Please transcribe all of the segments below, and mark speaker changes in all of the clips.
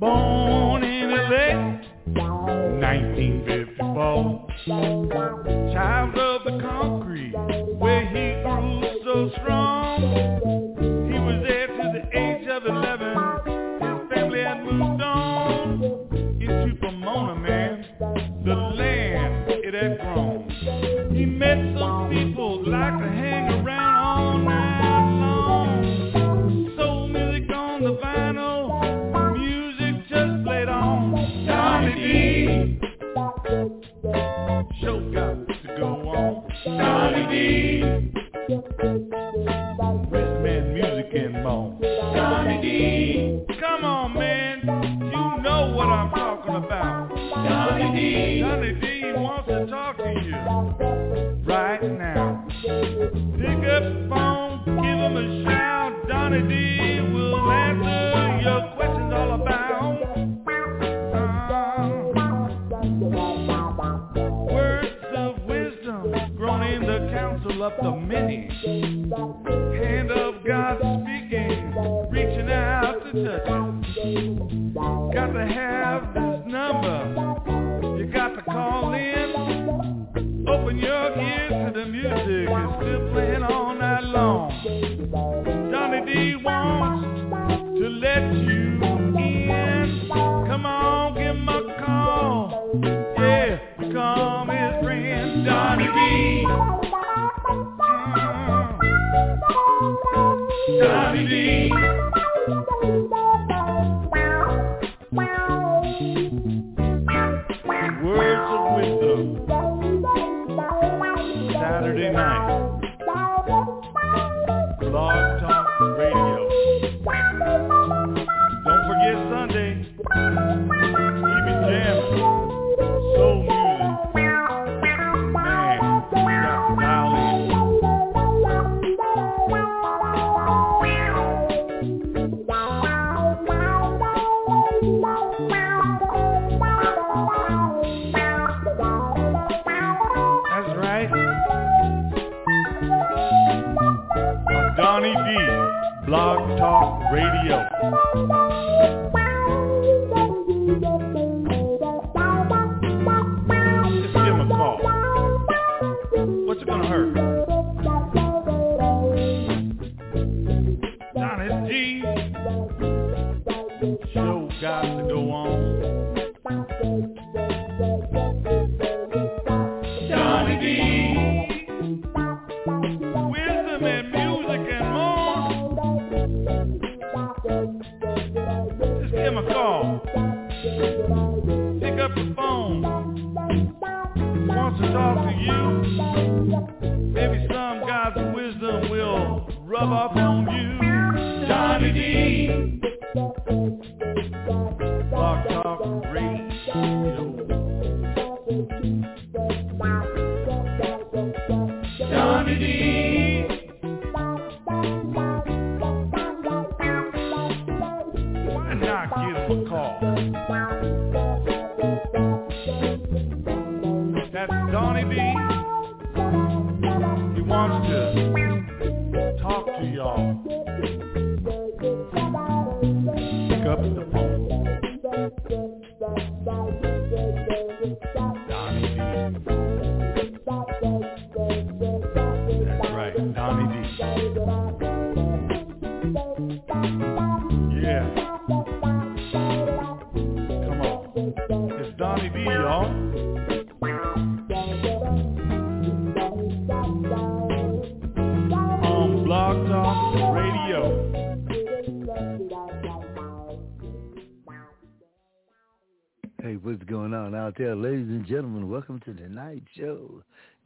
Speaker 1: Born in LA, 1954. Child of the concrete, where he grew so strong.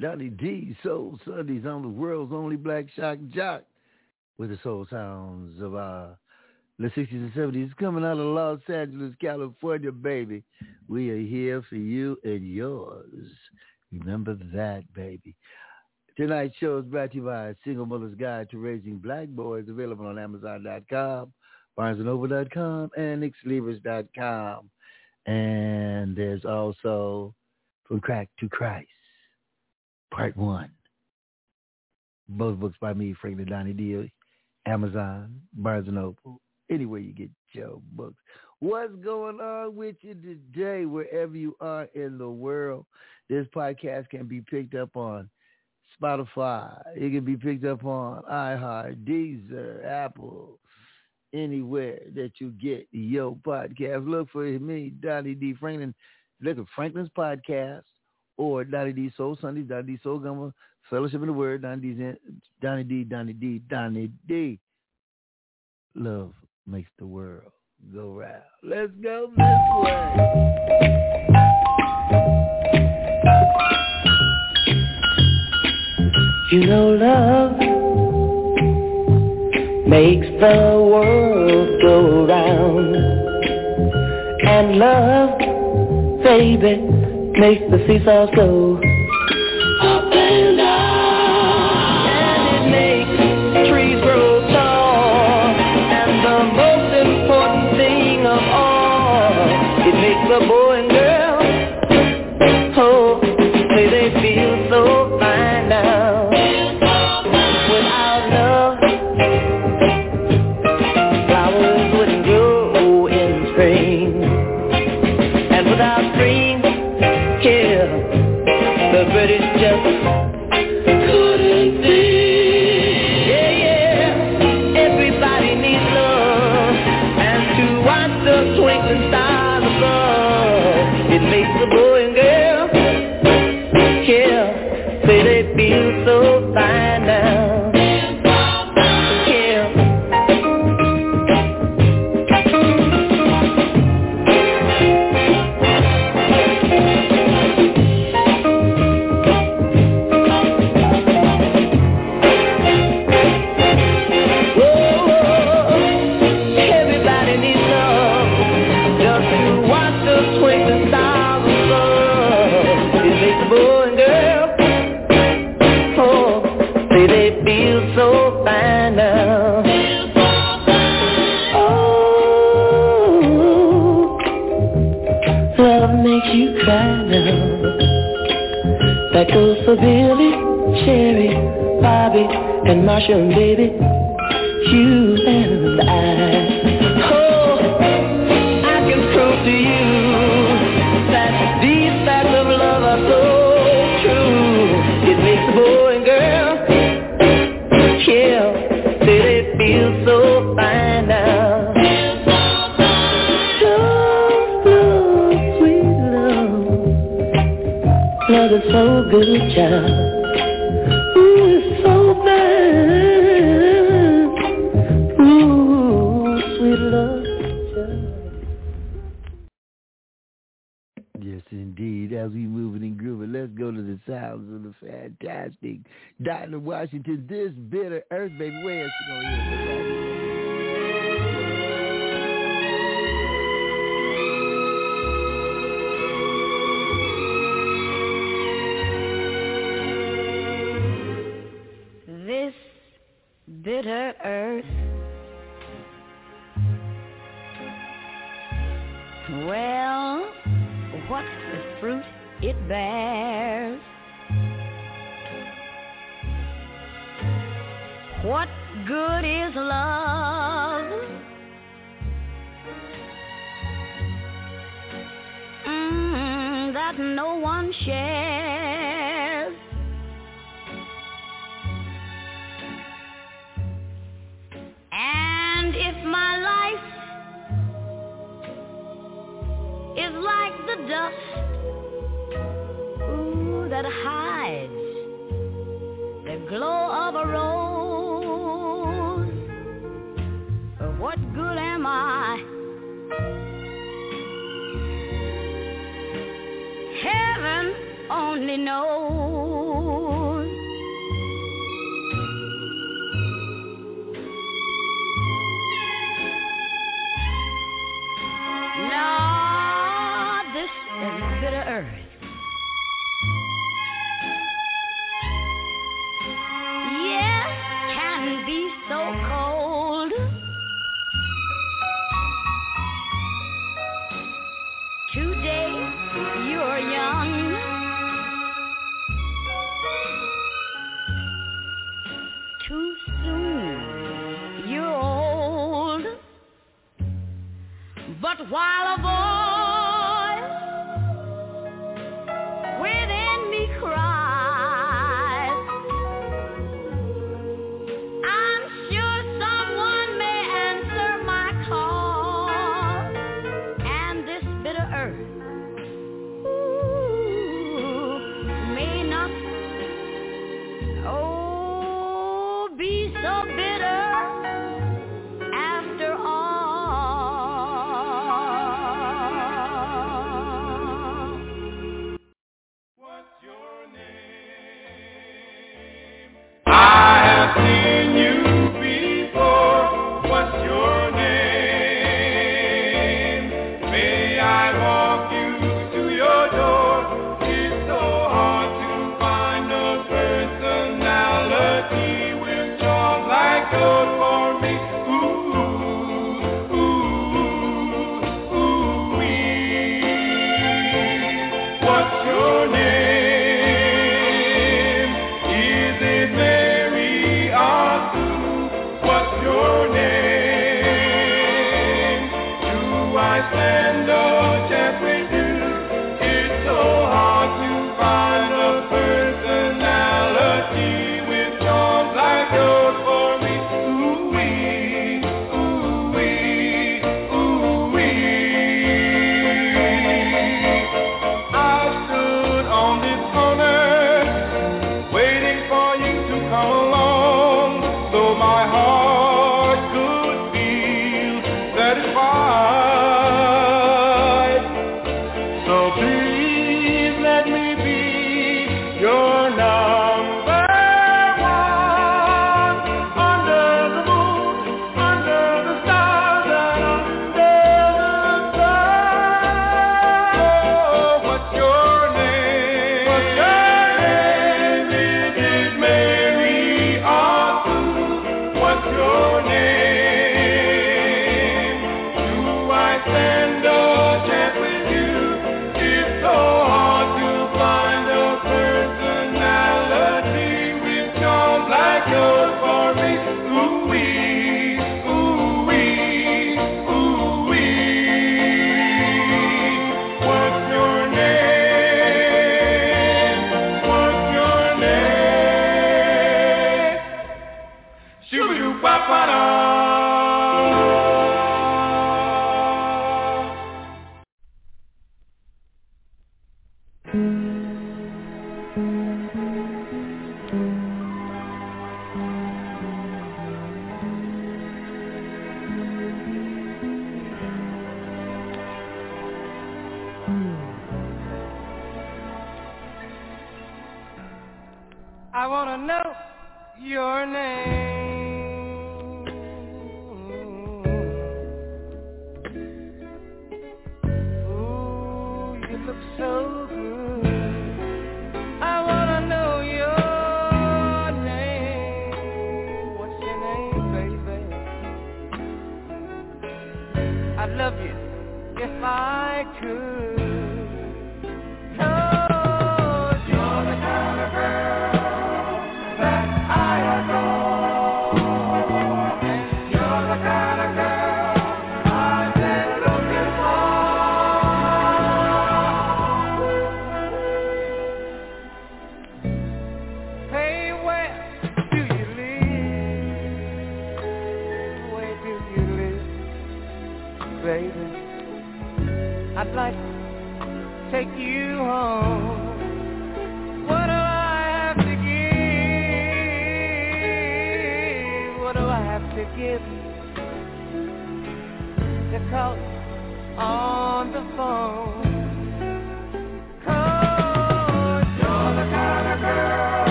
Speaker 1: Donnie D,
Speaker 2: Soul Sundays on the world's only black shock jock with the soul sounds of uh, the 60s and 70s. Coming out of Los Angeles, California, baby. We are here for you and yours. Remember that, baby. Tonight's show is brought to you by Single Mother's Guide to Raising Black Boys, available on Amazon.com, BarnesandNoble.com, and NixLevers.com. And there's also From Crack to Christ Part one. Both books by me, Franklin Donnie Deal, Amazon, Barnes & Noble, anywhere you get your books.
Speaker 3: What's going on with you today, wherever you are in the world? This podcast can be picked up on Spotify. It can be picked up on iHeart, Deezer, Apple, anywhere that you get your podcast. Look for me, Donnie D. Franklin. Look at Franklin's podcast or Donnie D Soul Sundays, Donnie D Soul Gummer, Fellowship in the Word, Donnie D, Donnie D, Donnie D, Donnie D. Love makes the world go round. Let's go this way.
Speaker 4: You know love makes the world go round. And love, baby, Make the seesaw
Speaker 3: slow.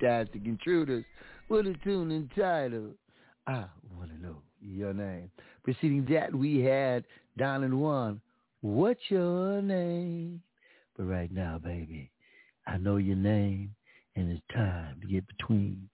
Speaker 3: fantastic
Speaker 5: intruders with a tune entitled I Wanna Know Your Name. Preceding that, we had Don and Juan, What's Your Name? But right now, baby, I know your name, and it's time to get between.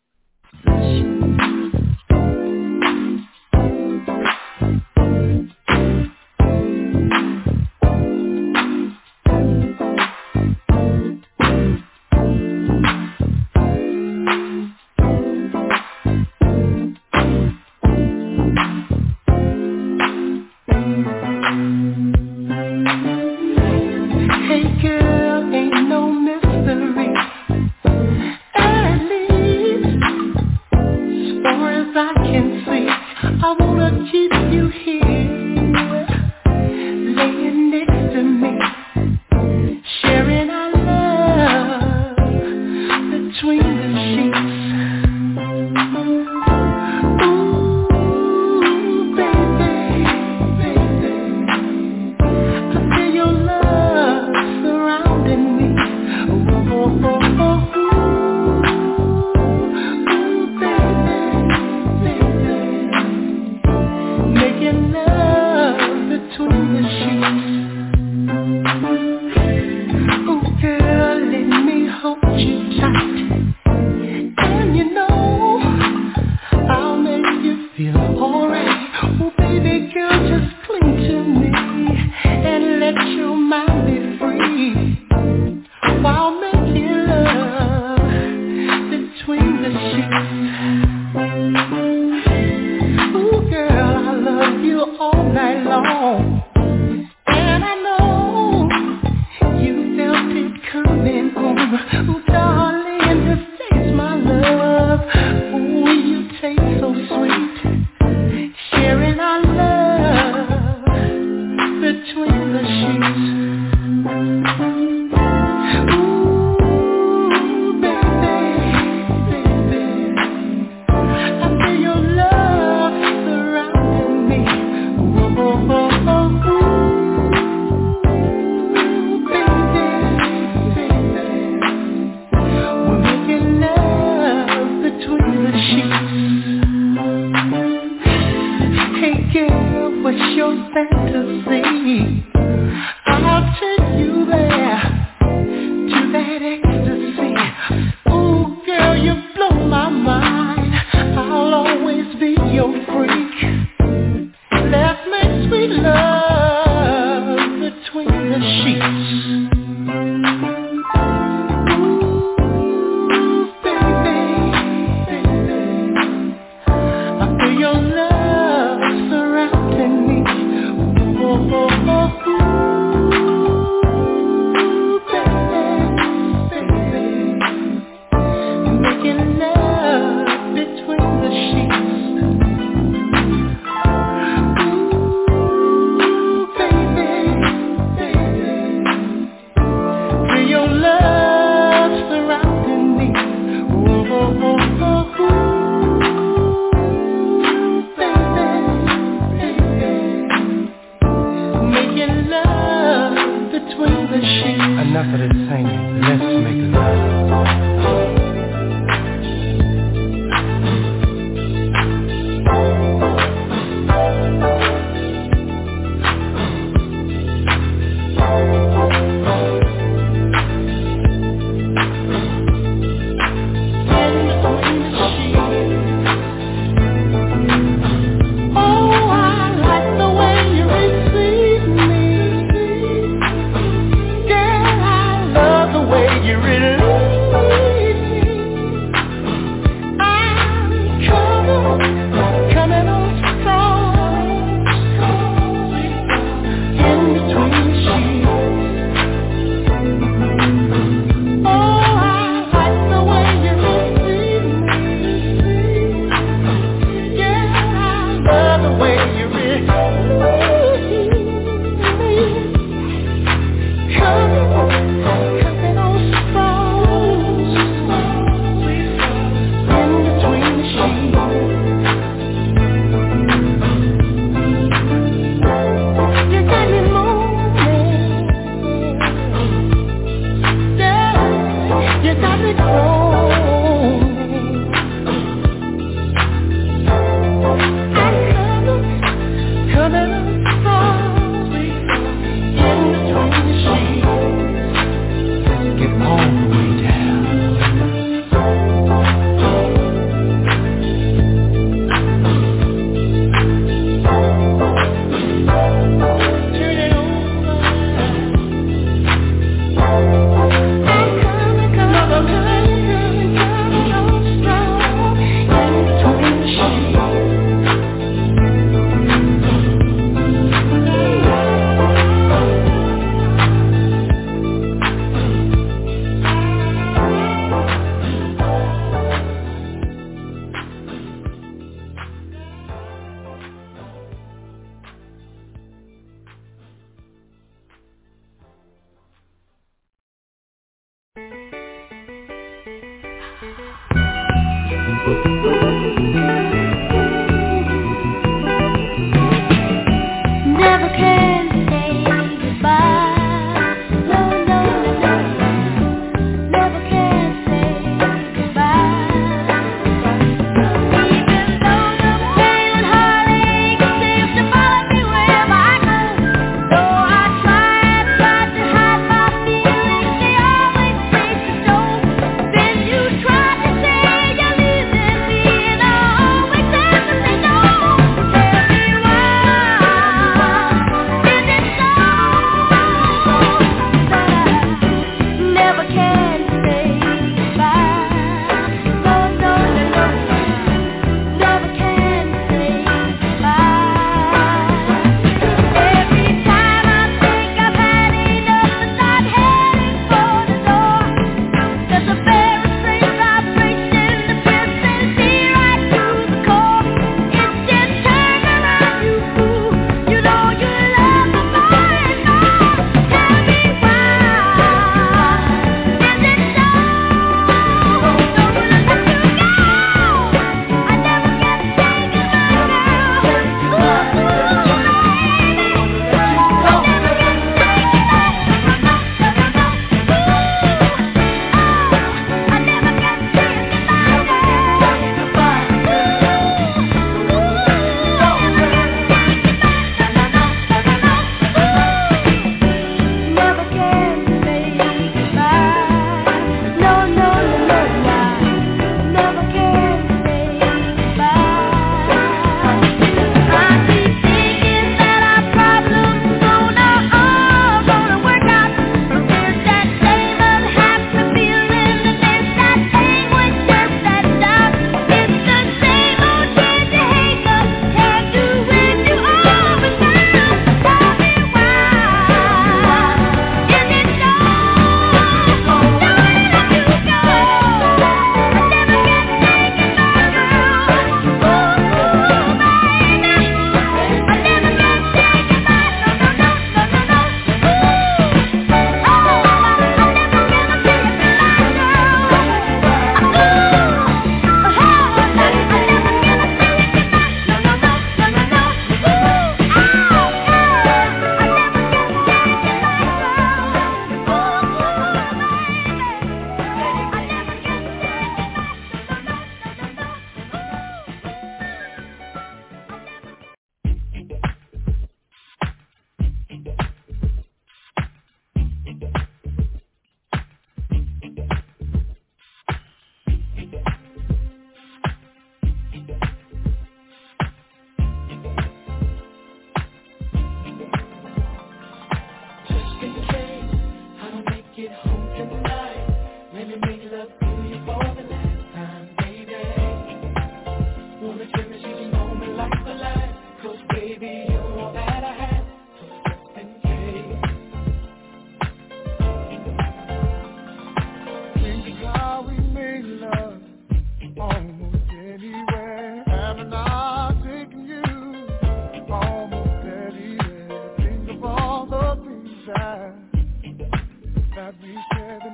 Speaker 6: have me scared.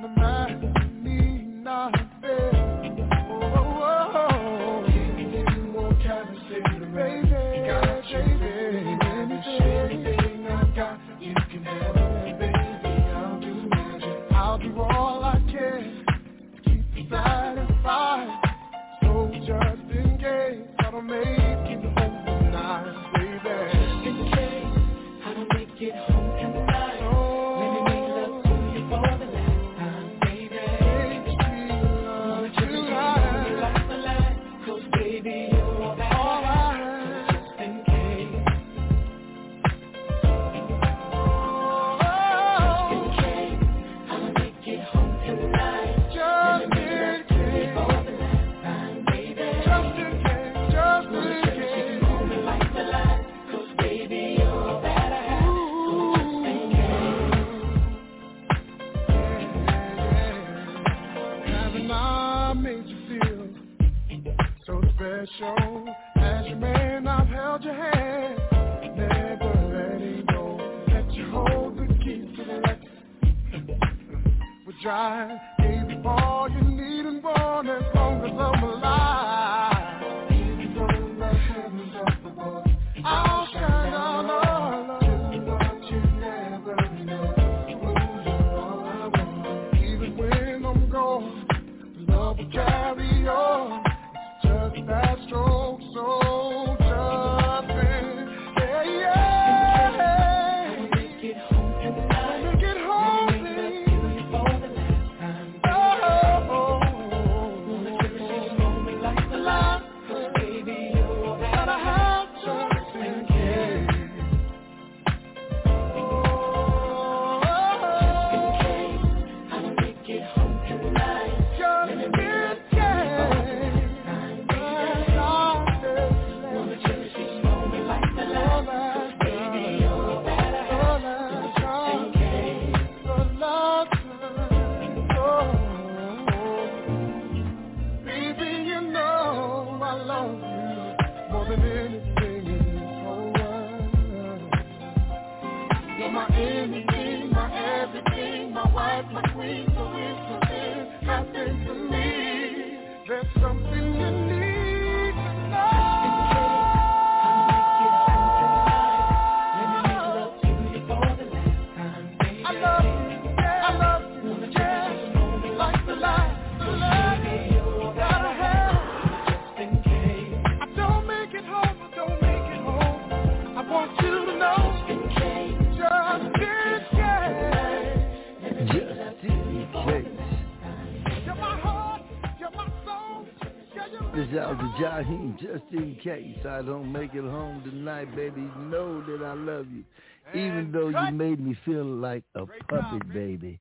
Speaker 6: Just
Speaker 2: in case I don't make it home tonight, baby, know that I love you. Even though you made me feel like a puppet, baby.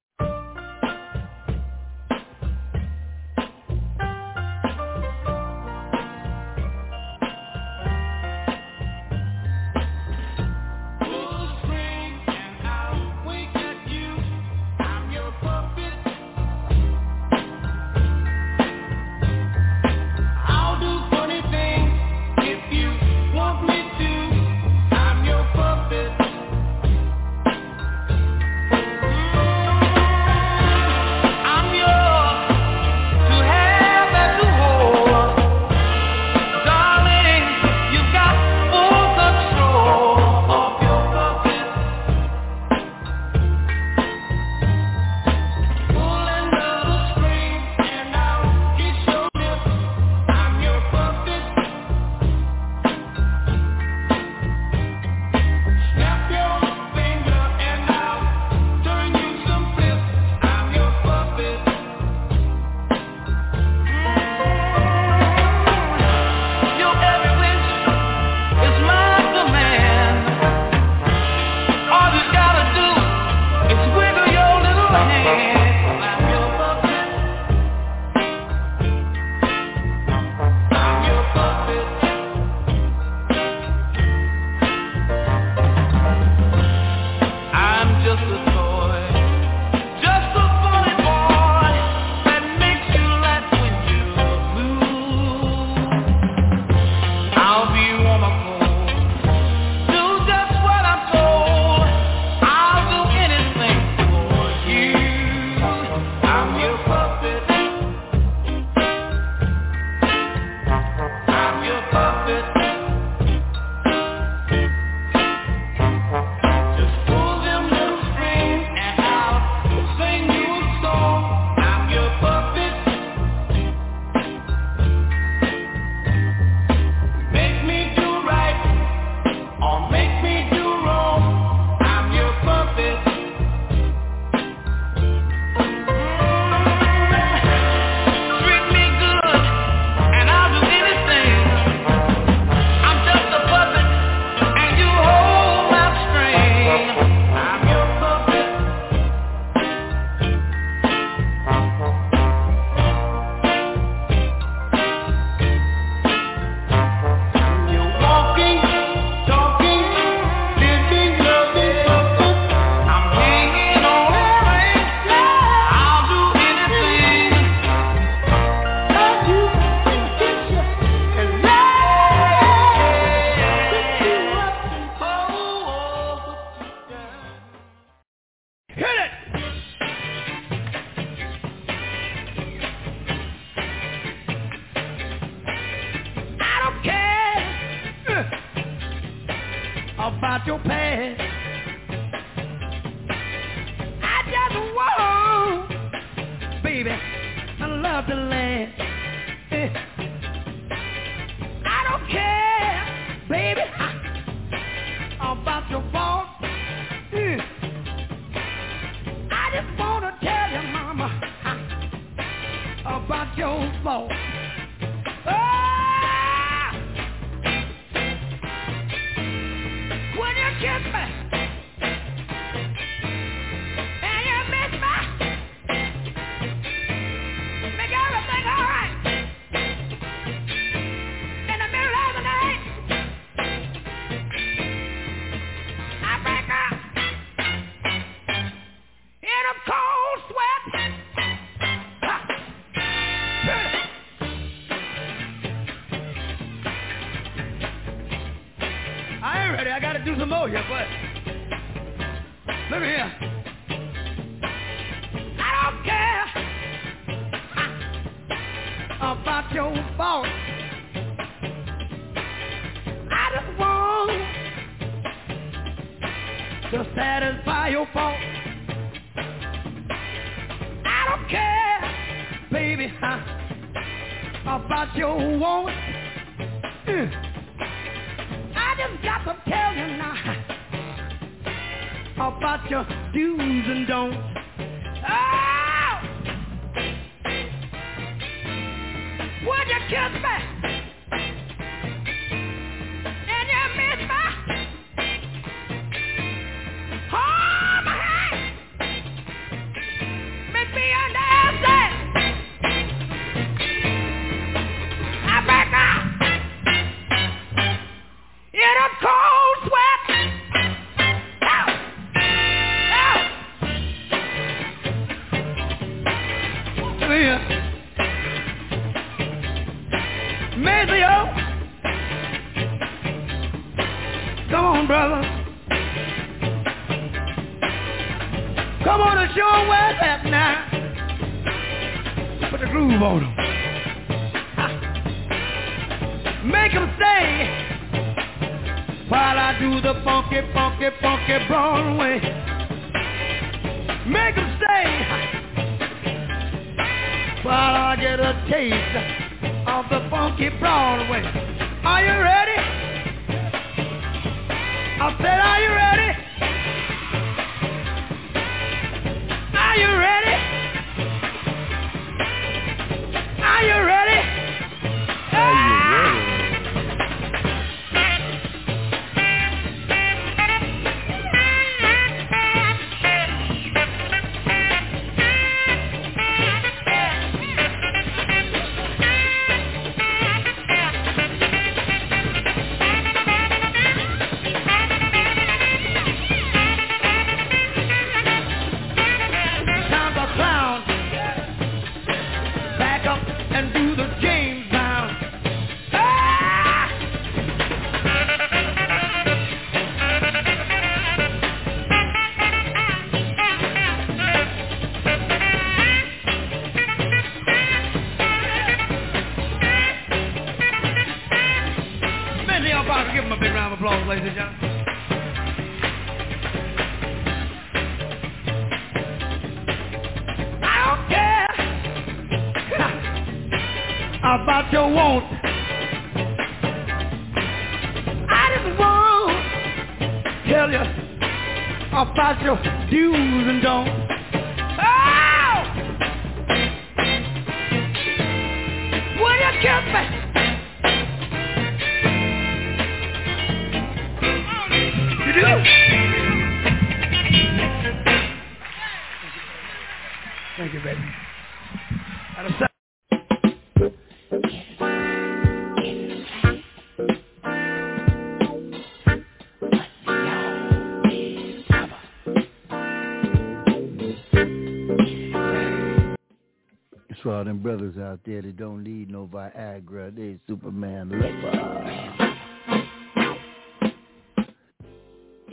Speaker 7: killers out
Speaker 2: there that don't need no Viagra. They Superman lover.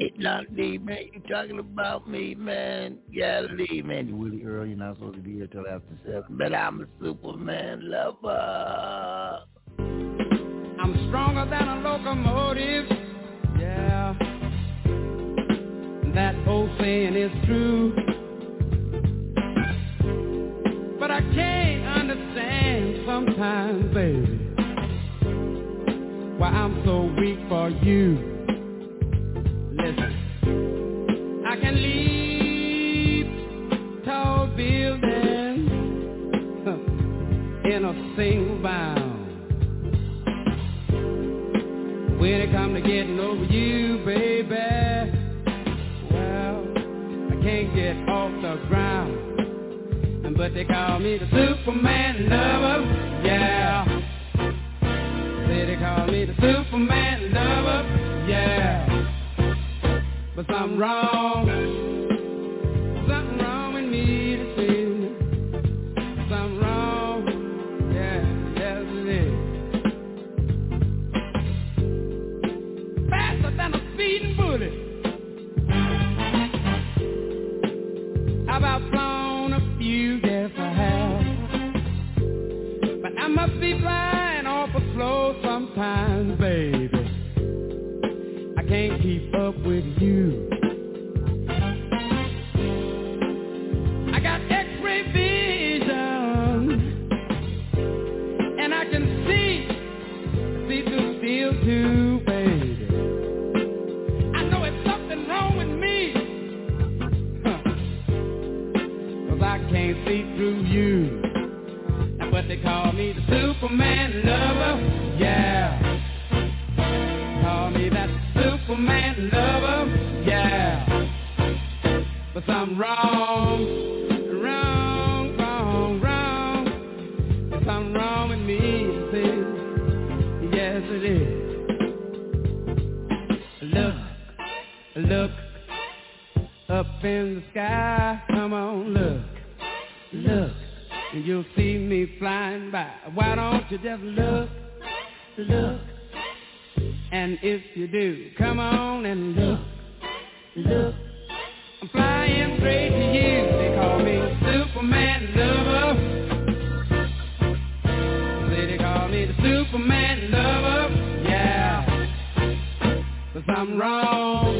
Speaker 2: It's not me, man. You talking about me, man? Yeah, leave, man. You Willie Earl, you're not supposed to be here till after seven, but I'm a Superman lover.
Speaker 7: I'm stronger than a locomotive. Yeah, that old saying is true. But I can't sometimes, baby, why I'm so weak for you. Listen, I can leave tall buildings in a single bound. When it come to getting over you, baby, well, I can't get off the ground. But they call me the Superman lover, yeah. Say they call me the Superman lover, yeah. But something wrong, Superman lover. Yeah. Call me that Superman lover. Yeah. But something wrong, wrong, wrong, wrong. There's something wrong with me, sis. Yes, it is. Look, look up in the sky. You'll see me flying by. Why don't you just look, look, and if you do, come on and look, look. I'm flying straight to you. They call me Superman lover. Say they call me the Superman lover. Yeah. But something wrong.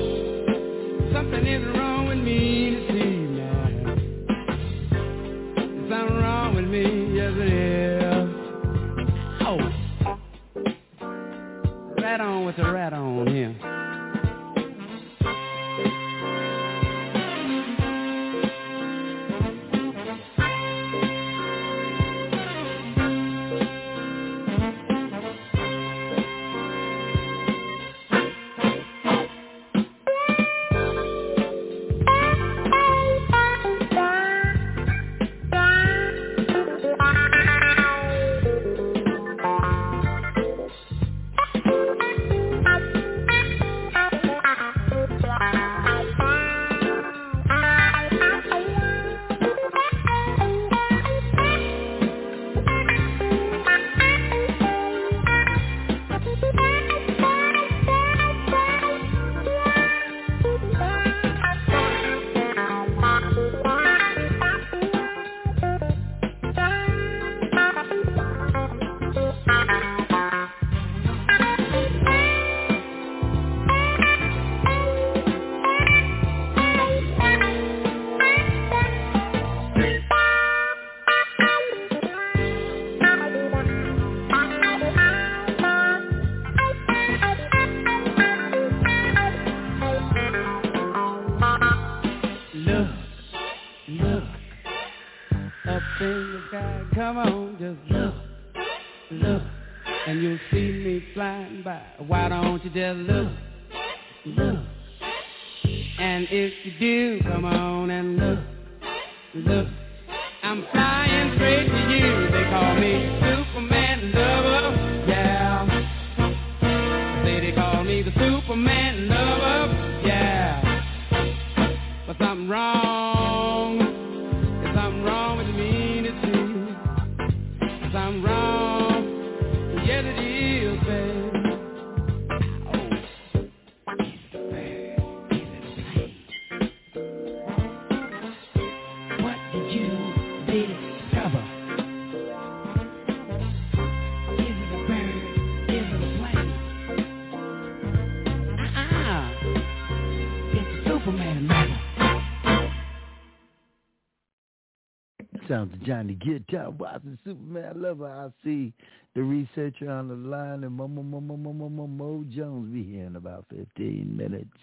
Speaker 2: Johnny Guitar Watson, Superman lover. I see the researcher on the line, and Mo, Mo, Mo, Mo, Mo, Mo, Mo, Mo Jones be here in about 15 minutes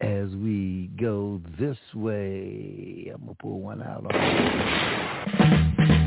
Speaker 2: as we go this way. I'm going to pull one out on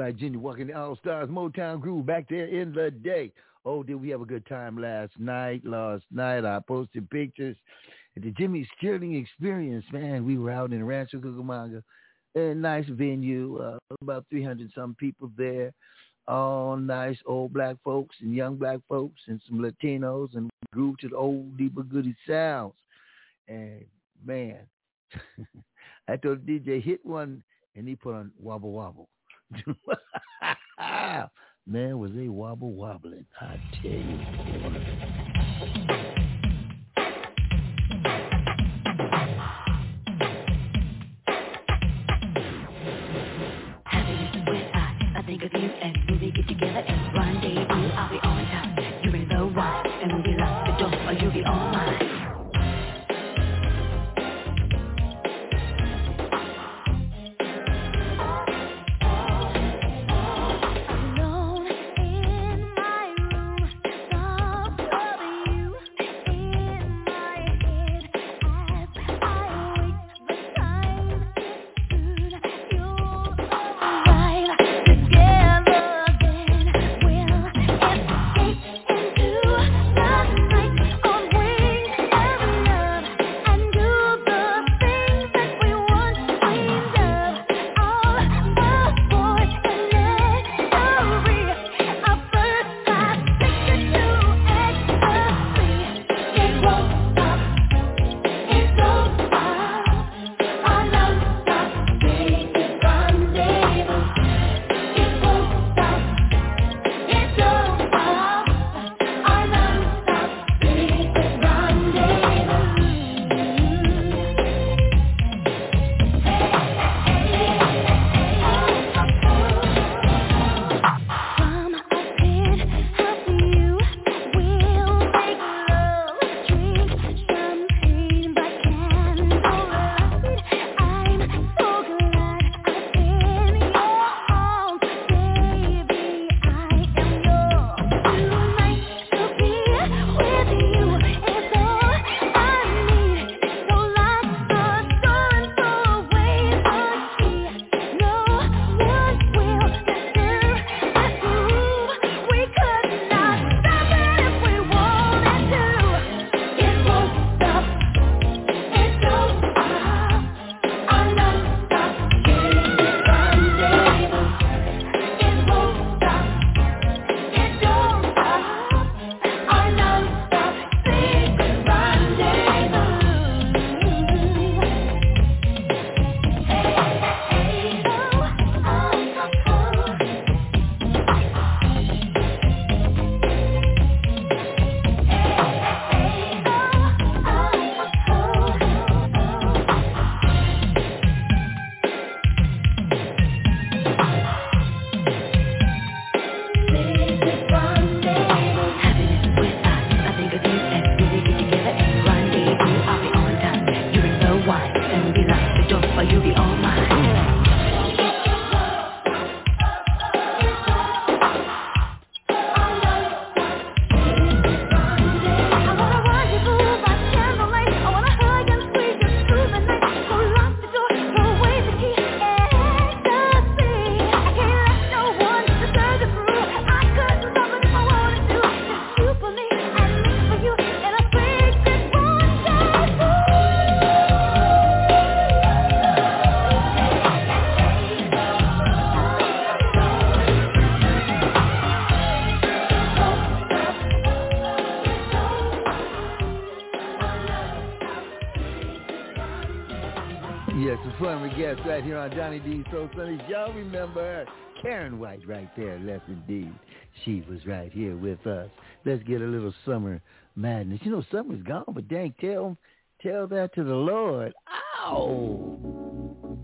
Speaker 2: by Jimmy Walker and the All Stars Motown Groove back there in the day. Oh, did we have a good time last night? Last night I posted pictures at the Jimmy Sterling Experience. Man, we were out in Rancho Cucamonga, a nice venue, uh, about 300 some people there. All nice old black folks and young black folks and some Latinos and groove to the old deeper goody sounds. And man, I told DJ hit one and he put on wobble wobble. Man, was they wobble wobbling. I tell you. think of you and Soul Sundays. Y'all remember Karyn White right there, left indeed. She was right here with us. Let's get a little summer madness. You know, summer's gone, but dang, tell tell that to the Lord. Ow!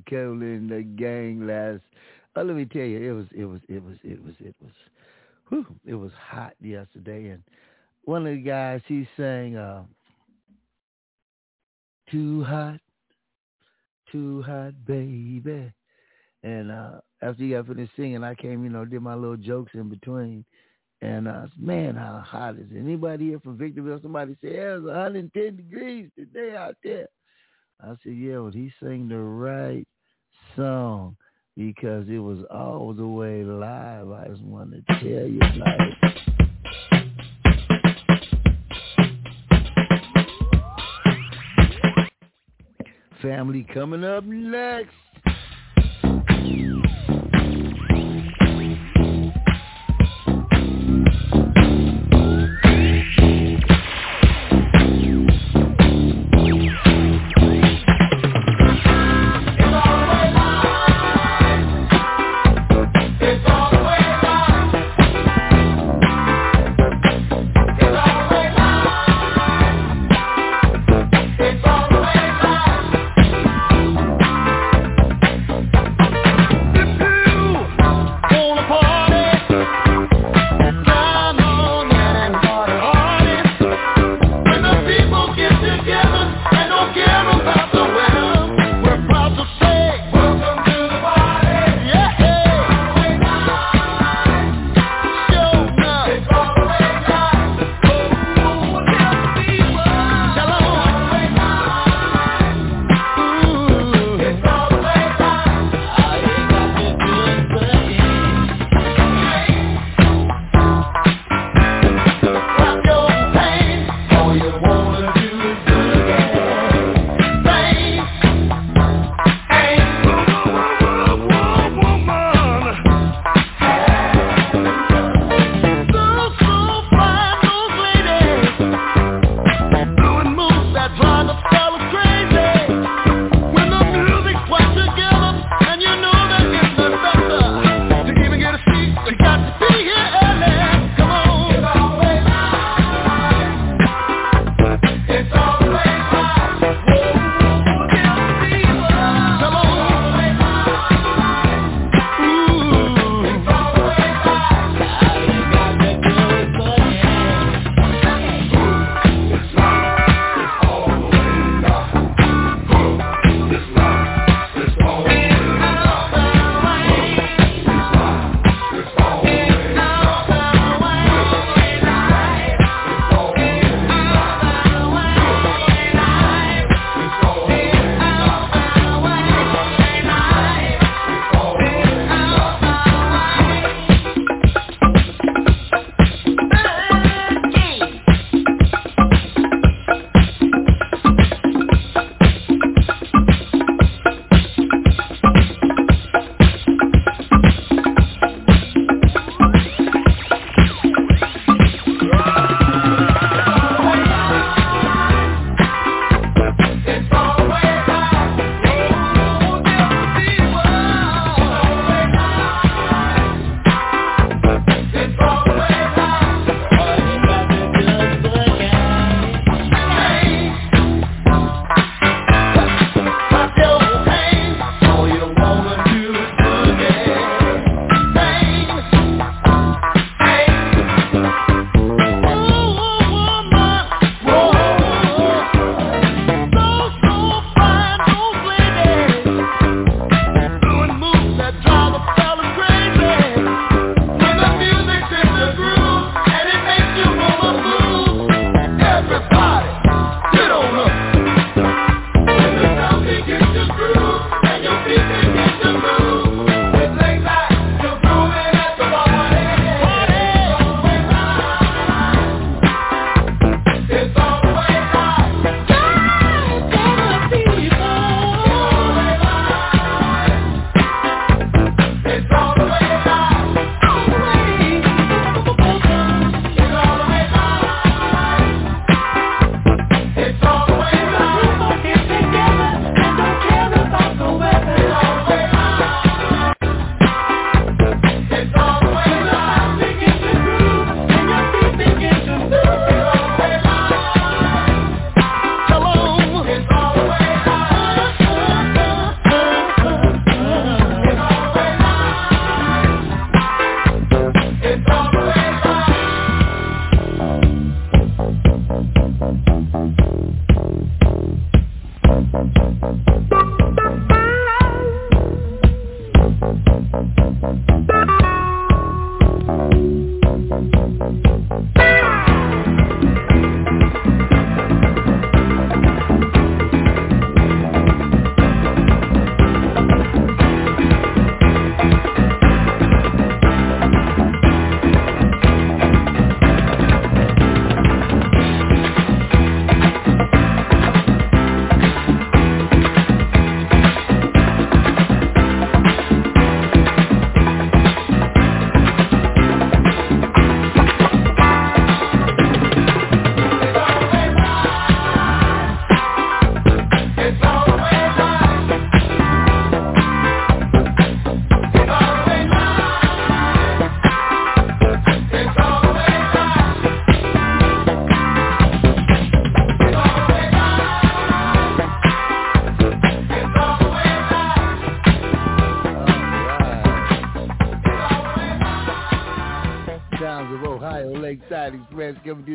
Speaker 2: Carolyn the gang last. Uh, let me tell you, it was it was it was it was it was, whew, it was hot yesterday, and one of the guys he sang, uh, "Too hot, too hot, baby," and uh, after he got finished singing, I came, you know, did my little jokes in between. And uh, man, how hot is it? Anybody here from Victorville? Somebody say, yeah, it's 110 degrees today out there. I said, yeah, but he sang the right song because it was all the way live. I just wanted to tell you, like. Family coming up next.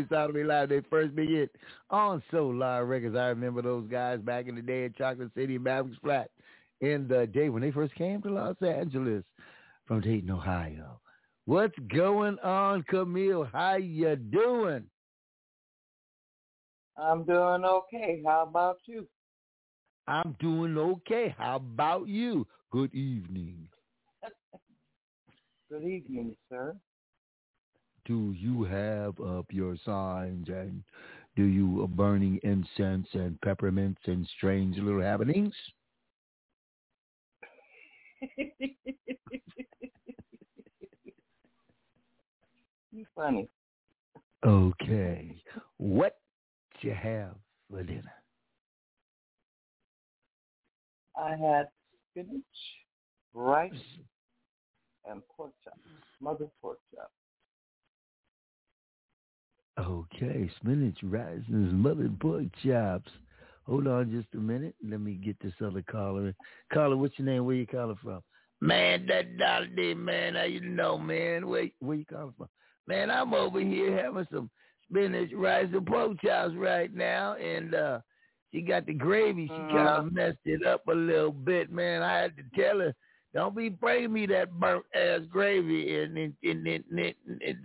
Speaker 2: Sodomy Live. They first big hit on Solar Records. I remember those guys back in the day in Chocolate City and Mavericks Flat in the day when they first came to Los Angeles from Dayton, Ohio. What's going on, Camille? How you doing?
Speaker 8: I'm doing okay. How about you?
Speaker 2: I'm doing okay. How about you? Good evening.
Speaker 8: Good evening, sir.
Speaker 2: Do you have up your signs and do you uh, burning incense and peppermints and strange little happenings?
Speaker 8: you funny.
Speaker 2: Okay. What you have for dinner?
Speaker 8: I had spinach, rice, and pork chops. Mother pork chops.
Speaker 2: Okay, spinach, rice, and smothered pork chops. Hold on just a minute. Let me get this other caller. in. Caller, what's your name? Where you calling from? Man, that dollar day, man. How you know, man? Where where you calling from? Man, I'm over here having some spinach, rice, and pork chops right now, and uh she got the gravy. She kind
Speaker 8: Uh-huh.
Speaker 2: of messed it up a little bit, man. I had to tell her, don't be bringing me that burnt ass gravy, and then and then and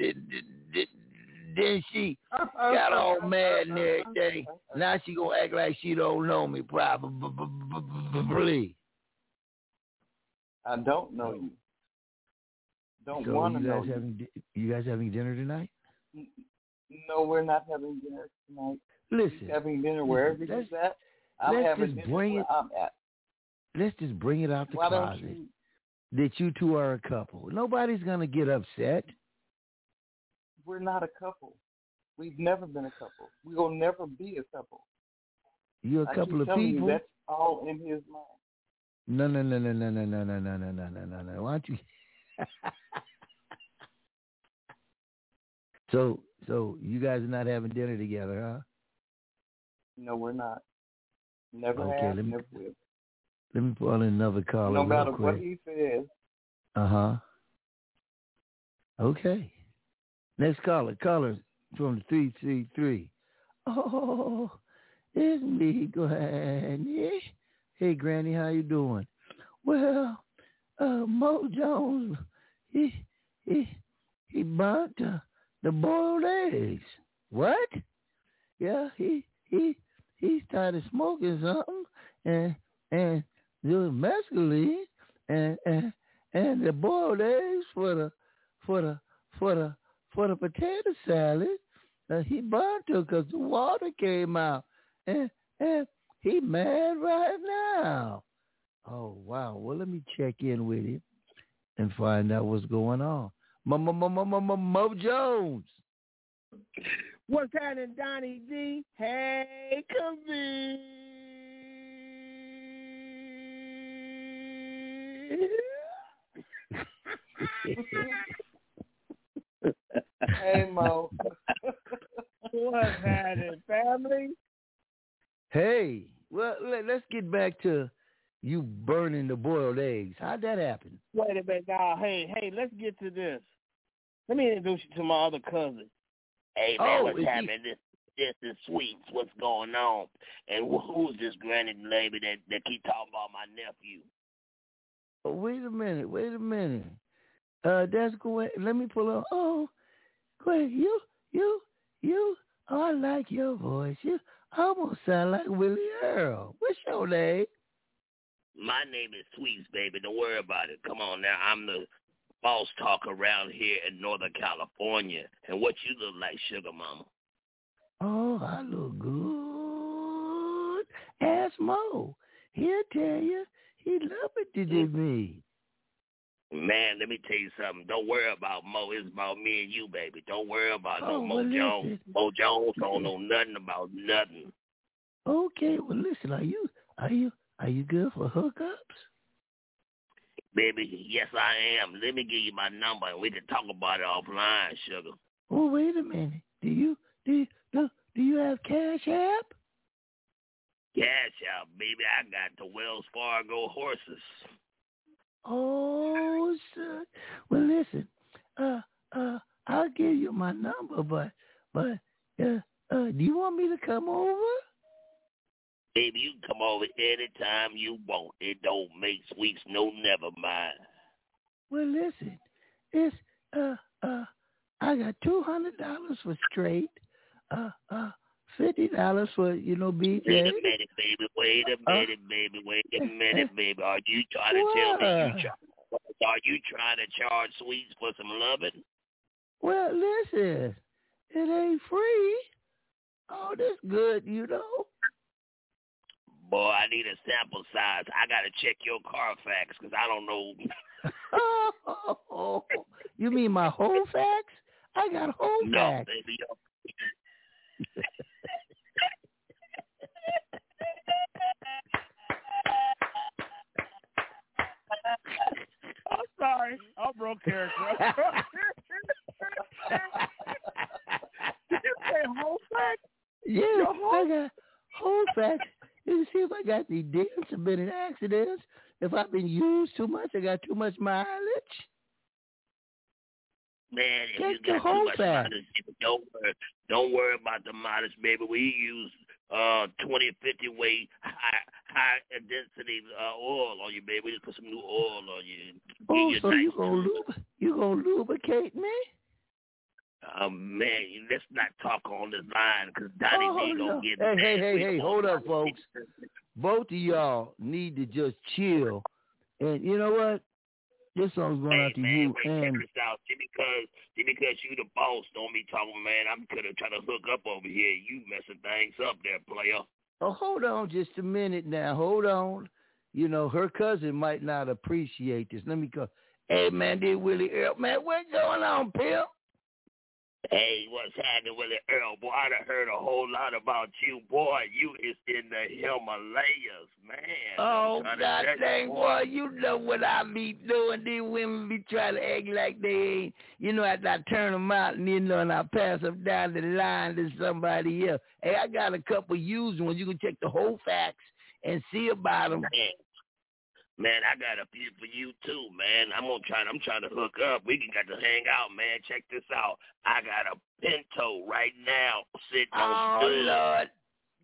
Speaker 2: then- she got all mad and everything. Now she gonna act like she don't know me, probably.
Speaker 8: I don't know you. Don't
Speaker 2: So
Speaker 8: want to
Speaker 2: you
Speaker 8: know
Speaker 2: guys
Speaker 8: you.
Speaker 2: having di- you guys having dinner tonight?
Speaker 8: No, we're not having dinner tonight.
Speaker 2: Listen,
Speaker 8: We're having dinner wherever
Speaker 2: let's-
Speaker 8: you're at. I'm
Speaker 2: let's
Speaker 8: having
Speaker 2: just
Speaker 8: dinner
Speaker 2: bring
Speaker 8: where
Speaker 2: it-
Speaker 8: I'm at.
Speaker 2: let's just bring it out the
Speaker 8: Why don't
Speaker 2: closet
Speaker 8: you?
Speaker 2: that you two are a couple. Nobody's gonna get upset.
Speaker 8: We're not a couple. We've never been a couple. We will never be a couple.
Speaker 2: You're a
Speaker 8: I
Speaker 2: couple of people.
Speaker 8: That's all in his mind.
Speaker 2: No, no, no, no, no, no, no, no, no, no, no, no, no, no. Why don't you? so, so you guys are not having dinner together, huh?
Speaker 8: No, we're not. Never
Speaker 2: Okay,
Speaker 8: have,
Speaker 2: let me-
Speaker 8: never will.
Speaker 2: Let me pull in another caller.
Speaker 8: no matter
Speaker 2: quick.
Speaker 8: what he says,
Speaker 2: Uh huh. Okay. Next caller. Caller from the three three three. Oh, it's me, Granny. Hey, Granny, how you doing? Well, uh, Mo Jones, he he he burnt uh, the boiled eggs. What? Yeah, he he he started smoking something and and doing mescaline and and and the boiled eggs for the for the for the for the potato salad. Uh, he burnt her because the water came out, and and he mad right now. Oh wow! Well, let me check in with him and find out what's going on. Mo Jones.
Speaker 9: What's happening, Donnie D? Hey, Kavir.
Speaker 8: hey Mo,
Speaker 9: What's happening, family?
Speaker 2: Hey, well, let, let's get back to you burning the boiled eggs. How'd that happen?
Speaker 9: Wait a minute now. Hey, hey, let's get to this. Let me introduce you to my other cousin.
Speaker 10: Hey man,
Speaker 2: Oh,
Speaker 10: what's
Speaker 2: is he-
Speaker 10: happening? This this is Sweets. What's going on? And who's this granny lady that that keep talking about my nephew?
Speaker 2: Oh, wait a minute, wait a minute. Uh, that's Gwen. Let me pull up. Oh, Gwen, you, you, you. Oh, I like your voice. You almost sound like Willie Earl. What's your name?
Speaker 10: My name is Sweets, baby. Don't worry about it. Come on now. I'm the boss talk around here in Northern California. And what you look like, sugar mama?
Speaker 2: Oh, I look good. Ask Mo. He'll tell you. He love it to do me.
Speaker 10: Man, let me tell you something. Don't worry about Mo. It's about me and you, baby. Don't worry about no
Speaker 2: Oh,
Speaker 10: Mo
Speaker 2: well,
Speaker 10: Jones.
Speaker 2: listen.
Speaker 10: Mo Jones don't know nothing about nothing.
Speaker 2: Okay, well listen, are you are you are you good for hookups?
Speaker 10: Baby, yes I am. Let me give you my number and we can talk about it offline, sugar.
Speaker 2: Oh, wait a minute. Do you do you, do, do you have Cash App?
Speaker 10: Cash out, baby. I got the Wells Fargo horses.
Speaker 2: Oh, son. Well, listen. Uh, uh, I'll give you my number, but but uh, uh, do you want me to come over?
Speaker 10: Baby, you can come over anytime you want. It don't make sweets no never mind.
Speaker 2: Well, listen, it's uh uh, I got two hundred dollars for straight, uh uh, fifty dollars for you know BJ.
Speaker 10: Wait a minute, baby. Wait a
Speaker 2: Uh,
Speaker 10: minute, baby. Wait a minute, baby. Are you trying to tell me you try, are you trying to charge sweets for some loving?
Speaker 2: Well, listen, it ain't free. Oh, this good, you know.
Speaker 10: Boy, I need a sample size. I gotta check your Carfax because I don't know.
Speaker 2: Oh, you mean my whole facts? I got whole
Speaker 10: no,
Speaker 2: facts.
Speaker 10: baby. yo.
Speaker 9: I'm sorry. I broke character. Did you say whole fact?
Speaker 2: Yeah,
Speaker 9: Your
Speaker 2: I
Speaker 9: whole-
Speaker 2: got whole facts. You see if I got any dents or been in accidents. If I've been used too much, I got too much mileage.
Speaker 10: Man, if
Speaker 2: Check
Speaker 10: you got too much mileage, don't worry. Don't worry about the mileage, baby. We use uh 20, 50 weight high high density uh, oil on you, baby. We just put some new oil on you.
Speaker 2: Oh, so you gonna lub- you gonna lubricate me?
Speaker 10: Um, man, let's not talk on this line because Donnie
Speaker 2: Oh, no.
Speaker 10: gonna get
Speaker 2: Hey, hey, hey, hey, hold up, folks. Both of y'all need to just chill. And you know what? This song's going
Speaker 10: Hey
Speaker 2: out to
Speaker 10: man,
Speaker 2: you and
Speaker 10: check this out. See, because see, because you the boss, don't be talking, man. I'm gonna try to hook up over here. You messing things up there, player.
Speaker 2: Oh, hold on just a minute now. Hold on. You know, her cousin might not appreciate this. Let me go. Hey, man, this Willie Earl. Man, what's going on, Pimp?
Speaker 10: Hey, what's happening with it, Earl? Boy, I done heard a whole lot about you. Boy, you is in the Himalayas, man.
Speaker 2: Oh,
Speaker 10: I'm trying to
Speaker 2: God dang, boy, you know what I be doing. These women be trying to act like they ain't. You know, after I turn them out, and you know, and I pass them down the line to somebody else. Hey, I got a couple used ones. You can check the whole facts and see about them.
Speaker 10: Man, man, I got a few for you too, man. I'm gonna try. I'm trying to hook up. We can got to hang out, man. Check this out. I got a Pinto right now sitting
Speaker 2: Oh,
Speaker 10: on stud.
Speaker 2: Lord.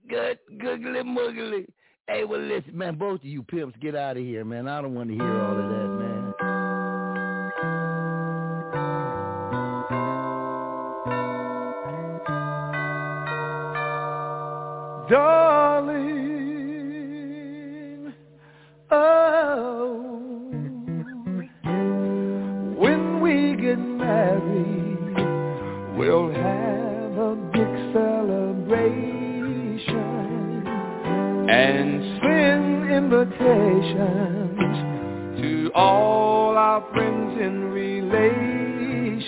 Speaker 2: Good, googly moogly. Hey, well, listen, man, both of you pimps, get out of here, man. I don't want to hear all of that, man.
Speaker 11: Darling, and send invitations to all our friends and relations,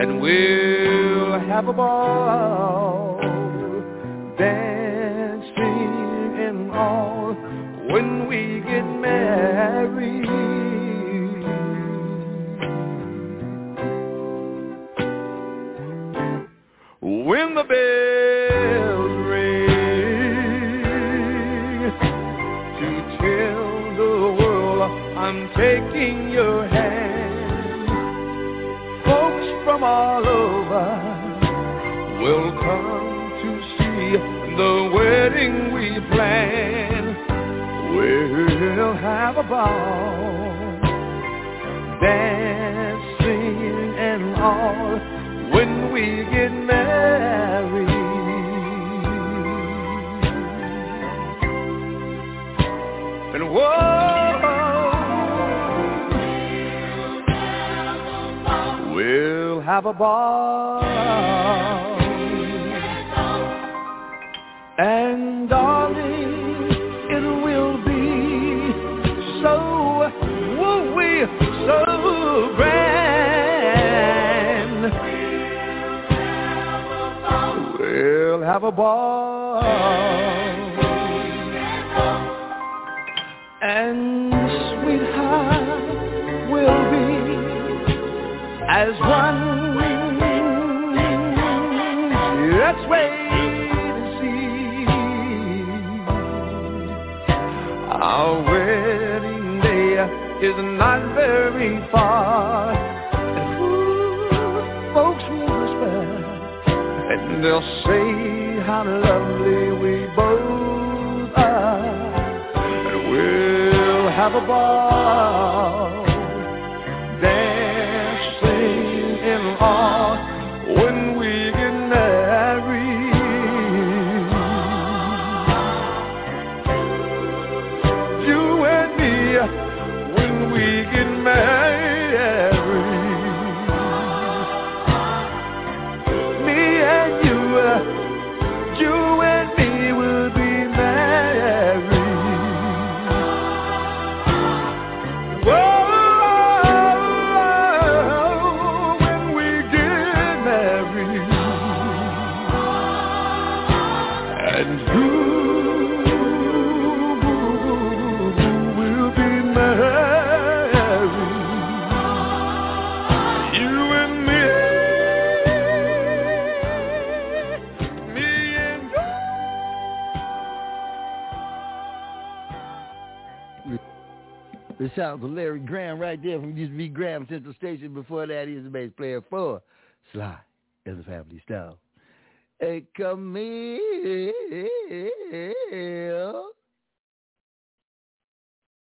Speaker 11: and we'll have a ball dancing and all when we get married. When the bells taking your hand, folks from all over will come to see the wedding we plan. We'll have a ball, dancing and all when we get married. And whoa, have a ball. And darling, it will be so, we, so grand. We'll have a ball. And sweetheart will be as one. Let's wait and see. Our wedding day is not very far. And folks will whisper, and they'll say how lovely we both are, and we'll have a ball,
Speaker 2: Before that, he was the bass player for Sly as a family style. Hey, come here.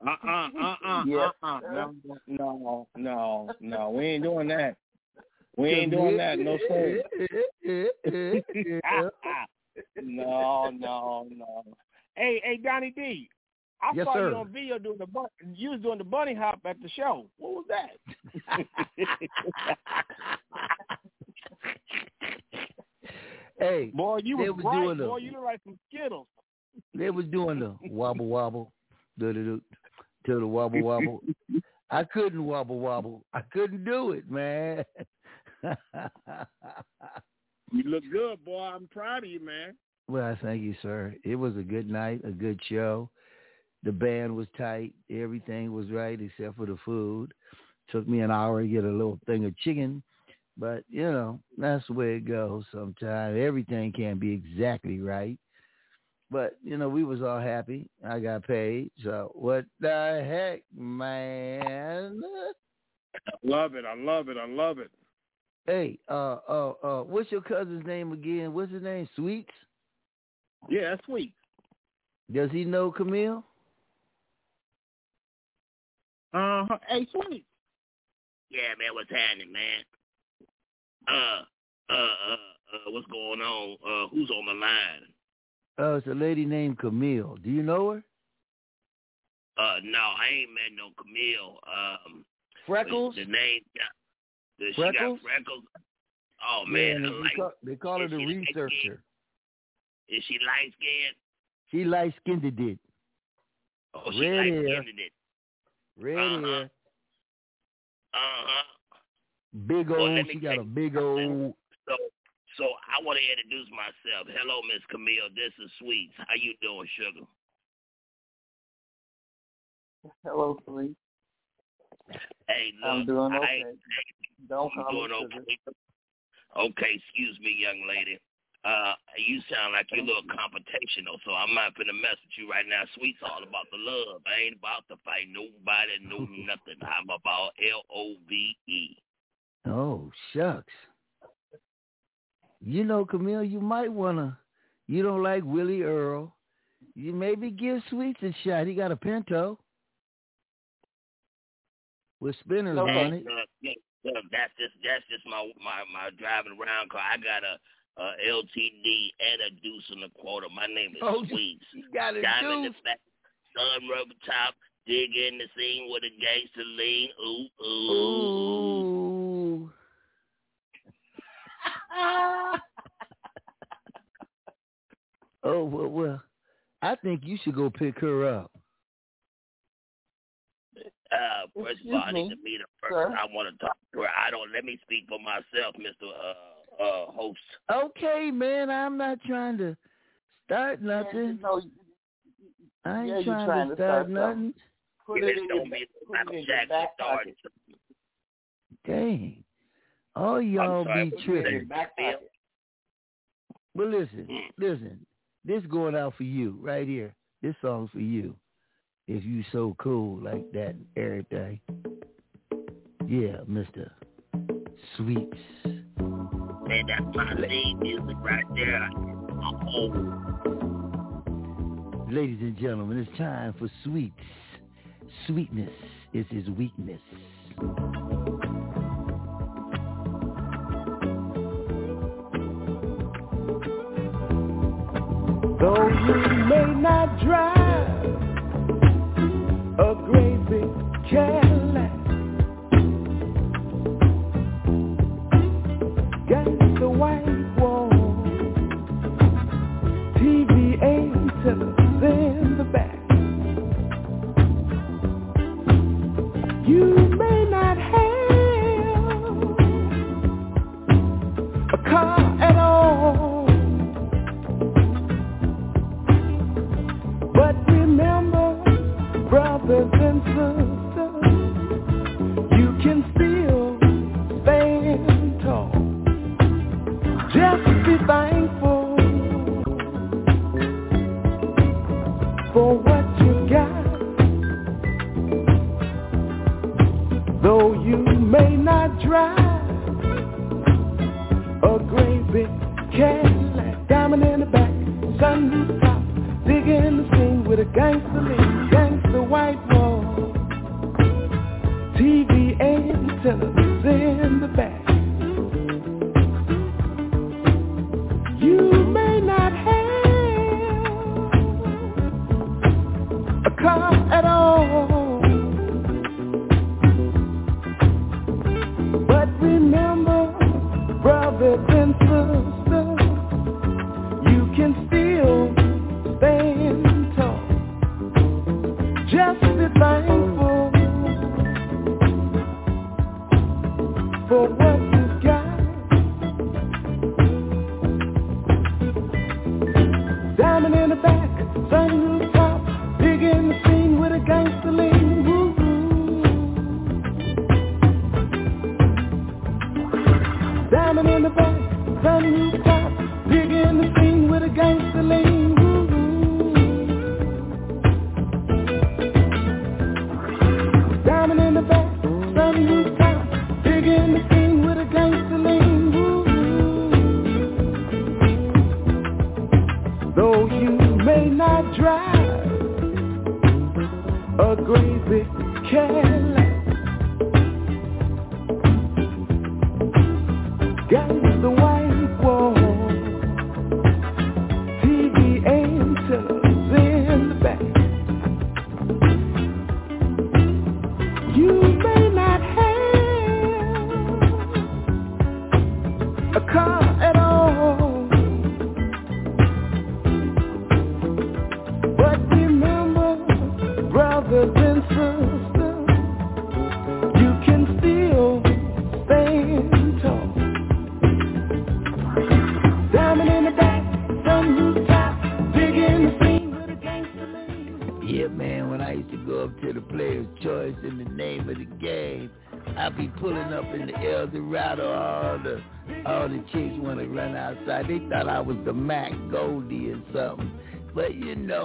Speaker 9: Uh-uh, uh-uh, uh-uh. No, no, no, no. We ain't doing that. We ain't doing that. No, sir. no, no, no. Hey, hey, Donnie D. I
Speaker 2: Yes,
Speaker 9: saw
Speaker 2: sir.
Speaker 9: you on video doing the bun- you was doing the bunny hop at the show. What was that?
Speaker 2: hey,
Speaker 9: boy, you was
Speaker 2: was
Speaker 9: bright.
Speaker 2: doing the-
Speaker 9: Boy, you look like some Skittles.
Speaker 2: they was doing the wobble wobble, do do do, the wobble wobble. I couldn't wobble wobble. I couldn't do it, man.
Speaker 9: You look good, boy. I'm proud of you, man.
Speaker 2: Well, thank you, sir. It was a good night, a good show. The band was tight. Everything was right except for the food. Took me an hour to get a little thing of chicken. But, you know, that's the way it goes sometimes. Everything can't be exactly right. But, you know, we was all happy. I got paid. So what the heck, man?
Speaker 9: I love it. I love it. I love it.
Speaker 2: Hey, uh, uh, uh, what's your cousin's name again? What's his name? Sweets?
Speaker 9: Yeah, Sweets.
Speaker 2: Does he know Camille?
Speaker 9: Uh huh. Hey, sweet.
Speaker 10: Yeah, man, what's happening, man? Uh, uh, uh, uh, what's going on? Uh, who's on the line?
Speaker 2: Oh, it's a lady named Camille. Do you know her?
Speaker 10: Uh, no, I ain't met no Camille. Um,
Speaker 2: Freckles?
Speaker 10: The name, the, she
Speaker 2: Freckles?
Speaker 10: got freckles. Oh man,
Speaker 2: and
Speaker 10: I
Speaker 2: they,
Speaker 10: like.
Speaker 2: call, they call her the researcher.
Speaker 10: Is she light skinned?
Speaker 2: She light skinned it.
Speaker 10: Oh, she light skinned it.
Speaker 2: Red
Speaker 10: Uh-huh.
Speaker 2: hair.
Speaker 10: Uh huh.
Speaker 2: Big
Speaker 10: Well,
Speaker 2: old
Speaker 10: let me
Speaker 2: she got a big old
Speaker 10: So, so I want to introduce myself. Hello, Miss Camille. This is Sweets. How you doing, sugar?
Speaker 8: Hello, Sweets.
Speaker 10: Hey, look,
Speaker 8: I'm doing
Speaker 10: I
Speaker 8: okay.
Speaker 10: ain't-
Speaker 8: Don't
Speaker 10: I'm
Speaker 8: call me
Speaker 10: doing
Speaker 8: sugar.
Speaker 10: okay. Okay, excuse me, young lady. Uh, you sound like you're a little confrontational, so I'm not gonna mess with you right now. Sweet's all about the love. I ain't about to fight nobody, no nothing. I'm about L O V E.
Speaker 2: Oh, shucks. You know, Camille, you might wanna you don't like Willie Earl. You maybe give Sweets a shot. He got a Pinto. With spinners
Speaker 8: No,
Speaker 2: on it.
Speaker 10: Look, look, that's just that's just my my my driving around car. I got a, a LTD and a deuce in the quarter. My name is
Speaker 2: Oh,
Speaker 10: Sweets.
Speaker 2: You got a
Speaker 10: Diamond
Speaker 2: deuce.
Speaker 10: the back, sun rubber top, dig in the scene with a gangster lean. Ooh, ooh.
Speaker 2: Ooh. oh well, well, I think you should go pick her up.
Speaker 10: Uh, first of all, I need to meet her
Speaker 8: sir.
Speaker 10: first. I want to talk to her. I don't. Let me speak for myself, Mister uh, uh, Host.
Speaker 2: Okay, man, I'm not trying to start nothing.
Speaker 8: No,
Speaker 2: I ain't
Speaker 8: yeah,
Speaker 2: trying,
Speaker 8: trying
Speaker 2: to
Speaker 8: to
Speaker 2: start
Speaker 8: start
Speaker 2: nothing.
Speaker 8: put
Speaker 10: Yeah,
Speaker 8: it in your,
Speaker 10: be
Speaker 8: put it in your back pocket.
Speaker 2: Dang. All y'all
Speaker 10: sorry,
Speaker 2: be
Speaker 10: but-
Speaker 8: Put it in your
Speaker 2: tripping. But listen,
Speaker 10: Mm.
Speaker 2: listen. This going out for you right here. This song's for you. If you so cool like that and everything. Yeah, Mr. Sweets.
Speaker 10: Man, that's my theme music right there. Oh.
Speaker 2: Ladies and gentlemen, it's time for sweets. Sweetness is his weakness.
Speaker 11: Though you may not drive sisters,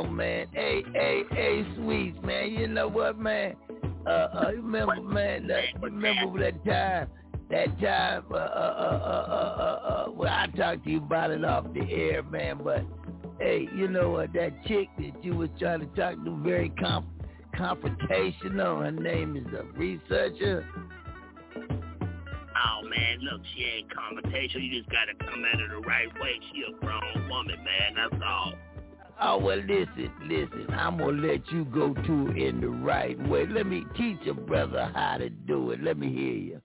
Speaker 2: know, man, hey, hey, hey, sweets, man, you know what, man? Uh, uh, remember, man, that, remember that time, that time, uh, uh, uh, uh, uh, uh, uh, well, I talked to you about it off the air, man, but hey, you know what, that chick that you was trying to talk to, very comp- confrontational, her name is a researcher.
Speaker 10: Oh man, look, she ain't confrontational. You just gotta come at her the right way. She a grown woman, man. That's all.
Speaker 2: Oh, well, listen, listen, I'm going to let you go to it in the right way. Let me teach a brother how to do it. Let me hear you.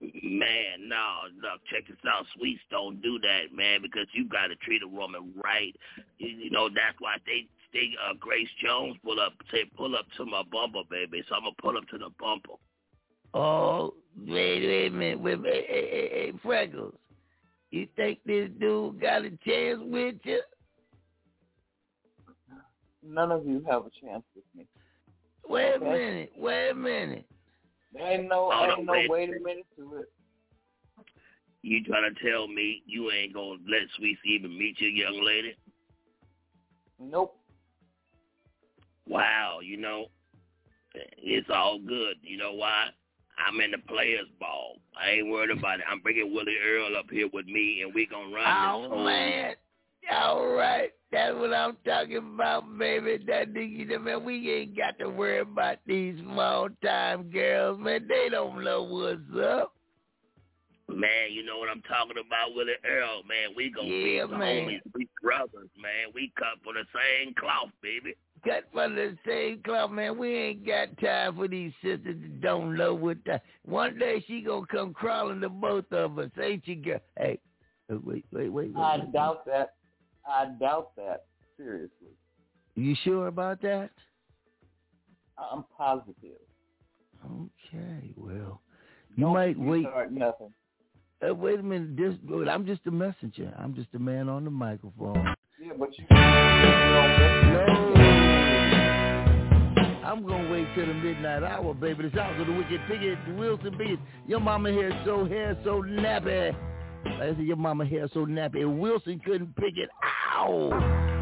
Speaker 10: Man, no, look, check this out. Sweets don't do that, man, because you got to treat a woman right. You, you know, that's why they, they, uh, Grace Jones pull up, say, pull up to my bumper, baby. So I'm going to pull up to the bumper.
Speaker 2: Oh, wait, wait a minute. Wait, wait, hey, hey, hey, Freckles, you think this dude got a chance with you?
Speaker 8: None of you have a chance with me.
Speaker 2: Wait a
Speaker 8: Okay.
Speaker 2: minute. Wait a minute.
Speaker 8: There ain't no,
Speaker 10: Hold
Speaker 8: ain't
Speaker 10: on,
Speaker 8: no
Speaker 10: wait.
Speaker 8: wait a minute to it.
Speaker 10: You trying to tell me you ain't going to let Sweets even meet your young lady?
Speaker 8: Nope.
Speaker 10: Wow, you know, it's all good. You know why? I'm in the players' ball. I ain't worried about it. I'm bringing Willie Earl up here with me, and we gonna run
Speaker 2: Oh
Speaker 10: this whole.
Speaker 2: man. All right. That's what I'm talking about, baby. That nigga, man, we ain't got to worry about these small time girls, man. They don't know what's up.
Speaker 10: Man, you know what I'm talking about, Willie Earl, man. We gonna
Speaker 2: Yeah,
Speaker 10: be the
Speaker 2: man.
Speaker 10: homies, we brothers, man. We cut for the same cloth, baby.
Speaker 2: Cut from the same cloth, man. We ain't got time for these sisters that don't know what time. One day she gonna come crawling to both of us, ain't you, girl? Hey, uh, wait, wait, wait. wait
Speaker 8: I
Speaker 2: wait.
Speaker 8: doubt that. I doubt that. Seriously.
Speaker 2: You sure about that?
Speaker 8: I'm positive.
Speaker 2: Okay, well, you
Speaker 8: Don't
Speaker 2: might wait.
Speaker 8: Start nothing.
Speaker 2: Uh, wait a minute. This, I'm just a messenger. I'm just a man on the microphone.
Speaker 8: Yeah, but you.
Speaker 2: I'm gonna wait till the midnight hour, baby. The sounds of the Wicked Pickett, the Wilson Beat. Your mama hair so hair so nappy. I said your mama hair so nappy. Wilson couldn't pick it. Ow!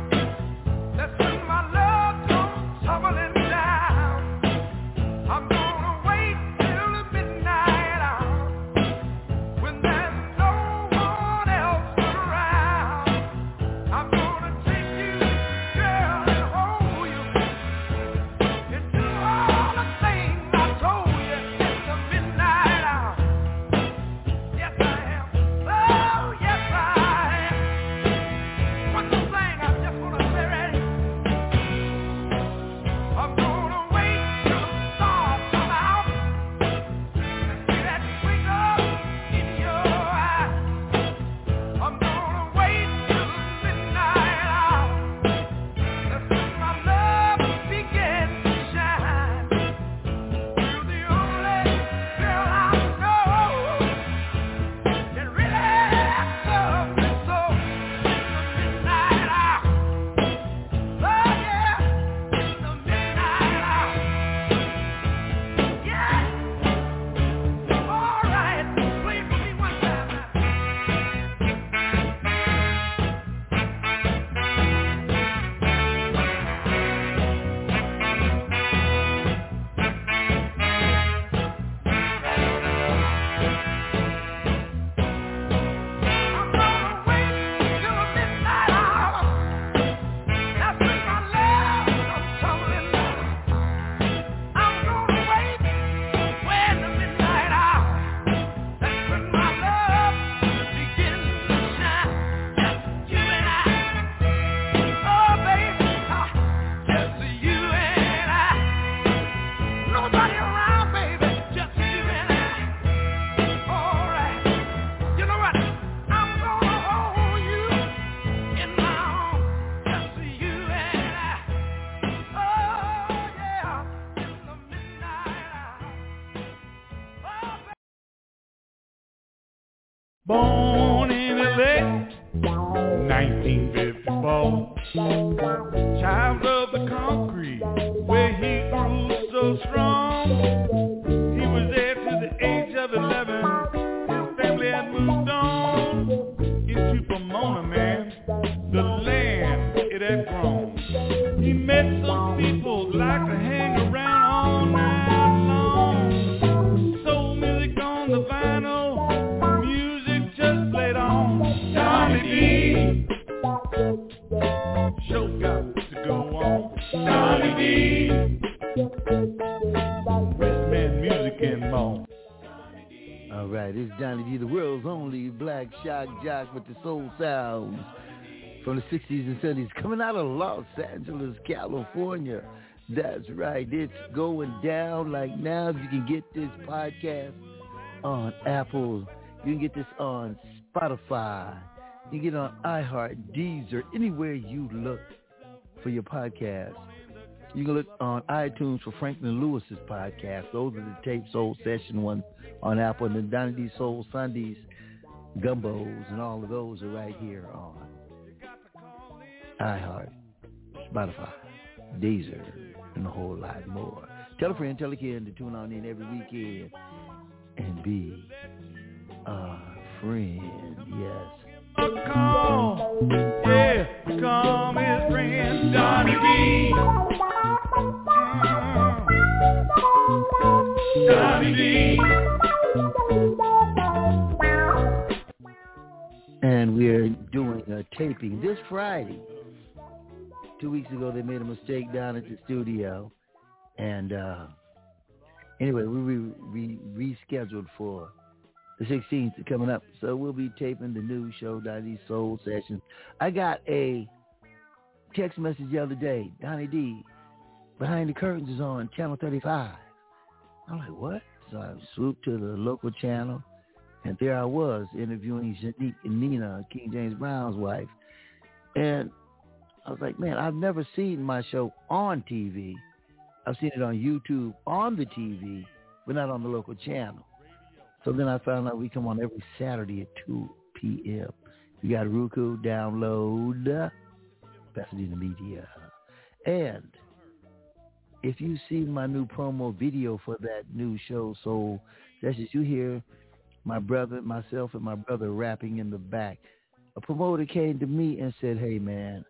Speaker 2: From the 60s and 70s, coming out of Los Angeles, California. That's right, it's going down like now. You can get this podcast on Apple. You can get this on Spotify. You can get on iHeart, Deezer, anywhere you look for your podcast. You can look on iTunes for Franklin Lewis's podcast. Those are the Tape Soul Session one on Apple, and the Donny D Soul Sundays, Gumbos, and all of those are right here on iHeart, Spotify, Deezer, and a whole lot more. Tell a friend, tell a kid to tune on in every weekend and be a friend. Yes.
Speaker 1: A Call, yeah, call his friend Johnny B. Donnie D.
Speaker 2: And we're doing a taping this Friday. Two weeks ago, they made a mistake down at the studio. And uh, anyway, we re- re- rescheduled for the 16th coming up. So we'll be taping the new show, Donnie Soul Sessions. I got a text message the other day. Donnie D, Behind the Curtains is on Channel 35. I'm like, what? So I swooped to the local channel, and there I was interviewing Shanique and Nina, King James Brown's wife. And I was like, man, I've never seen my show on TV. I've seen it on YouTube on the TV, but not on the local channel. So then I found out we come on every Saturday at 2 p.m. You got Roku, download uh, Pasadena Media. And if you see my new promo video for that new show, Soul Sessions, you hear my brother, myself, and my brother rapping in the back. A promoter came to me and said, hey, man,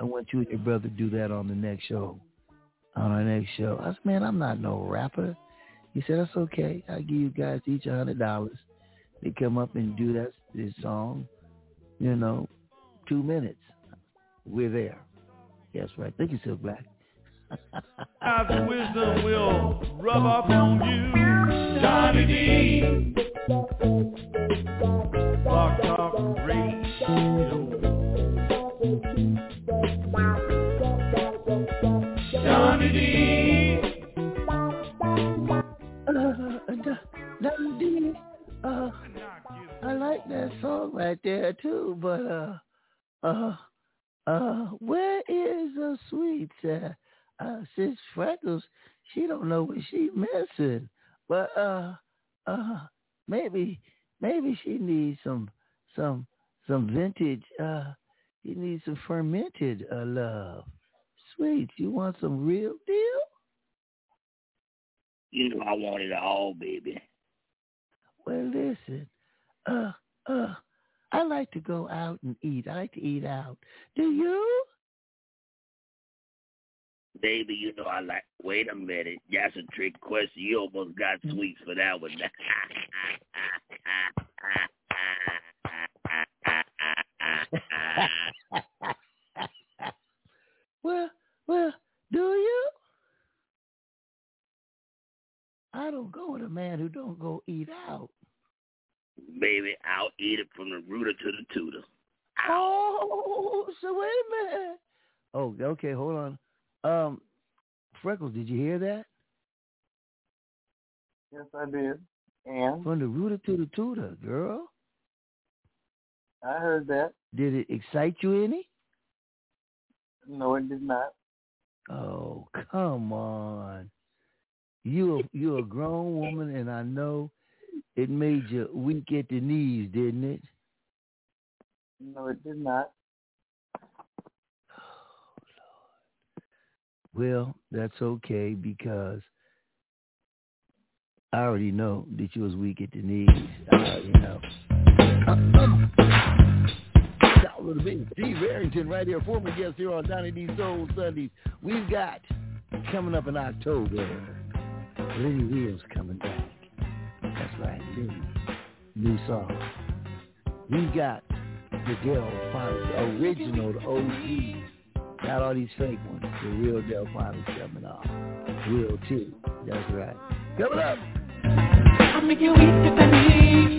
Speaker 2: I want you and your brother to do that on the next show. On our next show. I said, man, I'm not no rapper. He said, that's okay. I'll give you guys each a hundred dollars. They come up and do that this song, you know, two minutes. We're there. Yes, right. Thank you, Silk Black.
Speaker 1: Wisdom will rub on you. Johnny D. Talk.
Speaker 2: Donnie uh, I like that song right there too, but uh, uh, uh, where is uh, Sweet? Uh, uh, sis Freckles, she don't know what she missing, but uh, uh, maybe, maybe she needs some, some, some vintage. Uh, she needs some fermented uh, love. Sweet, you want some real deal?
Speaker 10: You know I want it all, baby.
Speaker 2: Well, listen, uh, uh, I like to go out and eat. I like to eat out. Do you?
Speaker 10: Baby, you know I like. Wait a minute, that's a trick question. You almost got sweets for that one.
Speaker 2: well, well, do you? I don't go with a man who don't go eat out.
Speaker 10: Baby, I'll eat it from the rooter to the tutor.
Speaker 2: Oh, so wait a minute. Oh, okay, hold on. Um, Freckles, did you hear that?
Speaker 8: Yes, I did. And
Speaker 2: From the rooter to the tutor, girl.
Speaker 8: I heard that.
Speaker 2: Did it excite you any?
Speaker 8: No, it did not.
Speaker 2: Oh, come on. You you're a grown woman, and I know it made you weak at the knees, didn't it?
Speaker 8: No, it did not.
Speaker 2: Well, that's okay because I already know that you was weak at the knees. I already know. Shout a little bit. Steve Arrington right here, former guest here on Donnie D Soul Sundays. We've got coming up in October, Lenny Williams coming back. That's right, Lenny. New song. We've got the Delfonics, original, the OG. Not all these fake ones. The real Delfonics coming off. Real too. That's right. Coming up.
Speaker 5: I make you weak at the knees.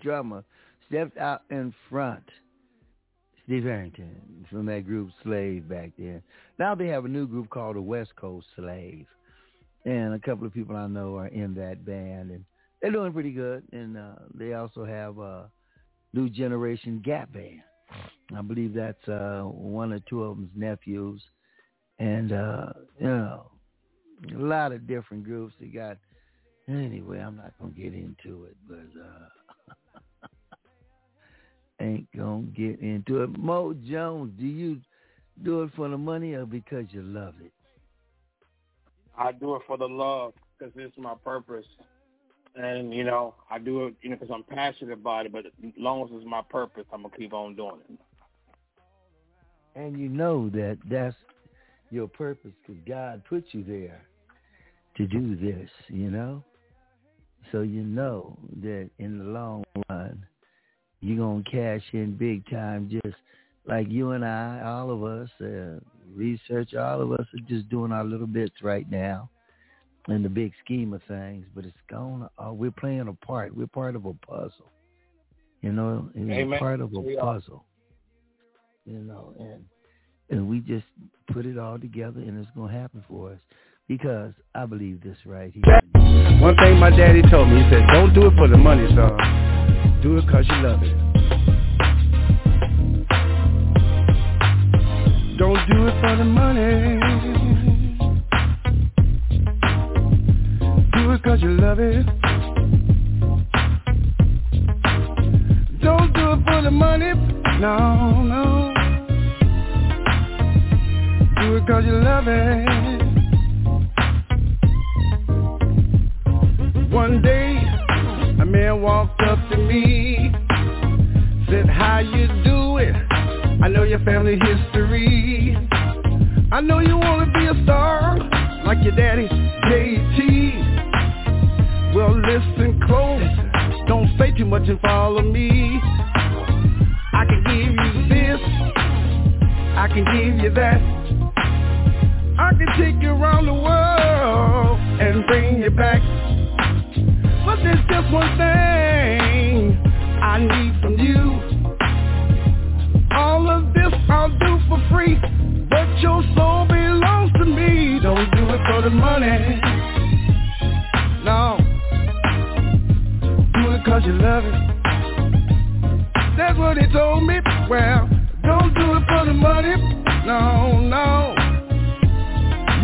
Speaker 2: Drummer, stepped out in front. Steve Arrington from that group Slave back then. Now they have a new group called the West Coast Slave. And a couple of people I know are in that band and they're doing pretty good. And uh, they also have a new generation Gap band. I believe that's uh, one or two of them's nephews. And, uh, you know, a lot of different groups. They got, anyway, I'm not going to get into it, but uh, ain't gonna get into it. Mo Jones, do you do it for the money or because you love it?
Speaker 9: I do it for the love because it's my purpose, and you know I do it you know because I'm passionate about it. But as long as it's my purpose, I'm gonna keep on doing it.
Speaker 2: And you know that that's your purpose because God put you there to do this. You know, so you know that in the long run you're going to cash in big time just like you and I, all of us, uh, research, all of us are just doing our little bits right now in the big scheme of things, but it's going to, uh, we're playing a part. We're part of a puzzle. You know, it's part of a we puzzle. Are. You know, and and we just put it all together and it's going to happen for us because I believe this right here.
Speaker 11: One thing my daddy told me, he said, don't do it for the money, son. Do it cause you love it. Don't do it for the money. Do it cause you love it. Don't do it for the money. No, no. Do it cause you love it. One day a man walked up to me, said, how you do it? I know your family history. I know you wanna be a star like your daddy, JT. Well, listen close. Don't say too much and follow me. I can give you this. I can give you that. I can take you around the world and bring you back. But there's just one thing I need from you. All of this I'll do for free, but your soul belongs to me. Don't do it for the money. No. Do it cause you love it. That's what he told me. Well, don't do it for the money. No, no.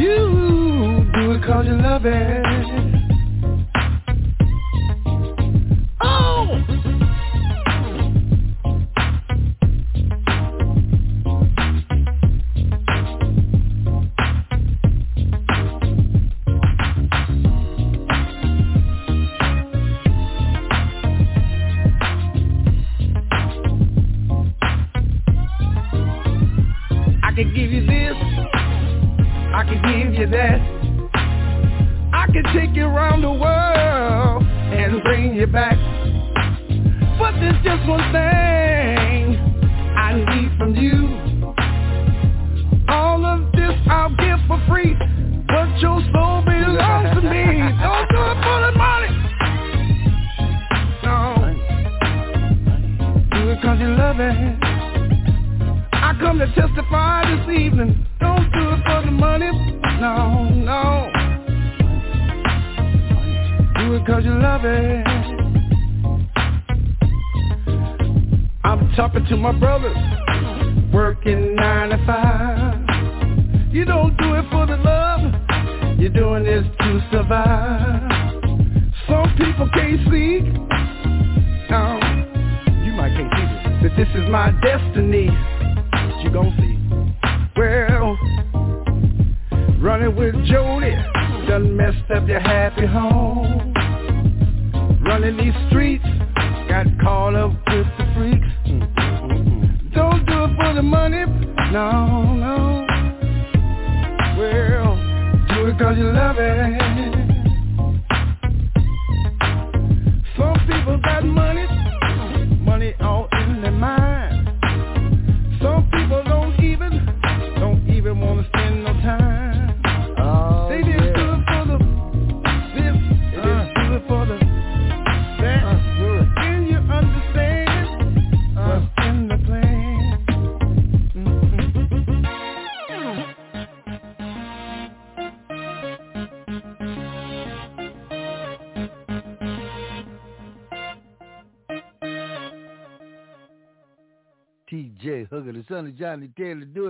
Speaker 11: You do it cause you love it.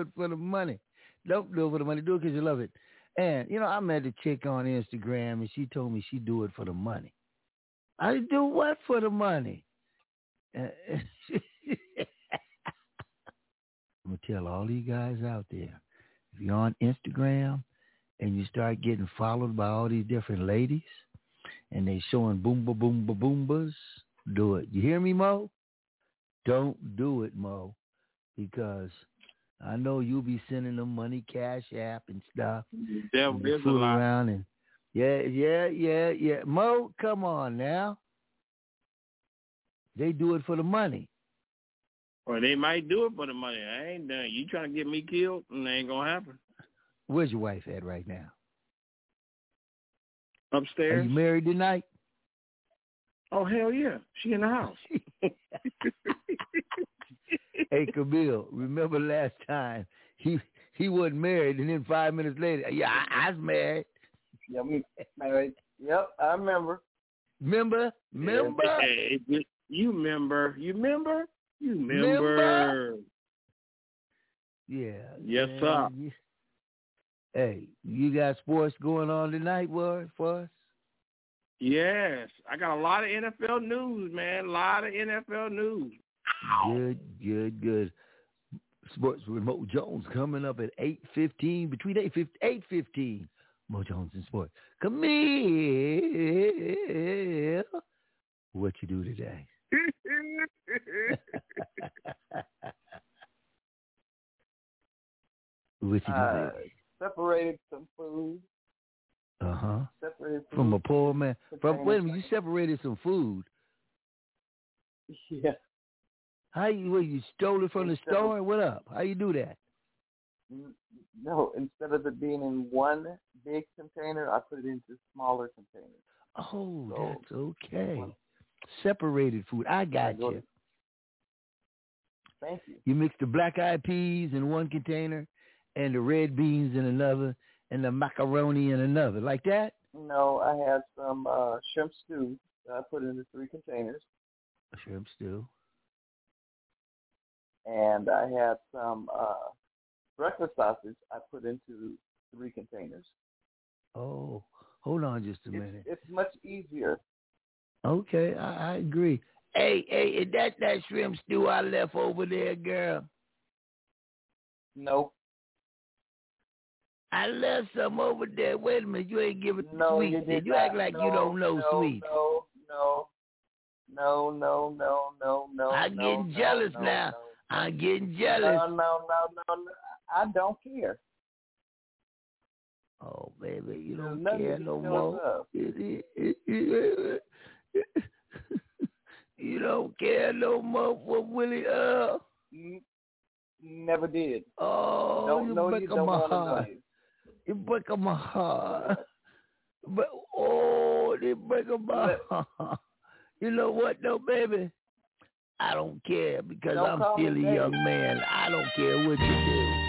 Speaker 11: It for the money. Don't do it for the money, do it
Speaker 2: because you love it. And, you know, I met a chick on Instagram and she told me she do it for the money. I do what for the money? I'm going to tell all you guys out there, if you're on Instagram and you start getting followed by all these different ladies and they showing boomba boomba boombas, do it. You hear me, Mo? Don't do it, Mo, because I know you'll be sending them money, cash app and stuff.
Speaker 9: Devil
Speaker 2: and
Speaker 9: is a lie.
Speaker 2: around and yeah, yeah, yeah, yeah. Mo, come on now. They do it for the money.
Speaker 9: Or they might do it for the money. I ain't done. You trying to get me killed, and it ain't gonna happen.
Speaker 2: Where's your wife at right now?
Speaker 9: Upstairs.
Speaker 2: Are you married tonight?
Speaker 9: Oh hell yeah, she in the house.
Speaker 2: hey, Camille, remember last time he he wasn't married, and then five minutes later, yeah, I, I was married.
Speaker 8: Yeah, me married. Yep, I remember.
Speaker 2: Remember? Remember?
Speaker 9: Hey, you- remember? You remember? You remember?
Speaker 2: Remember? Yeah.
Speaker 9: Yes,
Speaker 2: man,
Speaker 9: sir.
Speaker 2: Hey, you got sports going on tonight, boy, for us?
Speaker 9: Yes, I got a lot of NFL news, man. A lot of NFL news.
Speaker 2: Good, good, good. Sports with Mo Jones coming up at eight fifteen, between eight fifteen, eight fifteen. Mo Jones and sports. Come here. what you do today? what you do,
Speaker 8: uh, separated some food.
Speaker 2: Uh huh.
Speaker 8: Separated food.
Speaker 2: From a poor man. From wait a minute, you separated some food.
Speaker 8: Yeah.
Speaker 2: How you? What, you stole it from the
Speaker 8: Instead of-
Speaker 2: store? What up? How you do that?
Speaker 8: No, instead of it being in one big container, I put it into smaller containers.
Speaker 2: Oh,
Speaker 8: So,
Speaker 2: that's okay. Separated food. I got
Speaker 8: go
Speaker 2: you.
Speaker 8: Thank you.
Speaker 2: You mix the black eyed peas in one container, and the red beans in another, and the macaroni in another, like that.
Speaker 8: No, I had some uh, shrimp stew that I put into three containers,
Speaker 2: Shrimp stew.
Speaker 8: And I had some uh, breakfast sausage I put into three containers.
Speaker 2: Oh, hold on just a
Speaker 8: It's,
Speaker 2: minute.
Speaker 8: it's much easier.
Speaker 2: Okay, I, I agree. Hey, hey, is that that shrimp stew I left over there, girl?
Speaker 8: No,
Speaker 2: I left some over there. Wait a minute, you ain't giving
Speaker 8: no,
Speaker 2: sweets.
Speaker 8: you did
Speaker 2: You act like you don't know
Speaker 8: no,
Speaker 2: sweets.
Speaker 8: No, no, no, no, no, no, no.
Speaker 2: I'm
Speaker 8: no,
Speaker 2: getting
Speaker 8: no,
Speaker 2: jealous
Speaker 8: no,
Speaker 2: now.
Speaker 8: No.
Speaker 2: I'm getting jealous.
Speaker 8: No, no, no, no, no. I don't care.
Speaker 2: Oh, baby, you don't
Speaker 8: nothing
Speaker 2: care no more. you don't care no more for Willie Earl.
Speaker 8: Never did.
Speaker 2: Oh,
Speaker 8: don't
Speaker 2: you
Speaker 8: know
Speaker 2: break
Speaker 8: you
Speaker 2: my
Speaker 8: don't to
Speaker 2: heart. You break my heart. But oh, they break my heart. You know what though, baby? I don't care because I'm still a young man. I don't care what you do.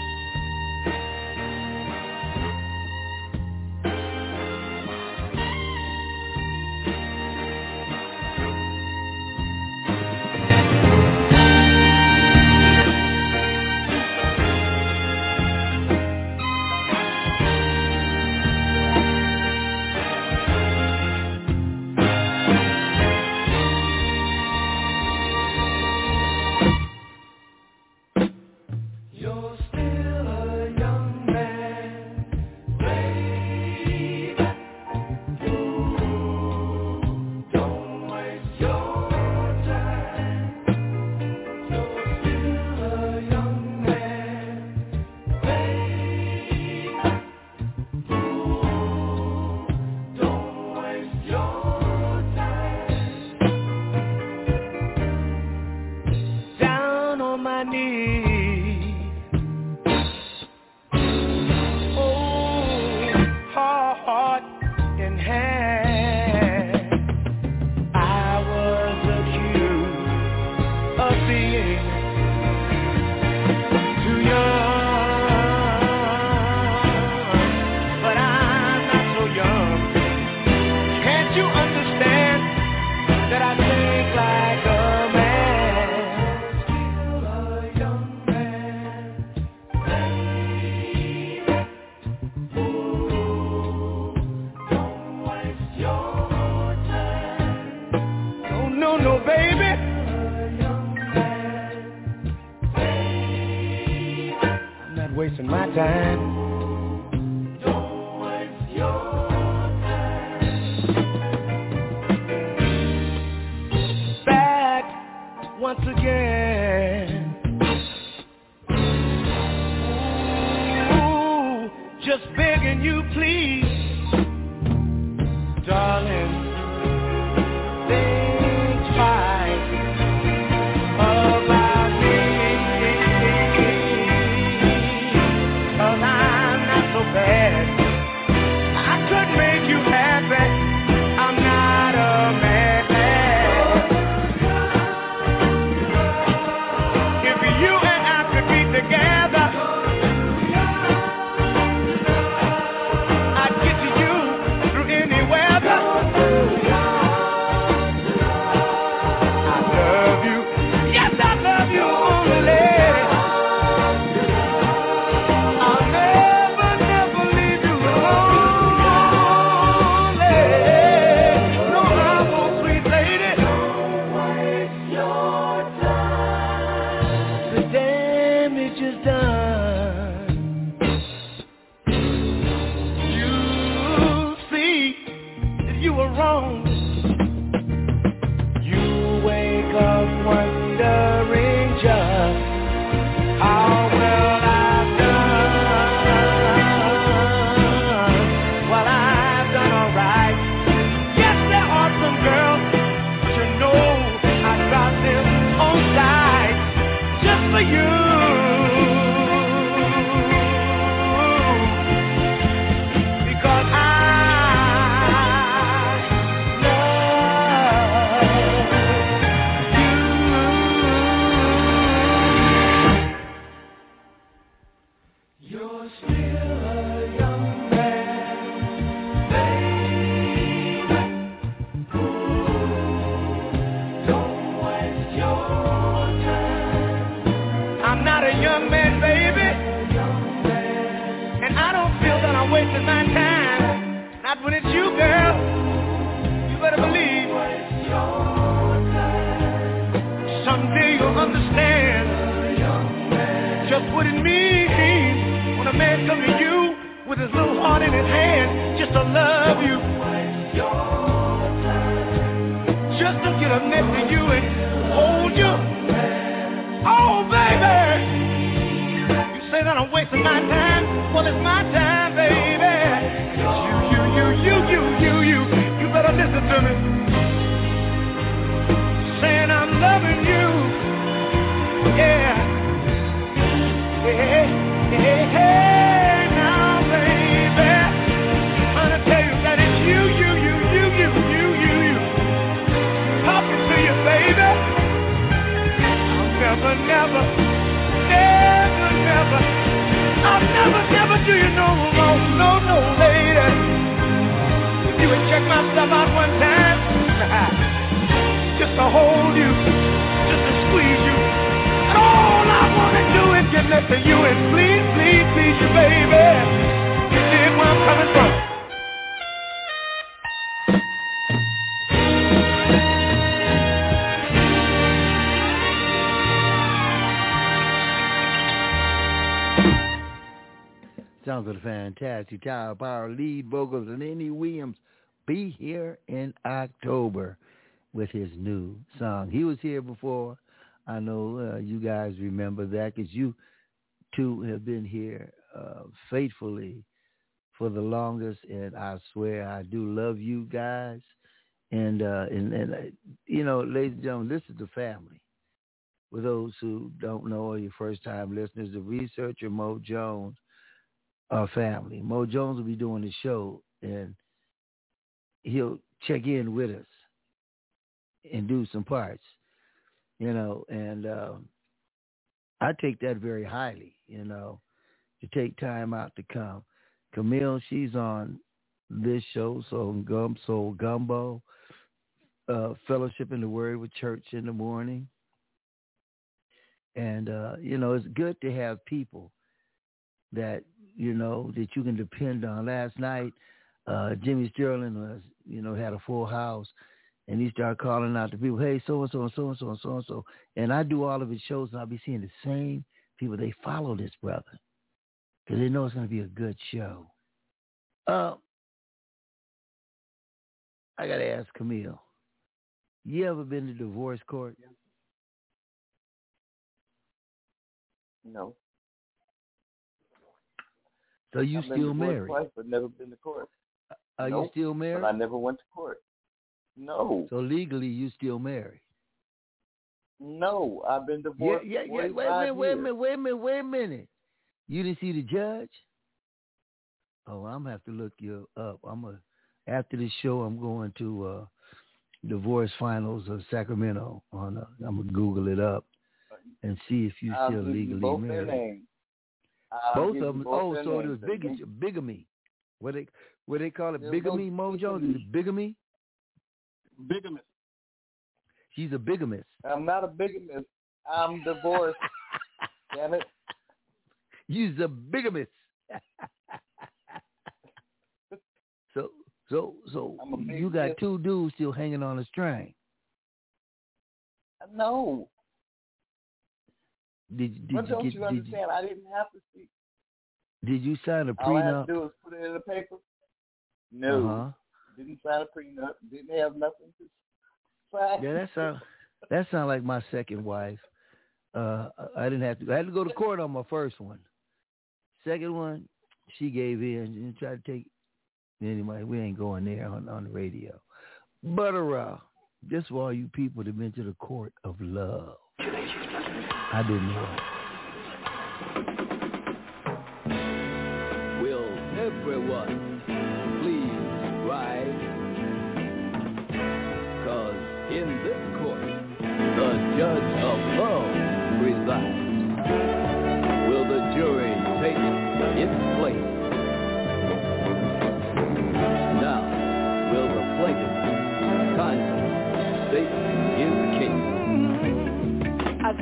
Speaker 2: Fantastic Tower Power lead vocals and Lenny Williams be here in October with his new song. He was here before. I know uh, you guys remember that because you two have been here uh, faithfully for the longest, and I swear I do love you guys. And uh, and and uh, you know, ladies and gentlemen, this is the family. For those who don't know or your first time listeners, the researcher Mo Jones our family. Mo Jones will be doing the show, and he'll check in with us and do some parts, you know. And uh, I take that very highly, you know, to take time out to come. Camille, she's on this show, so Gum Soul Gumbo, uh, Fellowship in the Word with Church in the morning. And, uh, you know, it's good to have people that you know, that you can depend on. Last night, uh, Jimmy Sterling was, you know, had a full house and he started calling out to people, hey, so and so and so and so and so and so. And I do all of his shows and I'll be seeing the same people. They follow this brother because they know it's going to be a good show. Uh, I got to ask Camille, you ever been to divorce court?
Speaker 8: No.
Speaker 2: So you
Speaker 8: I've
Speaker 2: still married?
Speaker 8: Twice, but never been to court.
Speaker 2: Are
Speaker 8: Nope,
Speaker 2: you still married?
Speaker 8: I never went to court. No.
Speaker 2: So legally, you still married?
Speaker 8: No, I've been divorced.
Speaker 2: yeah, yeah. Wait a
Speaker 8: 45
Speaker 2: minute, wait a minute, wait a minute, wait a minute. You didn't see the judge? Oh, I'm gonna have to look you up. I'm gonna after this show. I'm going to uh divorce finals of Sacramento. On uh, I'm gonna Google it up and see if you
Speaker 8: I'll
Speaker 2: still legally married. Both of them. Oh, so it was
Speaker 8: They
Speaker 2: bigamy. What they what they call it? Bigamy. Mo Jones is it bigamy.
Speaker 9: Bigamist.
Speaker 2: She's a bigamist.
Speaker 8: I'm not a bigamist. I'm divorced. Damn it.
Speaker 2: You's a bigamist. so so so
Speaker 8: big
Speaker 2: you got two dudes still hanging on a string.
Speaker 8: No.
Speaker 2: Did did
Speaker 8: What
Speaker 2: you
Speaker 8: don't
Speaker 2: get
Speaker 8: you
Speaker 2: did you,
Speaker 8: understand? I didn't have to see.
Speaker 2: did you sign a prenup?
Speaker 8: All I had
Speaker 2: prenup?
Speaker 8: to do was put it in the paper. No.
Speaker 2: Uh-huh.
Speaker 8: Didn't sign a prenup. Didn't have nothing to sign.
Speaker 2: Yeah, that sound that sound like my second wife. Uh, I didn't have to. I had to go to court on my first one. Second one, she gave in and tried to take. Anyway, we ain't going there on on the radio. But uh, just for all you people that been to the court of love, I didn't know.
Speaker 12: Will everyone please rise? Cause in this court, the judge of love presides. Will the jury take its place?
Speaker 13: I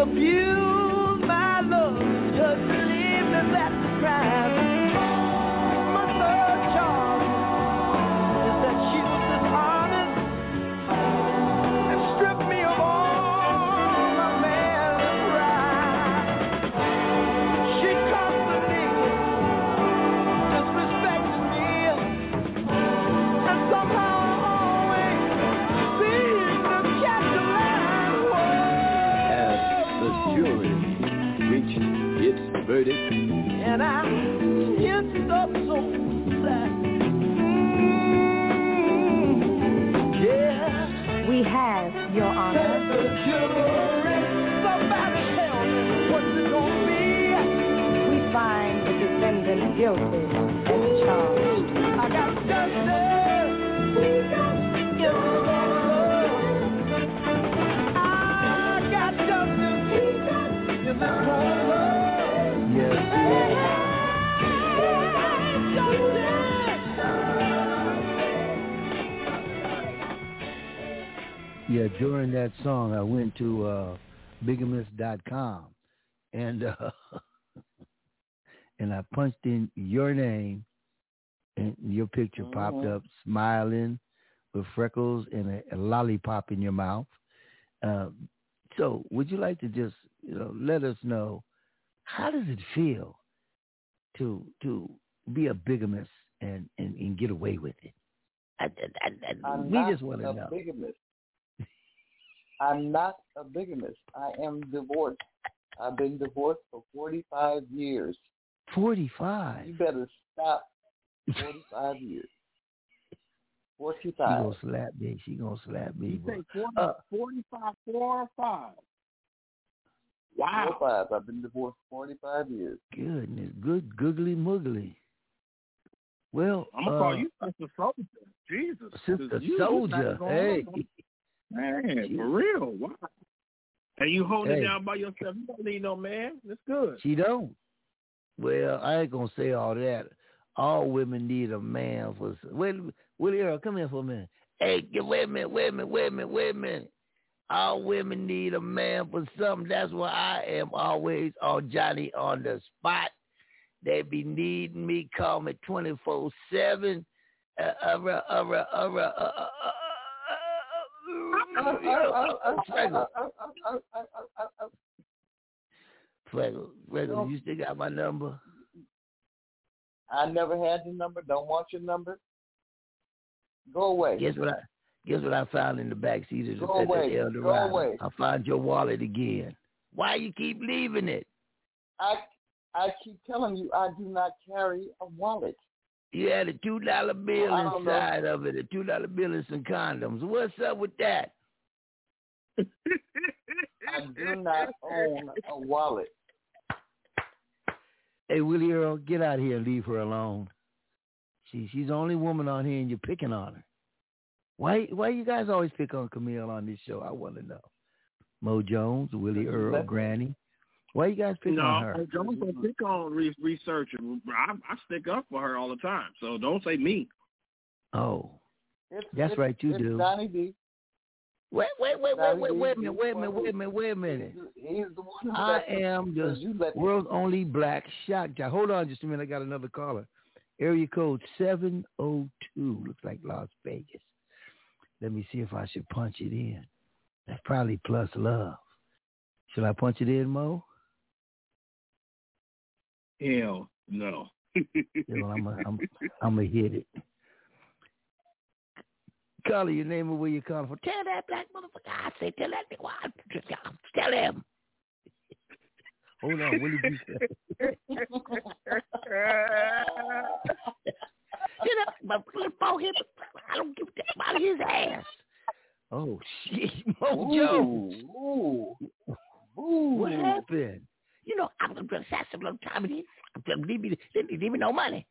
Speaker 13: and
Speaker 14: guilty as charged.
Speaker 5: I got justice. Give us all love. I got justice. Give us all love.
Speaker 2: Yes, yeah. During that song, I went to uh, bigamist.com and uh, and I punched in your name, and your picture popped
Speaker 8: Mhm.
Speaker 2: up, smiling with freckles and a, a lollipop in your mouth. Uh, so, would you like to just you know let us know how does it feel to to be a bigamist and and, and get away with it? I, I, I, we just want to
Speaker 8: a
Speaker 2: know.
Speaker 8: bigamist. I'm not a bigamist. I am divorced. I've been divorced for 45 years.
Speaker 2: Forty-five.
Speaker 8: You better stop. 45 years. 45.
Speaker 2: She
Speaker 8: 45.
Speaker 2: gonna slap me. She gonna slap me.
Speaker 9: You
Speaker 2: boy.
Speaker 9: say 40,
Speaker 2: Uh,
Speaker 9: 45, 4 or 5. Wow.
Speaker 8: 45. I've been divorced 45 years.
Speaker 2: Goodness, good googly muggly. Well,
Speaker 9: I'm going to
Speaker 2: uh,
Speaker 9: call you Sister Soldier. Jesus.
Speaker 2: Sister
Speaker 9: 'cause you-
Speaker 2: Soldier. Hey,
Speaker 9: going Man, for real. Wow. And you holding
Speaker 2: Hey.
Speaker 9: it down by yourself. You don't need no man. That's good.
Speaker 2: she don't. Well, I ain't gonna say all that. All women need a man for. Wait, Willie come here for a minute. Hey, wait a minute, wait a minute, wait a minute, wait a minute. All women need a man for something. That's why I am always on Johnny on the spot. They be needing me. Call me twenty four seven. Uh, uh, uh, uh, uh, uh, uh, Freckles, Freckles, Freckles, you still got my number?
Speaker 8: I never had your number. Don't want your number. Go away.
Speaker 2: Guess what I guess what I found in the back seat of the,
Speaker 8: Go
Speaker 2: of the
Speaker 8: away. Go away.
Speaker 2: I found your wallet again. Why you keep leaving it?
Speaker 8: I I keep telling you I do not carry a wallet.
Speaker 2: You had a two dollar bill
Speaker 8: know.
Speaker 2: inside of it, a two dollar bill and some condoms. What's up with that?
Speaker 8: I do not own a wallet.
Speaker 2: Hey Willie Earl, get out of here and leave her alone. She she's the only woman on here and you're picking on her. Why why you guys always pick on Camille on this show? I want to know. Mo Jones, Willie Earl,
Speaker 9: That's-
Speaker 2: Granny. Why you guys pick
Speaker 9: no,
Speaker 2: on her?
Speaker 9: don't don't pick on re- research. I, I stick up for her all the time. So don't say me.
Speaker 2: Oh,
Speaker 8: It's,
Speaker 2: That's
Speaker 8: it's,
Speaker 2: right, you
Speaker 8: it's
Speaker 2: do.
Speaker 8: Donnie D.
Speaker 2: Wait, wait, wait, wait,
Speaker 8: Donnie
Speaker 2: wait, wait a minute, wait a minute, wait a minute, wait a minute.
Speaker 8: He's, he's the one
Speaker 2: I am the world's only black shock jock. Hold on just a minute. I got another caller. Area code 702. Looks like Las Vegas. Let me see if I should punch it in. That's probably plus love. Should I punch it in, Mo?
Speaker 9: Hell no.
Speaker 2: Yeah, well, I'm going I'm, I'm to hit it. Caller, your name and where you calling from. Tell that black motherfucker. I say, tell that nigga. Tell him. Hold on. What did you say? You know, but flip on him. I don't give a damn about his ass. Oh shit, Mo Jones.
Speaker 8: Ooh,
Speaker 2: What happened? You know, I'm gonna assassin a little time and he I'm gonna leave me leave me, leave me no money.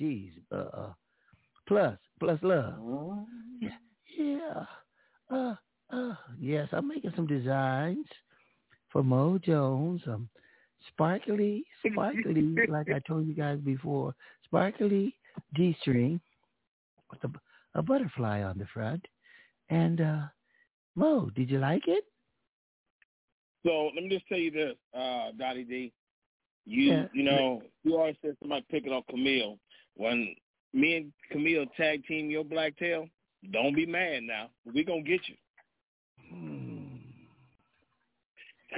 Speaker 2: Jeez, uh, uh plus plus love. Yeah, yeah. Uh, uh, yes, I'm making some designs for Mo Jones. Um, sparkly, sparkly, like I told you guys before, sparkly D string with a, a butterfly on the front. And uh Mo, did you like it?
Speaker 9: So let me just tell you this, uh, Dottie D. You
Speaker 2: Yeah.
Speaker 9: you know, you always said somebody picking on Camille. When me and Camille tag team your black tail, don't be mad now. We gonna get you. Hmm.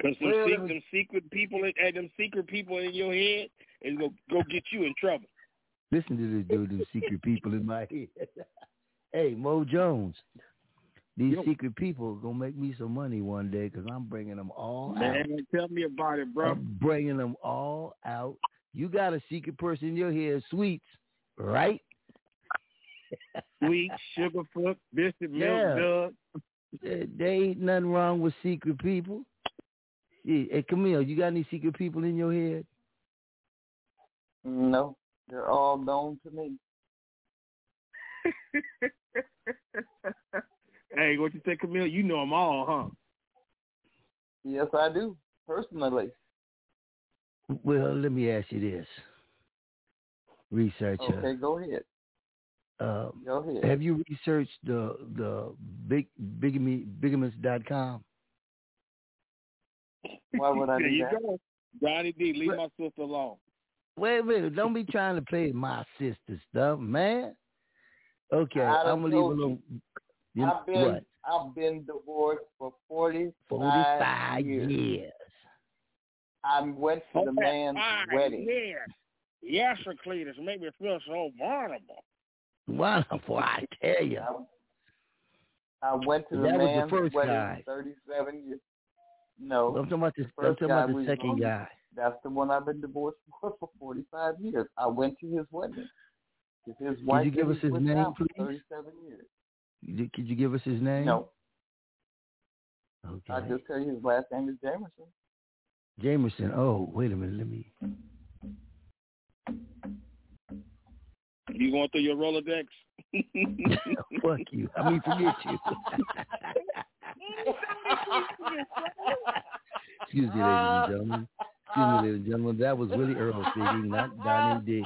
Speaker 9: Cause some,
Speaker 2: Well,
Speaker 9: se- them secret people, and them secret people in your head is gonna go get you in trouble.
Speaker 2: Listen to this dude, these secret people in my head. hey, Mo Jones, these secret people gonna make me some money one day because I'm bringing them all out.
Speaker 9: Man, tell me about it, bro.
Speaker 2: I'm bringing them all out. You got a secret person in your head, sweets, right?
Speaker 9: Sweet, Sugarfoot, Bishop,
Speaker 2: Yeah.
Speaker 9: Milk, Doug.
Speaker 2: There there ain't nothing wrong with secret people. Yeah. Hey, Camille, you got any secret people in your head?
Speaker 8: No, they're all known to me.
Speaker 9: hey, what you think, Camille? You know them all, huh?
Speaker 8: Yes, I do personally.
Speaker 2: Well, let me ask you this. Researcher.
Speaker 8: Okay, go ahead.
Speaker 2: Uh,
Speaker 8: Go ahead.
Speaker 2: have you researched the the big bigamy bigamist.com?
Speaker 8: Why would I do
Speaker 9: you
Speaker 8: that?
Speaker 9: go. Donnie D, leave my sister alone.
Speaker 2: Wait a minute, don't be trying to play my sister stuff, man. Okay,
Speaker 8: I done
Speaker 2: I'm gonna leave
Speaker 8: told
Speaker 2: alone. You
Speaker 8: I've been
Speaker 2: what?
Speaker 8: I've been divorced for forty
Speaker 2: five
Speaker 8: years.
Speaker 2: years.
Speaker 8: I went to the man's wedding.
Speaker 9: years. Yes, Cletus, make me feel so vulnerable.
Speaker 2: Wonderful, I tell you.
Speaker 8: I went to the
Speaker 2: That was the
Speaker 8: man's
Speaker 2: first
Speaker 8: wedding
Speaker 2: guy.
Speaker 8: thirty-seven years. No,
Speaker 2: I'm talking about the, I'm
Speaker 8: first
Speaker 2: talking
Speaker 8: guy
Speaker 2: about the second
Speaker 8: was-
Speaker 2: guy.
Speaker 8: That's the one I've been divorced for for forty-five years. I went to his wedding. If his wife Could
Speaker 2: you give us his name,
Speaker 8: for
Speaker 2: please?
Speaker 8: Thirty-seven years.
Speaker 2: You- Could you give us his name?
Speaker 8: No,
Speaker 2: Okay.
Speaker 8: I just tell you his last name is Jamerson.
Speaker 2: Jamerson. Oh, wait a minute. Let me.
Speaker 9: You going through your Rolodex?
Speaker 2: Fuck you. I mean, forget you. Excuse me, ladies and gentlemen. Excuse me, ladies and gentlemen. That was Willie Earl speaking, not Donnie D.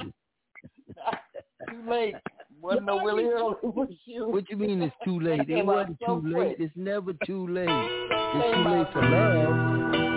Speaker 8: Too late. Wasn't no Willie Earl. It was you.
Speaker 2: What you mean it's too late? It wasn't too late. It's never too late. It's too late
Speaker 8: out-
Speaker 2: to love.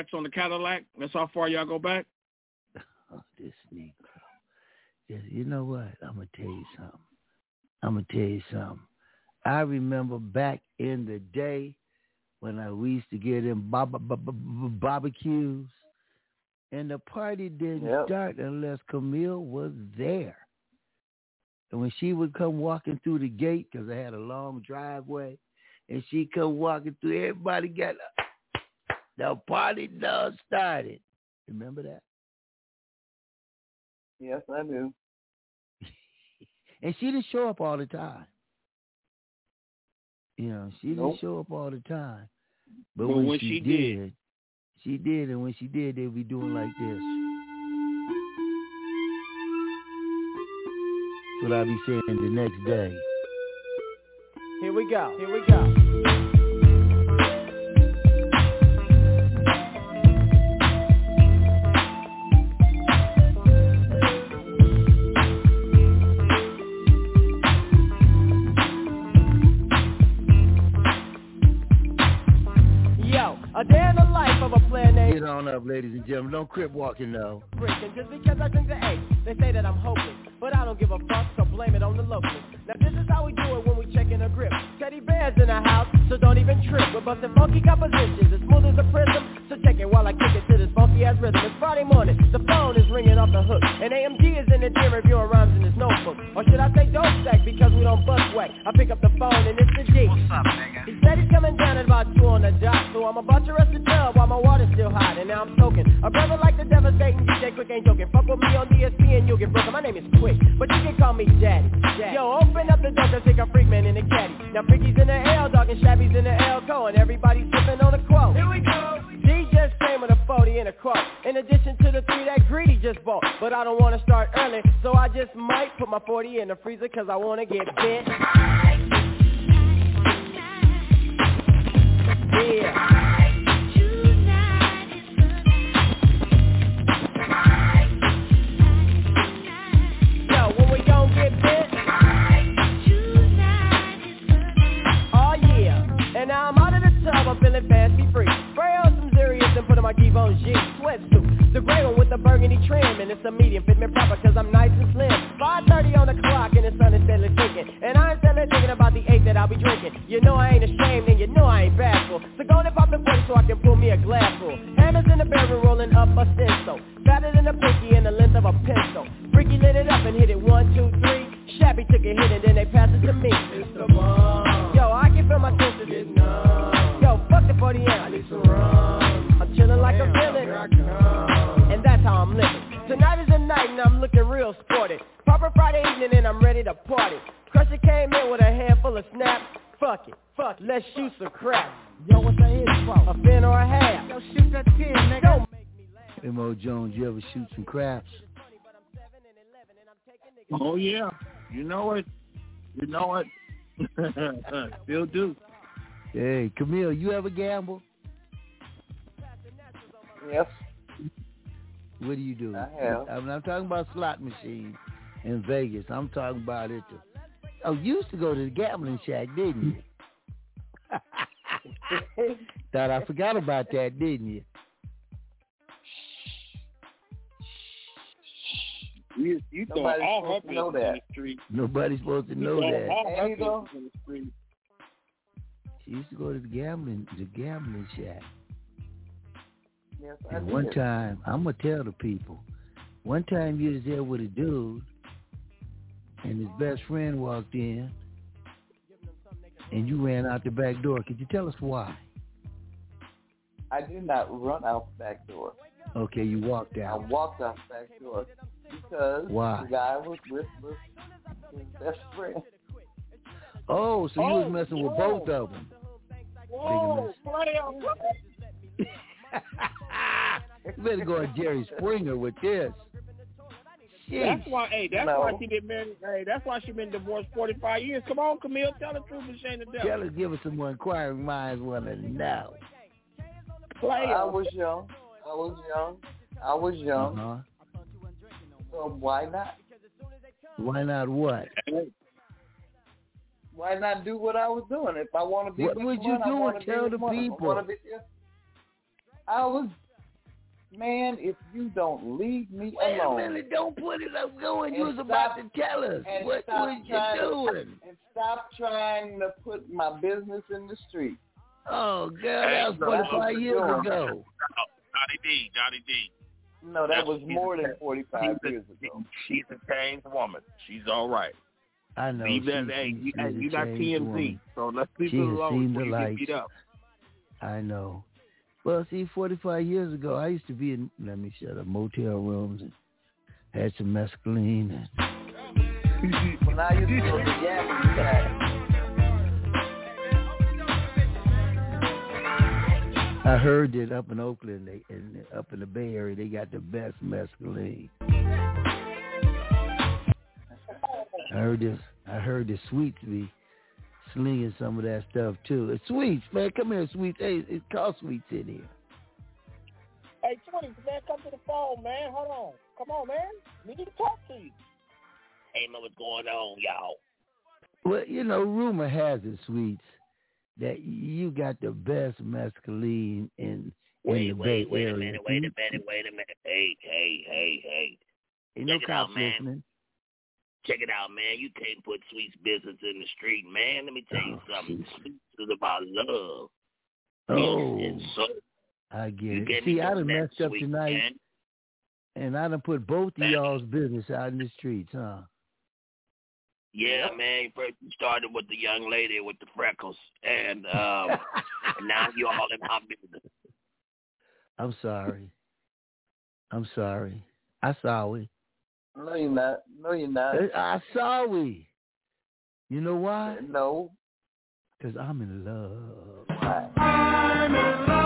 Speaker 9: Flats on the Cadillac. That's how far y'all go back.
Speaker 2: Oh, this Negro. Yeah, You know what? I'm gonna tell you something. I'm gonna tell you something. I remember back in the day when I we used to get in bar- bar- bar- bar- barbecues, and the party didn't
Speaker 8: Yep.
Speaker 2: start unless Camille was there. And when she would come walking through the gate, because I had a long driveway, and she come walking through, everybody got the party done started. Remember that?
Speaker 8: Yes, I do.
Speaker 2: And she didn't show up all the time. You know, she didn't
Speaker 8: Nope.
Speaker 2: show up all the time. But,
Speaker 9: But
Speaker 2: when,
Speaker 9: when
Speaker 2: she,
Speaker 9: she
Speaker 2: did,
Speaker 9: did.
Speaker 2: she did, and when she did, they'd be doing like this. That's what I'll be saying the next day.
Speaker 15: Here we go. Here we go.
Speaker 2: On up, ladies and gentlemen. Don't crip walking though.
Speaker 15: freaking just because I drink the eight. They say that I'm hopeless, but I don't give a fuck, so blame it on the locals. Now this is how we do it when we check in a grip. Teddy bears in the house, so don't even trip. We're busting funky compositions, as smooth as a prism. So check it while I kick it to this funky ass rhythm. It's Friday morning, the phone is ringing off the hook, and AMG is in the gym reviewing rhymes in his notebook. Or should I say dope stack because we don't bust whack? I pick up the phone and it's the G. What's up, nigga? He said he's coming down at about two on the dot, so I'm about to rest the tub while my water's still hot, and now I'm soaking. A brother like the devastating DJ Quik ain't joking. Fuck with me on DSP and you'll get broken. My name is Quik, but you can call me Daddy. Yo, open up the door, cause take a freak man in the caddy. Now Freaky's in the L, dog, and Shabby's in the L co, and everybody's sipping on a quote. Here we go. D just came with a 40 and a quote. In addition to the three that Greedy just bought. But I don't wanna start early, so I just might put my 40 in the freezer, cause I wanna get bent. Yeah. And now I'm out of the tub, I'm feeling fancy free. Spray on some Zerius and put on my Givenchy sweatsuit. The gray one with the burgundy trim, and it's a medium, fit me proper cause I'm nice and slim. 5.30 on the clock and the sun is steadily sinking. And I ain't steadily thinking about the eight that I'll be drinking. You know I ain't ashamed and you know I ain't bashful. So go and pop the 40 so I can pull me a glass full. Hammers in the barrel rolling up a stencil. Fatter than a pinky and the length of a pencil. Freaky lit it up and hit it one, two, three. Shabby took a hit and then they passed it to me. Fuck the 40 ounce. I need some rum. I'm chilling like a villain. Here I come. And that's how I'm living. Tonight is the night and I'm looking real sporty. Proper Friday evening and I'm ready to party. Crusher came in with a handful of snaps. Fuck it, fuck it. Let's shoot some crap. Yo, what's that hit for? A fin or a half? Yo, shoot that 10, nigga. Don't
Speaker 2: M.O. Jones, you ever shoot some craps?
Speaker 9: Oh yeah, you know it. You know it. Still do.
Speaker 2: Hey, Camille, you ever gamble?
Speaker 8: Yes.
Speaker 2: What do you do?
Speaker 8: I have.
Speaker 2: I'm not talking about slot machines in Vegas. I'm talking about it. Oh, you used to go to the gambling shack, didn't you? Thought I forgot about that, didn't you?
Speaker 9: You, you throw
Speaker 8: Nobody's
Speaker 9: all
Speaker 8: supposed
Speaker 9: her
Speaker 8: to know
Speaker 9: business in
Speaker 8: that.
Speaker 9: the street.
Speaker 2: Nobody's supposed to
Speaker 9: You
Speaker 2: know that.
Speaker 9: all her
Speaker 8: There you go.
Speaker 9: business in the street.
Speaker 2: She used to go to the gambling, the gambling shack.
Speaker 8: Yes, I
Speaker 2: And
Speaker 8: did.
Speaker 2: one time, I'm gonna tell the people. One time you was there with a dude, and his best friend walked in, and you ran out the back door. Could you tell us why?
Speaker 8: I did not run out the back door.
Speaker 2: Okay, you walked out.
Speaker 8: I walked out the back door because
Speaker 2: Why?
Speaker 8: the guy was with, with his best friend.
Speaker 2: Oh, so you
Speaker 9: Oh,
Speaker 2: was messing with both of them.
Speaker 9: Whoa, player.
Speaker 2: You better go on Jerry Springer with this.
Speaker 9: That's why. Hey, that's
Speaker 2: No.
Speaker 9: why she been married. Hey, that's why she been divorced forty five years. Come on, Camille, tell the truth and shame the devil.
Speaker 2: Tell us, give us some more inquiring minds want to know.
Speaker 9: Player.
Speaker 8: I was young. I was young. I was young.
Speaker 2: Uh-huh.
Speaker 8: So why not?
Speaker 2: Why not what?
Speaker 8: Why not do what I was doing? If I want to be
Speaker 2: What
Speaker 8: with
Speaker 2: was you
Speaker 8: one, I
Speaker 2: doing? Tell
Speaker 8: with
Speaker 2: the
Speaker 8: one. I
Speaker 2: people.
Speaker 8: wanna be- I was, man. If you don't leave me
Speaker 2: Wait a
Speaker 8: alone,
Speaker 2: minute, don't put it up going. You
Speaker 8: And
Speaker 2: was about to tell us. What
Speaker 8: stop
Speaker 2: was you
Speaker 8: trying to-
Speaker 2: doing?
Speaker 8: and stop trying to put my business in the street.
Speaker 2: Oh, girl, that was 45 years ago.
Speaker 9: Donnie D, Donnie D.
Speaker 8: No, that
Speaker 9: That's-
Speaker 8: was
Speaker 9: she's
Speaker 8: more
Speaker 9: a-
Speaker 8: than 45
Speaker 9: she's a-
Speaker 8: years ago.
Speaker 9: She's a changed woman. She's all right.
Speaker 2: I know.
Speaker 9: Leave that.
Speaker 2: she-
Speaker 9: Hey,
Speaker 2: she-
Speaker 9: you, hey, you got
Speaker 2: changed
Speaker 9: TMZ,
Speaker 2: woman.
Speaker 9: so let's leave
Speaker 2: She
Speaker 9: it
Speaker 2: has
Speaker 9: alone
Speaker 2: seen
Speaker 9: before
Speaker 2: the
Speaker 9: you get
Speaker 2: lights.
Speaker 9: beat up.
Speaker 2: I know. Well, see, 45 years ago, I used to be in, let me shut up, motel rooms and had some mescaline. And
Speaker 8: When I used to go to Yapping Side,
Speaker 2: I heard that up in Oakland, they, and up in the Bay Area, they got the best mescaline. I heard this. I heard the sweets be slinging some of that stuff too. It's sweets, man. Come here, sweets. Hey, it's called sweets in here.
Speaker 9: Hey, Twenty, man, come to the phone, man. Hold on. Come on, man. We need to talk to you.
Speaker 10: Hey, man, what's going on, y'all?
Speaker 2: Well, you know, rumor has it, sweets, that you got the best mescaline in in
Speaker 10: Wait,
Speaker 2: the
Speaker 10: wait,
Speaker 2: Bay
Speaker 10: wait
Speaker 2: Area.
Speaker 10: a minute, wait a minute, wait a minute. Hey, hey, hey, hey.
Speaker 2: Ain't no
Speaker 10: Check it
Speaker 2: cops
Speaker 10: man.
Speaker 2: listening.
Speaker 10: Check it out, man. You can't put Sweet's business in the street, man. Let me tell you something. Sweets is about love.
Speaker 2: Oh,
Speaker 10: and soul.
Speaker 2: I get it. See, I
Speaker 10: on
Speaker 2: done messed up
Speaker 10: sweet,
Speaker 2: tonight,
Speaker 10: man.
Speaker 2: and I done put both of y'all's business out in the streets, huh?
Speaker 10: Yeah, man. First you started with the young lady with the freckles, and um, now you're all in my business.
Speaker 2: I'm sorry. I'm sorry. I sorry.
Speaker 8: No, you're not. No, you're not.
Speaker 2: I sorry. You know why?
Speaker 8: No.
Speaker 2: Because I'm in love.
Speaker 8: I'm in
Speaker 16: And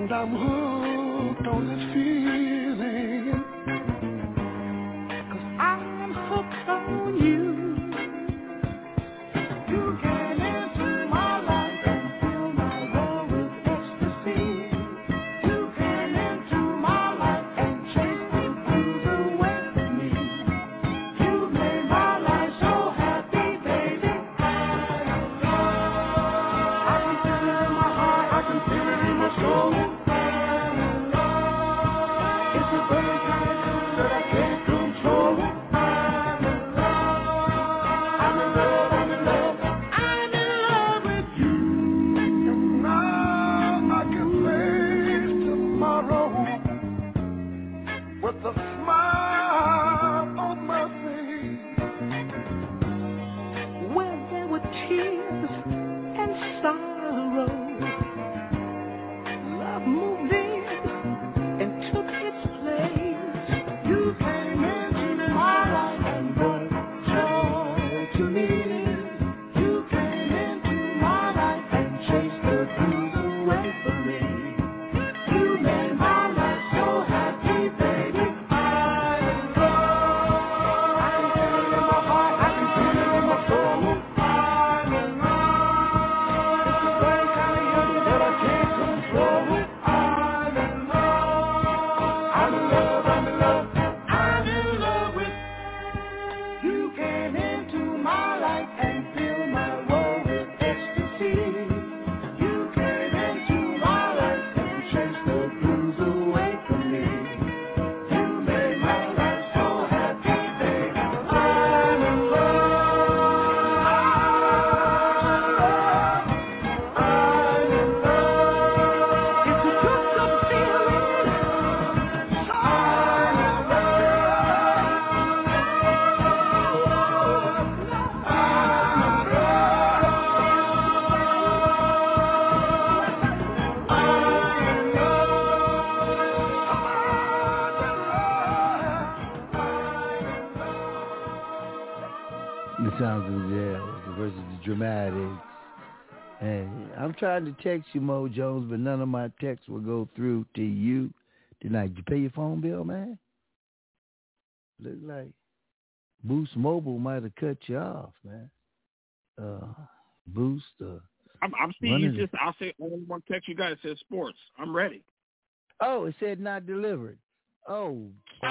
Speaker 13: And I'm hooked
Speaker 2: Trying to text you, Mo Jones, but none of my texts will go through to you tonight. Did you pay your phone bill, man? Look like Boost Mobile might have cut you off, man. Uh, Boost. Uh,
Speaker 9: I'm, I'm seeing you just. I'll say only one text you got. It says sports. I'm ready.
Speaker 2: oh, it said not delivered. Oh,
Speaker 9: Yo,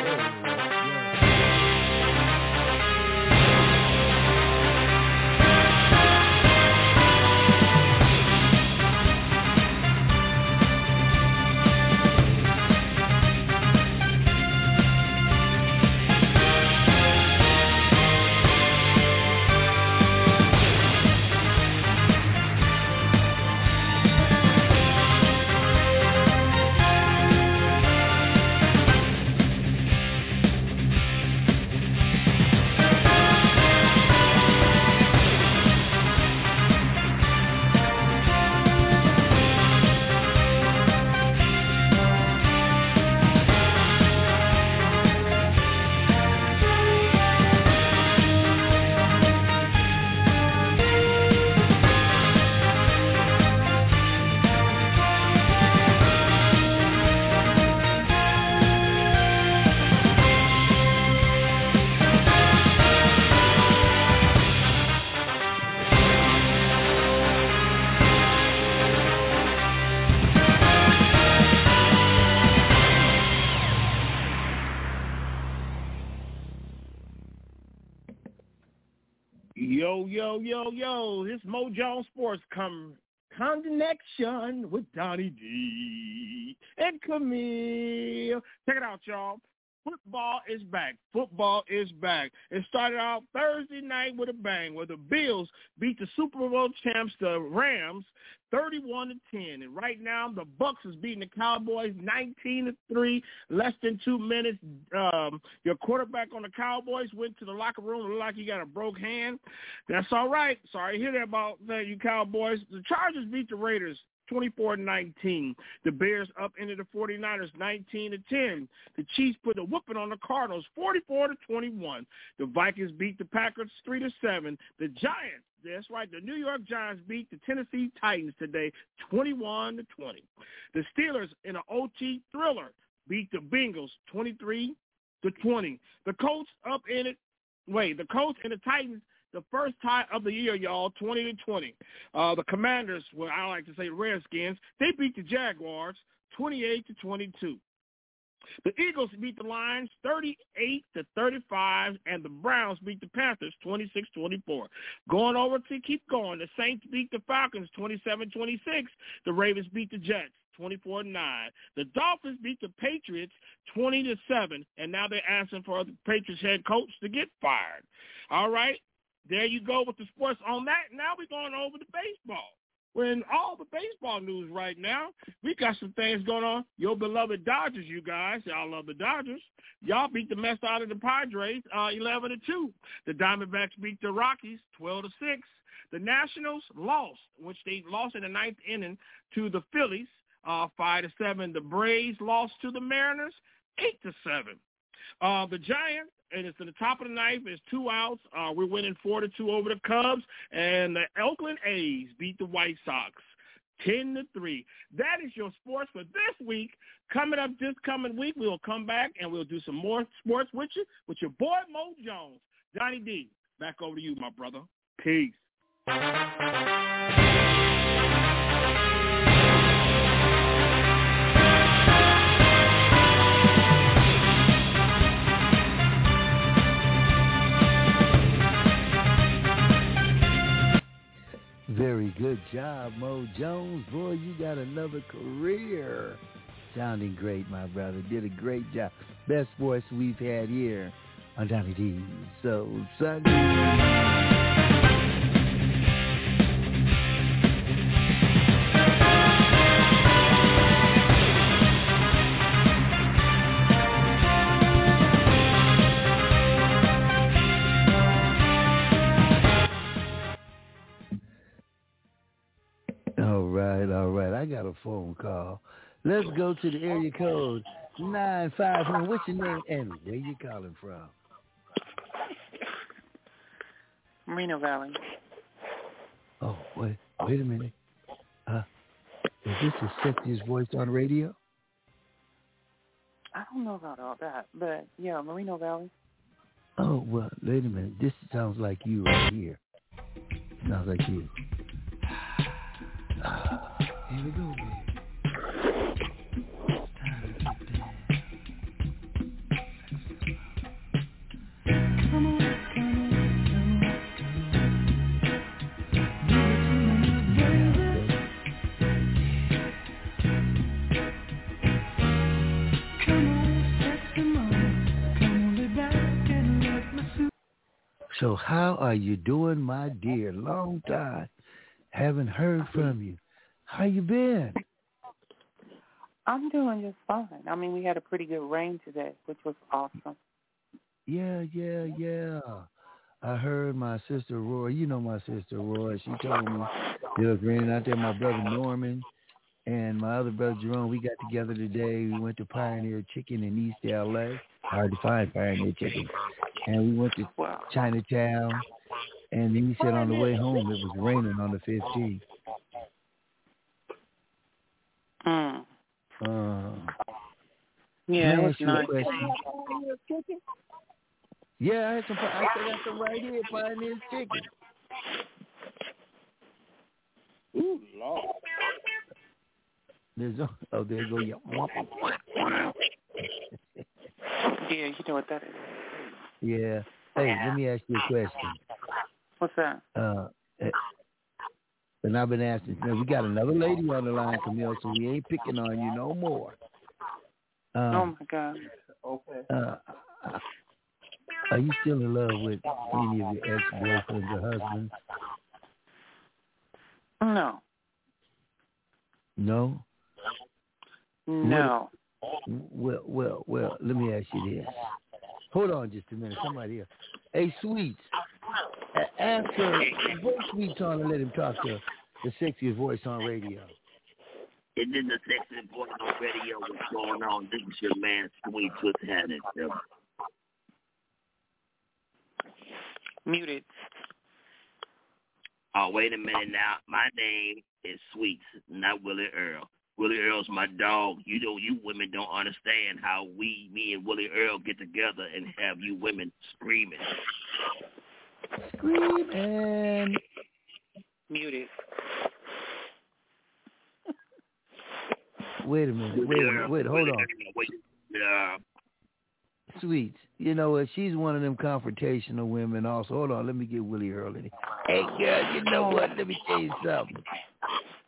Speaker 9: yo, yo, yo. This Mo Jones Sports come connection with Donnie D and Camille. Check it out, y'all. Football is back. Football is back. It started out Thursday night with a bang where the Bills beat the Super Bowl champs, the Rams, 31 to 10. And right now the Bucks is beating the Cowboys 19 to 3, less than 2 minutes. Um, your quarterback on the Cowboys went to the locker room looked like he got a broke hand. That's all right. Sorry to hear that about that, you Cowboys. The Chargers beat the Raiders 24-19. The Bears up into the 49ers 19 to 10. The Chiefs put a whooping on the Cardinals 44 to 21. The Vikings beat the Packers 3 to 7. The Giants, that's right, the New York Giants beat the Tennessee Titans today 21 to 20. The Steelers in an OT thriller beat the Bengals 23 to 20. The Colts up in it. Wait, the Colts and the Titans the first tie of the year, y'all, 20 to 20. Uh, the Commanders, well, I like to say Redskins, they beat the Jaguars 28 to 22. The Eagles beat the Lions 38 to 35, and the Browns beat the Panthers 26-24. Going over to keep going, the Saints beat the Falcons 27-26. The Ravens beat the Jets 24-9. The Dolphins beat the Patriots 20 to 7, and now they're asking for the Patriots head coach to get fired. All right, there you go with the sports on that. Now we're going over to baseball. We're in all the baseball news right now. We got some things going on. Your beloved Dodgers, you guys, y'all love the Dodgers. Y'all beat the mess out of the Padres, uh, eleven to two. The Diamondbacks beat the Rockies, twelve to six. The Nationals lost, which they lost in the ninth inning to the Phillies, uh, five to seven. The Braves lost to the Mariners, eight to seven. Uh, the Giants, and it's in the top of the ninth. It's two outs. Uh, we're winning four to two over the Cubs, and the Oakland A's beat the White Sox. 10 to 3. That is your sports for this week. Coming up this coming week, we'll come back and we'll do some more sports with you with your boy Mo Jones. Donnie D, back over to you, my brother. Peace.
Speaker 2: Very good job, Mo Jones. Boy, you got another career. Sounding great, my brother. Did a great job. Best voice we've had here on Donnie D. So, Sunday. Right, all right. I got a phone call. Let's go to the area code nine five one. What's your name and where you calling from?
Speaker 17: Moreno Valley.
Speaker 2: Oh, wait, wait a minute. Uh, is this the sexiest voice on radio?
Speaker 17: I don't know about all that, but yeah, Moreno Valley.
Speaker 2: Oh, well, wait a minute. This sounds like you right here. Sounds like you. Here we go. So how are you doing, my dear? Long time. Haven't heard from you. How you been?
Speaker 17: I'm doing just fine. I mean, we had a pretty good rain today, which was awesome.
Speaker 2: Yeah, yeah, yeah. I heard my sister Roy. You know my sister Roy. She told me it was raining out there. My brother Norman and my other brother Jerome. We got together today. We went to Pioneer Chicken in East LA. Hard to find Pioneer Chicken. And we went to Chinatown. And then he said on the way home it was raining on the 15th.
Speaker 17: Mm.
Speaker 2: Uh,
Speaker 17: Yeah,
Speaker 2: Can
Speaker 17: was
Speaker 2: ask you a
Speaker 17: nice.
Speaker 2: Yeah, I had some. I still got some right here, Pioneer Chicken.
Speaker 9: Ooh, Lord.
Speaker 2: There's a, oh, there you go. Yeah.
Speaker 17: Yeah, you know what that is.
Speaker 2: yeah. Hey, let me ask you a question.
Speaker 17: What's that?
Speaker 2: Uh, eh, and I've been asking. Now, we got another lady on the line, Camille, so we ain't picking on you no more.
Speaker 17: oh
Speaker 2: Um,
Speaker 17: my God.
Speaker 8: Okay.
Speaker 2: uh, are you still in love with any of your ex-boyfriends or husbands?
Speaker 17: No.
Speaker 2: No.
Speaker 17: No.
Speaker 2: Well, well, well. Let me ask you this. Hold on just a minute. Somebody here. Hey, Sweets. a- Ask her. Put Sweets on and let him talk to the sexiest voice on radio.
Speaker 10: And then the sexy voice on radio, what's going on? This is your man, Sweet, what's happening?
Speaker 17: Muted.
Speaker 10: Oh, wait a minute now. My name is Sweets, not Willie Earl. Willie Earl's my dog. You know, you women don't understand how we, me and Willie Earl get together and have you women screaming.
Speaker 2: Screaming.
Speaker 17: Muted.
Speaker 2: Wait a minute. Wait a minute. Wait. Hold on.
Speaker 10: Wait, uh,
Speaker 2: Sweets. You know what? She's one of them confrontational women. Also, hold on. Let me get Willie Earl in. here. Hey, girl. You know what? Let me tell you something.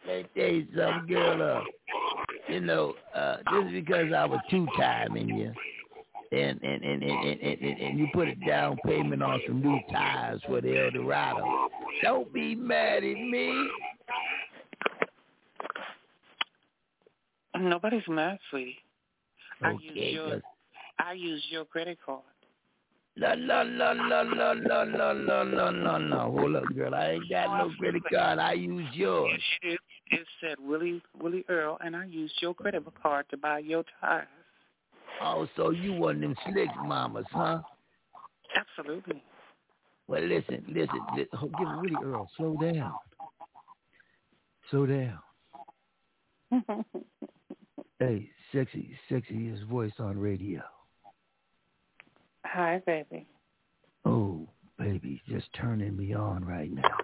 Speaker 2: Let me tell you something, girl. Uh, you know, uh, just because I was two timing you, and and and and, and, and, and and you put a down payment on some new tires for the Eldorado, don't be mad at me.
Speaker 17: Nobody's mad, sweetie. I use your I use your credit card.
Speaker 2: No, no, no, no, no, no, no, no, no, no, no. Hold up, girl. I ain't got no credit card. I use yours.
Speaker 17: It, it said Willie Willie Earl, and I used your credit card to buy your tires.
Speaker 2: Oh, so you one of them slick mamas, huh?
Speaker 17: Absolutely.
Speaker 2: Well, listen, listen. li- oh, Give it Willie Earl. Slow down. Slow down. Hey, sexy, sexiest voice on radio.
Speaker 17: Hi, baby.
Speaker 2: Oh, baby, just turning me on right now.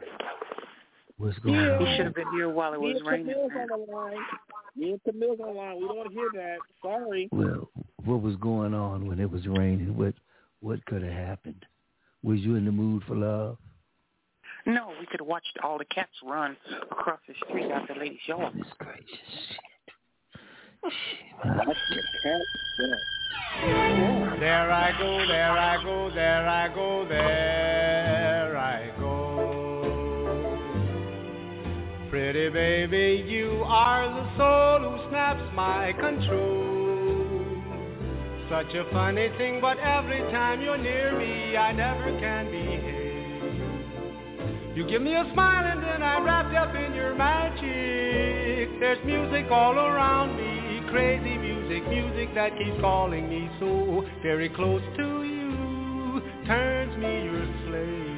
Speaker 2: What's going
Speaker 9: Yeah.
Speaker 2: on?
Speaker 17: You should have been here while it
Speaker 9: Me
Speaker 17: was
Speaker 9: and
Speaker 17: raining.
Speaker 9: Camille's on the line. Me and Camille's on the line. We don't hear that. Sorry.
Speaker 2: Well, what was going on when it was raining? What what could have happened? Was you in the mood for love?
Speaker 17: No, we could have watched all the cats run across the street out the lady's yard.
Speaker 2: Goodness gracious.
Speaker 18: There I go, there I go, there I go, there I go. Pretty baby, you are the soul who snaps my control. Such a funny thing, but every time you're near me, I never can behave. You give me a smile and then I'm wrapped up in your magic. There's music all around me, crazy music, music that keeps calling me so very close to you, turns me your slave.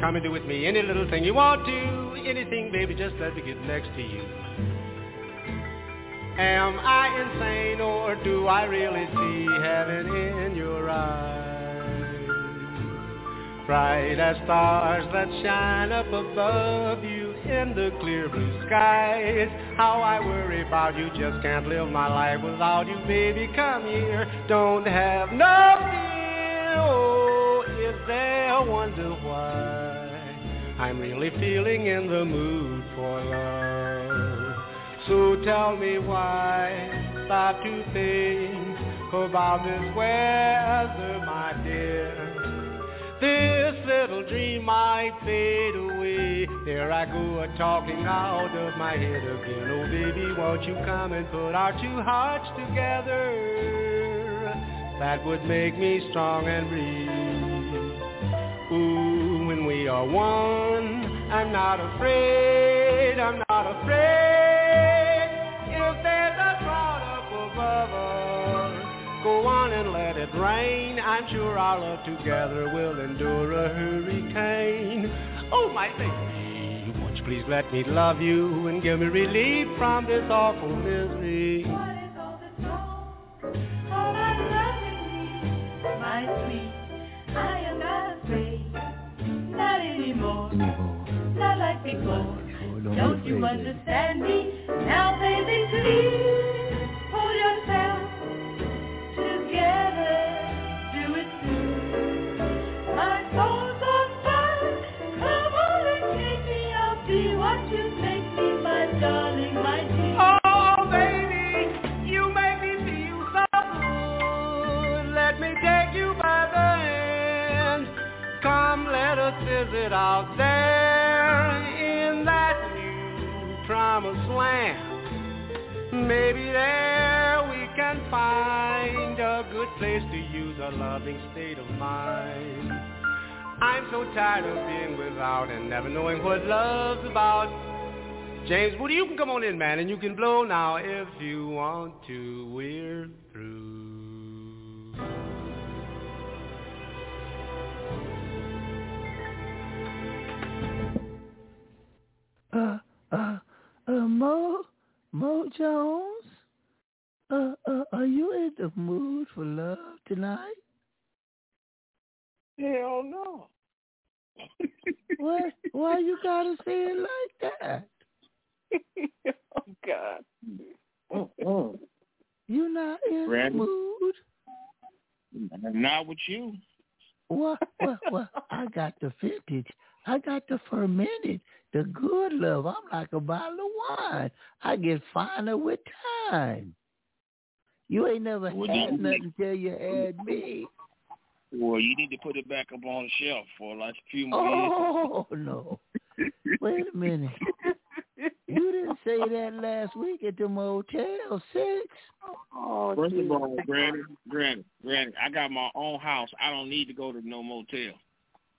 Speaker 18: Come and do with me any little thing you want to. Anything, baby, just let me get next to you. Am I insane or do I really see heaven in your eyes? Bright as stars that shine up above you in the clear blue skies. How I worry about you, just can't live my life without you, baby. Come here, don't have no fear. Oh, is there a wonder why I'm really feeling in the mood for love? So tell me why stop to think about this weather, my dear. This little dream might fade away. There I go a talking out of my head again. Oh baby, won't you come and put our two hearts together? That would make me strong and breathe. Ooh, when we are one, I'm not afraid, I'm not afraid. On it rain. I'm sure our love together will endure a hurricane. Oh, my baby, won't you please let me love you and give me relief from this awful misery?
Speaker 13: My sweet, I am not afraid, not anymore, not like before. Don't you understand me? Now, baby, please
Speaker 18: us visit out there in that new promised land. Maybe there we can find a good place to use a loving state of mind. I'm so tired of being without and never knowing what love's about. James Woody, you can come on in, man, and you can blow now if you want to. We're through.
Speaker 2: Uh, uh, uh, Mo, Mo Jones, uh, uh, are you in the mood for love tonight?
Speaker 9: Hell no.
Speaker 2: What? Why you gotta say it like that?
Speaker 17: oh God.
Speaker 9: Mm-mm.
Speaker 2: You not in
Speaker 9: Randy?
Speaker 2: the mood?
Speaker 9: Not with you.
Speaker 2: What? What? What? I got the vintage. I got the fermented, the good love. I'm like a bottle of wine. I get finer with time. You ain't never
Speaker 9: Well,
Speaker 2: had
Speaker 9: you-
Speaker 2: nothing till you had me.
Speaker 9: Well, you need to put it back up on the shelf for like a few more years.
Speaker 2: Oh no! Wait a minute. You didn't say that last week at the Motel Six.
Speaker 17: Oh,
Speaker 9: First of all, Granny, Granny, Granny, I got my own house. I don't need to go to no motel.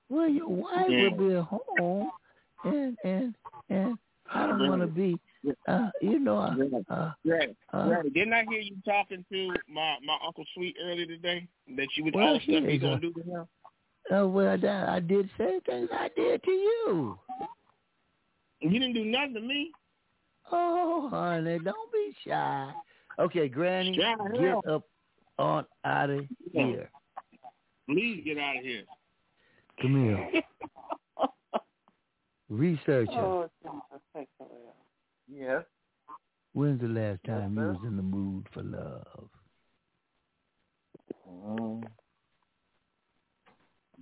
Speaker 2: Well, your wife
Speaker 9: Yeah.
Speaker 2: will be at home, and and and I don't want to be, uh, you know, uh, uh,
Speaker 9: Granny,
Speaker 2: uh,
Speaker 9: Granny, didn't I hear you talking to my my uncle Sweet earlier today that you would
Speaker 2: Well,
Speaker 9: all the stuff
Speaker 2: he
Speaker 9: he gonna
Speaker 2: a-
Speaker 9: do to him?
Speaker 2: uh, well, that, I did say things I did to you.
Speaker 9: You didn't do nothing to me.
Speaker 2: Oh, honey, don't be shy. Okay, Granny,
Speaker 9: Shy hell.
Speaker 2: get up on out of here.
Speaker 9: Please get out of here.
Speaker 2: Come here. Researcher,
Speaker 17: Oh, Jesus, take.
Speaker 8: Yes.
Speaker 2: when's the last time you was in the mood for love?
Speaker 8: Mm.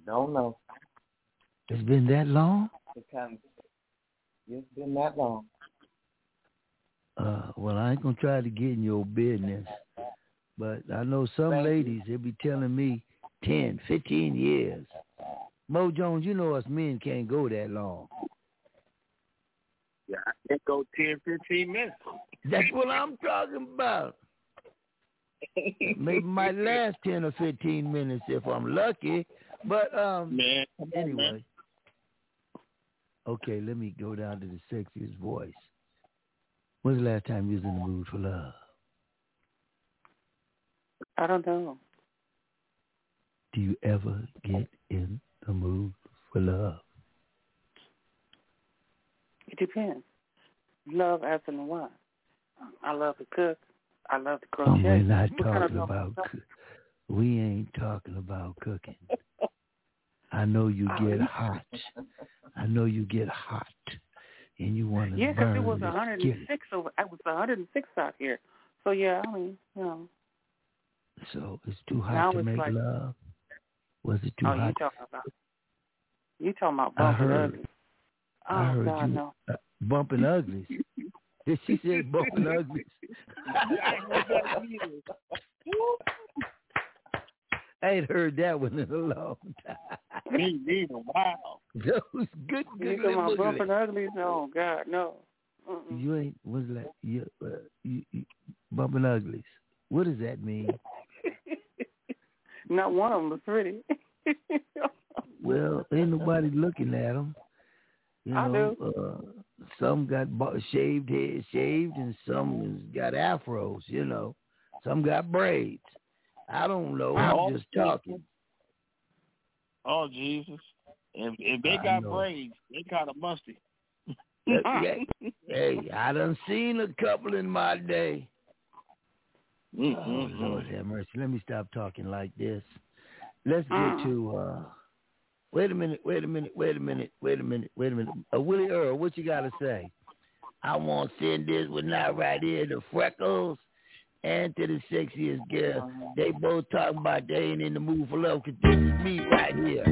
Speaker 8: Don't know.
Speaker 2: It's been that long?
Speaker 8: It kind of, it's been that long.
Speaker 2: Uh, well, I ain't gonna try to get in your business, but I know some
Speaker 8: Thank
Speaker 2: ladies they be telling me ten, fifteen years. Mo Jones, you know us men can't go that long.
Speaker 9: Yeah, I can go 10, 15 minutes.
Speaker 2: That's what I'm talking about. Maybe my last ten or fifteen minutes if I'm lucky. But um,
Speaker 9: Man, come man.
Speaker 2: anyway. Okay, let me go down to the sexiest voice. When's the last time you was in the mood for love?
Speaker 17: I don't know.
Speaker 2: Do you ever get in the mood for love?
Speaker 17: It depends. Love as in what? I love to cook. I love to crochet.
Speaker 19: Oh, we're not
Speaker 17: What kind of
Speaker 19: talking about. coo- We ain't talking about cooking. I know you
Speaker 17: Oh,
Speaker 19: get hot. I know you get hot, and you want to
Speaker 17: Yeah,
Speaker 19: burn.
Speaker 17: it was
Speaker 19: the
Speaker 17: 106 over. It was 106 out here. So yeah, I mean, you know.
Speaker 19: So it's too hot
Speaker 17: Now
Speaker 19: to make
Speaker 17: like-
Speaker 19: love. Was it too
Speaker 17: oh, you
Speaker 19: hot?
Speaker 17: talking about? You talking about
Speaker 19: I heard.
Speaker 17: Ugly? Oh
Speaker 19: I heard
Speaker 17: God,
Speaker 19: you
Speaker 17: no.
Speaker 19: uh, bumping uglies. she said bumping uglies. I ain't heard that one in a long time.
Speaker 9: Me neither. Wow.
Speaker 19: Those good,
Speaker 17: You
Speaker 19: good
Speaker 17: talking about
Speaker 19: little
Speaker 17: bumping uglies? Oh God, no. Mm-mm.
Speaker 19: You ain't what's that? You, uh, you, you bumping uglies. What does that mean?
Speaker 17: Not one of them was pretty.
Speaker 19: Well, ain't nobody looking at them. You
Speaker 17: I
Speaker 19: know, Uh, some got bo- shaved head, shaved, and some got afros. You know, some got braids. I don't know.
Speaker 9: Oh,
Speaker 19: I'm just talking.
Speaker 9: Oh Jesus! If if they
Speaker 19: I
Speaker 9: got
Speaker 19: know.
Speaker 9: braids, they kind of musty.
Speaker 19: Yeah. Hey, I done seen a couple in my day. Oh,
Speaker 9: Mm-hmm.
Speaker 19: Lord have mercy. Let me stop talking like this. Let's get
Speaker 17: Mm.
Speaker 19: to uh wait a minute, wait a minute, wait a minute, wait a minute, wait a minute. Uh, Willie Earl, what you gotta say? I want to send this one out right here to Freckles and to the sexiest girl. They both talking about they ain't in the mood for love 'cause this is me right here.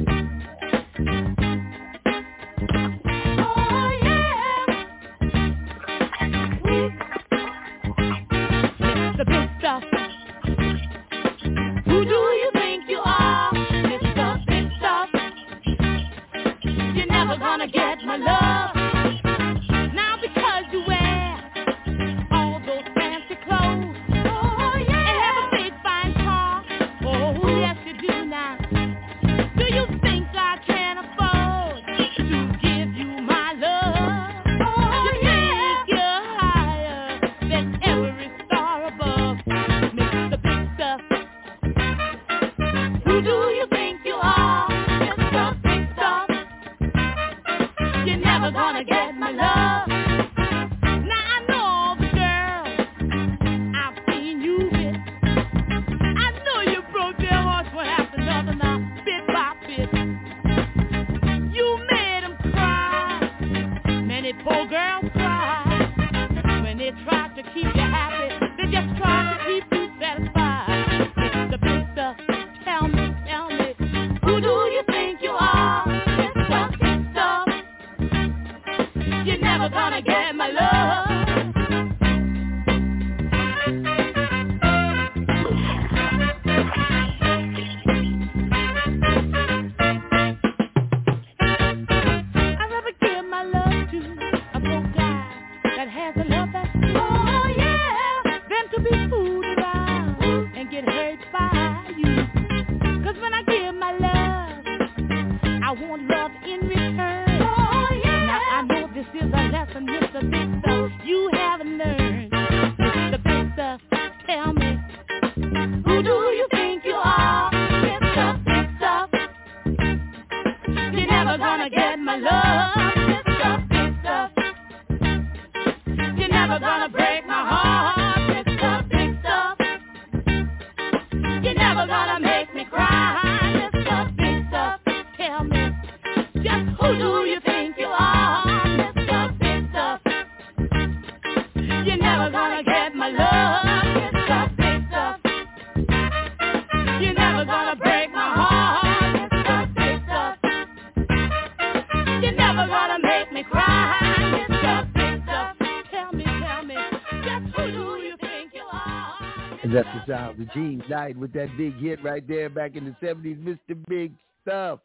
Speaker 19: Jean Knight with that big hit right there back in the 70s, Mr. Big Stuff.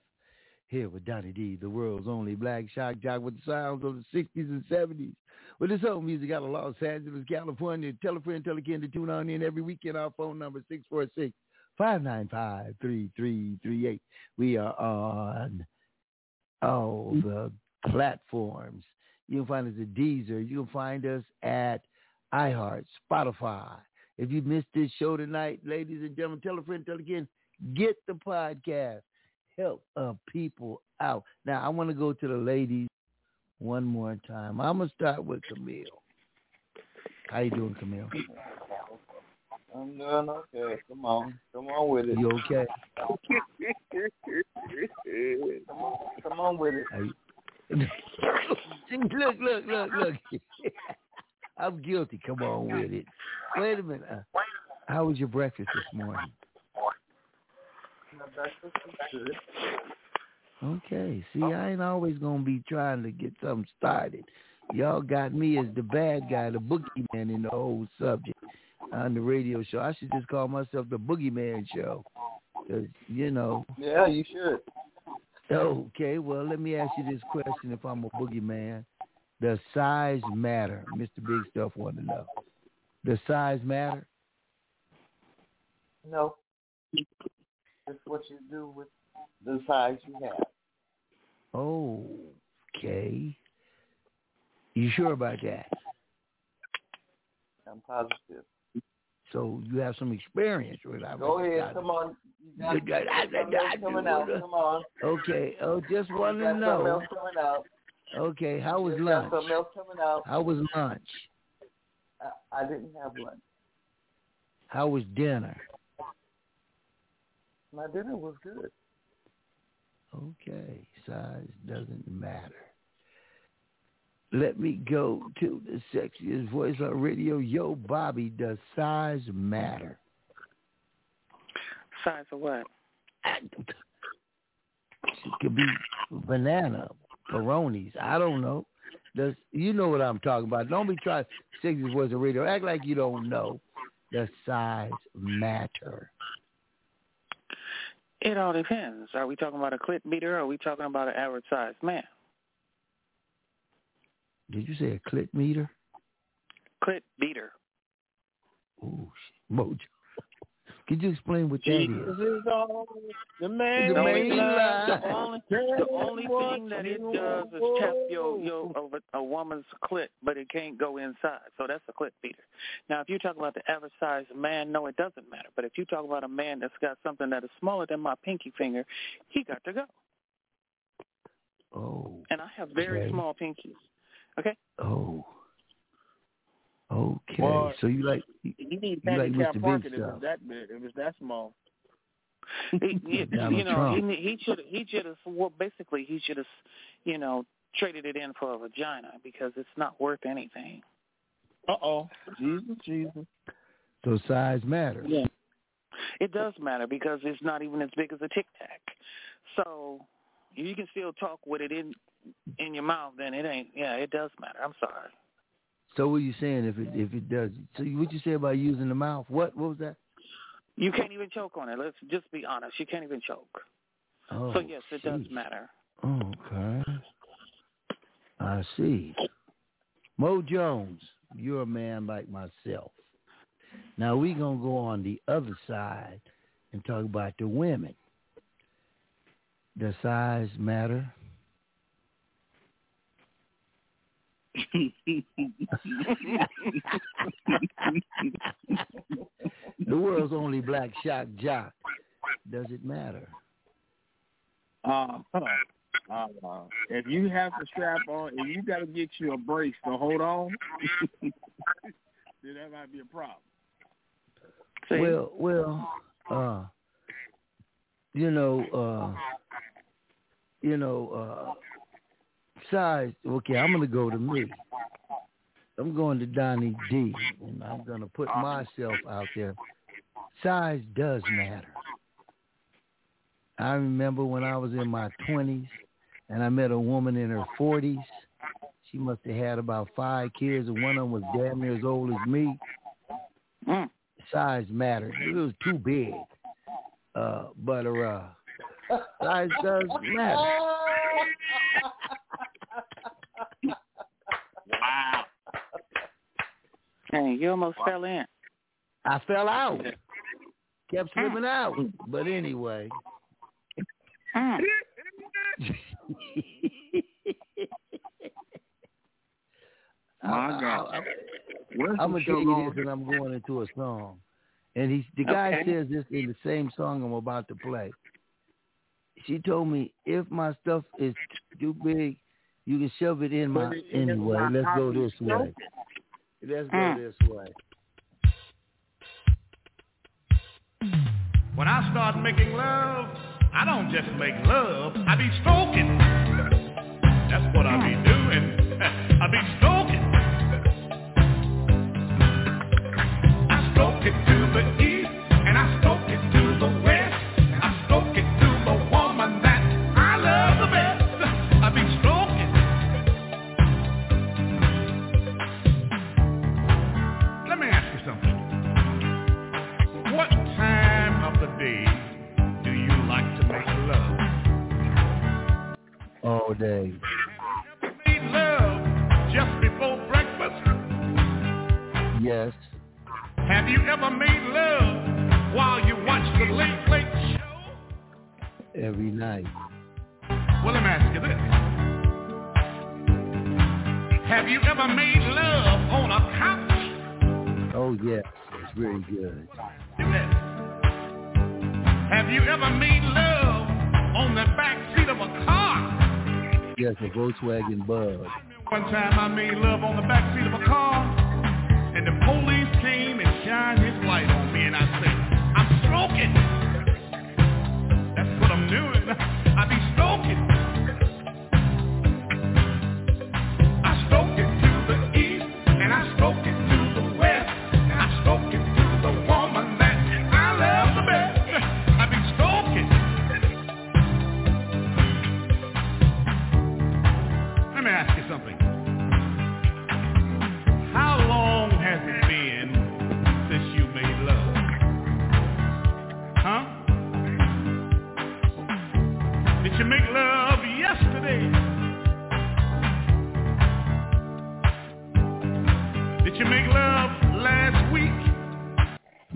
Speaker 19: Here with Donnie D, the world's only black shock jock with the sounds of the 60s and 70s. With this own music out of Los Angeles, California. Tell a friend, tell a kin to tune on in every weekend. Our phone number is 646 595 3338. We are on all the platforms. You can find us at Deezer. You can find us at iHeart, Spotify. If you missed this show tonight, ladies and gentlemen, tell a friend, tell again, get the podcast. Help uh, people out. Now, I want to go to the ladies
Speaker 2: one more time. I'm gonna start with Camille. How you doing, Camille?
Speaker 8: I'm doing okay. Come on. Come on with it.
Speaker 2: You okay?
Speaker 8: come, on, come on with it.
Speaker 2: look, look, look, look. I'm guilty. Come on with it. Wait a minute. Uh, how was your breakfast this morning?
Speaker 8: My breakfast was good.
Speaker 2: Okay. See, I ain't always gonna be trying to get something started. Y'all got me as the bad guy, the boogeyman in the whole subject on the radio show. I should just call myself the boogeyman show. Cause, you know.
Speaker 8: Yeah, you should.
Speaker 2: Okay, well, let me ask you this question if I'm a boogeyman. Does size matter? Mr. Big Stuff want to know. Does size matter?
Speaker 8: No. It's what you do with the size you have.
Speaker 2: Oh, Okay. You sure about that?
Speaker 8: I'm positive.
Speaker 2: So you have some experience with it.
Speaker 8: Go ahead, come on. You got, got coming out. Come on.
Speaker 2: Okay. Oh, just want to
Speaker 8: got
Speaker 2: know.
Speaker 8: Something else coming out.
Speaker 2: Okay. How was
Speaker 8: You
Speaker 2: lunch?
Speaker 8: Got something else coming out.
Speaker 2: How was lunch?
Speaker 8: I, I didn't have lunch.
Speaker 2: How was dinner?
Speaker 8: My dinner was good.
Speaker 2: Okay. Size doesn't matter. Let me go to the sexiest voice on radio. Yo, Bobby, does size matter?
Speaker 17: Size of what?
Speaker 2: It could be banana, Peronis. I don't know. Does you know what I'm talking about? Don't be trying sexiest voice on radio. Act like you don't know. Does size matter?
Speaker 17: It all depends. Are we talking about a clip beater or are we talking about an average sized man?
Speaker 2: Did you say a clip meter?
Speaker 17: Clip beater.
Speaker 2: Ooh, Mojo. Could you explain what that
Speaker 9: Jesus
Speaker 2: is?
Speaker 9: is all the man.
Speaker 2: The
Speaker 17: main
Speaker 2: main
Speaker 17: line.
Speaker 2: line.
Speaker 17: The only, the only thing that it does is tap your your a, a woman's clit, but it can't go inside. So that's a clit beater. Now, if you talk about the average size man, no, it doesn't matter. But if you talk about a man that's got something that is smaller than my pinky finger, he got to go.
Speaker 2: Oh.
Speaker 17: And I have very
Speaker 2: Okay.
Speaker 17: small pinkies. Okay.
Speaker 2: Oh. Okay.
Speaker 9: Boy,
Speaker 2: so you like you,
Speaker 9: You need
Speaker 2: you like
Speaker 9: handicap
Speaker 2: Mr.
Speaker 9: parking
Speaker 2: Big
Speaker 9: if
Speaker 2: stuff.
Speaker 9: it's that big, if it's that small.
Speaker 17: He, he, you know,
Speaker 2: Trump.
Speaker 17: he he should he should have well basically he should have, you know, traded it in for a vagina because it's not worth anything.
Speaker 9: Uh oh. Jesus, Jesus.
Speaker 2: So size matters.
Speaker 17: Yeah. It does matter because it's not even as big as a tic tac. So you can still talk with it in in your mouth, then it ain't. Yeah, it does matter. I'm sorry.
Speaker 2: So what are you saying if it if it does? So what you say about using the mouth? What what was that?
Speaker 17: You can't even choke on it. Let's just be honest. You can't even choke.
Speaker 2: Oh,
Speaker 17: so yes, it does matter.
Speaker 2: Okay. I see. Mo Jones, you're a man like myself. Now we're gonna go on the other side and talk about the women. Does size matter? the world's only black shock jock. Does it matter?
Speaker 9: Uh, uh, if you have to strap on, if you got to get you a brace to hold on, then that might be a problem.
Speaker 2: Well, well, uh, you know, uh, you know, uh, size. Okay, I'm gonna go to me. I'm going to Donnie D, and I'm gonna put myself out there. Size does matter. I remember when I was in my 20s, and I met a woman in her 40s. She must have had about five kids, and one of them was damn near as old as me. Size mattered. It was too big. Uh, but uh, size does matter.
Speaker 9: Wow.
Speaker 17: Hey, you almost fell in.
Speaker 2: I fell out. Kept slipping out. But anyway.
Speaker 17: Mm.
Speaker 9: My God. Where's
Speaker 2: I'm gonna
Speaker 9: show
Speaker 2: tell you this, and I'm going into a song. And he's the guy
Speaker 17: Okay.
Speaker 2: says this in the same song I'm about to play. She told me if my stuff is too big, You can shove it in my
Speaker 9: Put it in
Speaker 2: anyway. Let's go this way.
Speaker 9: Smoking.
Speaker 2: Let's go
Speaker 9: Mm.
Speaker 2: this way.
Speaker 1: When I start making love, I don't just make love, I be stroking. That's what I be doing. I be stroking. I stroke it to the east, and I stroke
Speaker 2: All day.
Speaker 1: Just before breakfast?
Speaker 2: Yes.
Speaker 1: Have you ever made love while you watch the late late show?
Speaker 2: Every night.
Speaker 1: Well, let me ask you this. Have you ever made love on a couch?
Speaker 2: Oh yes. It's very good.
Speaker 1: Have you ever made love on the back seat of a car?
Speaker 2: Yes, a Volkswagen Bug.
Speaker 1: One time I made love on the back seat of a car, and the police came and shined his light on me, and I said, I'm stroking. That's what I'm doing.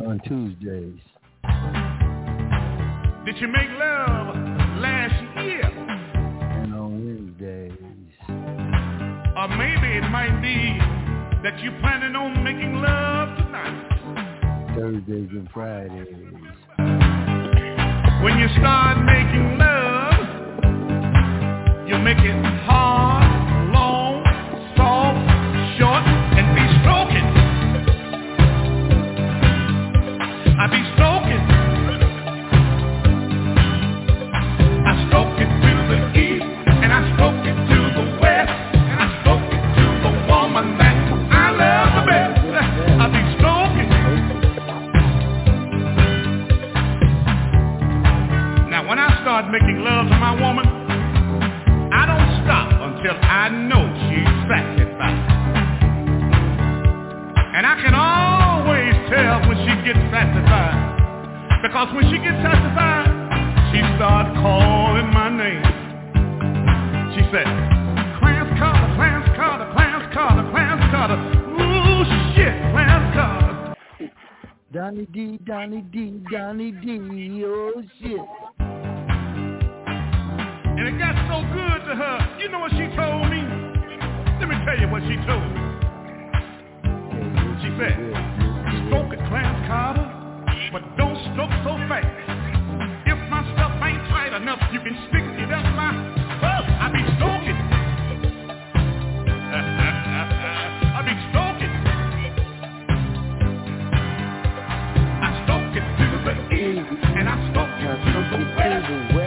Speaker 2: On Tuesdays.
Speaker 1: Did you make love last year?
Speaker 2: And on Wednesdays.
Speaker 1: Or maybe it might be that you're planning on making love tonight.
Speaker 2: Thursdays and Fridays.
Speaker 1: When you start making love, you make it hard, long, soft, short, Because when she gets satisfied, she starts calling my name. She said, Clarence Carter, Clarence Carter, Clarence Carter, Clarence Carter. Ooh, shit, Clarence Carter.
Speaker 2: Donnie D, Donnie D, Donnie D, oh shit.
Speaker 1: And it got so good to her. You know what she told me? Let me tell you what she told me. She said, stroke it, Clarence Carter, stroke so fast. If my stuff ain't tight enough, you can stick it up my butt. I be stroking. I be stroking. I stroke it to the east, and I stroke it to the west.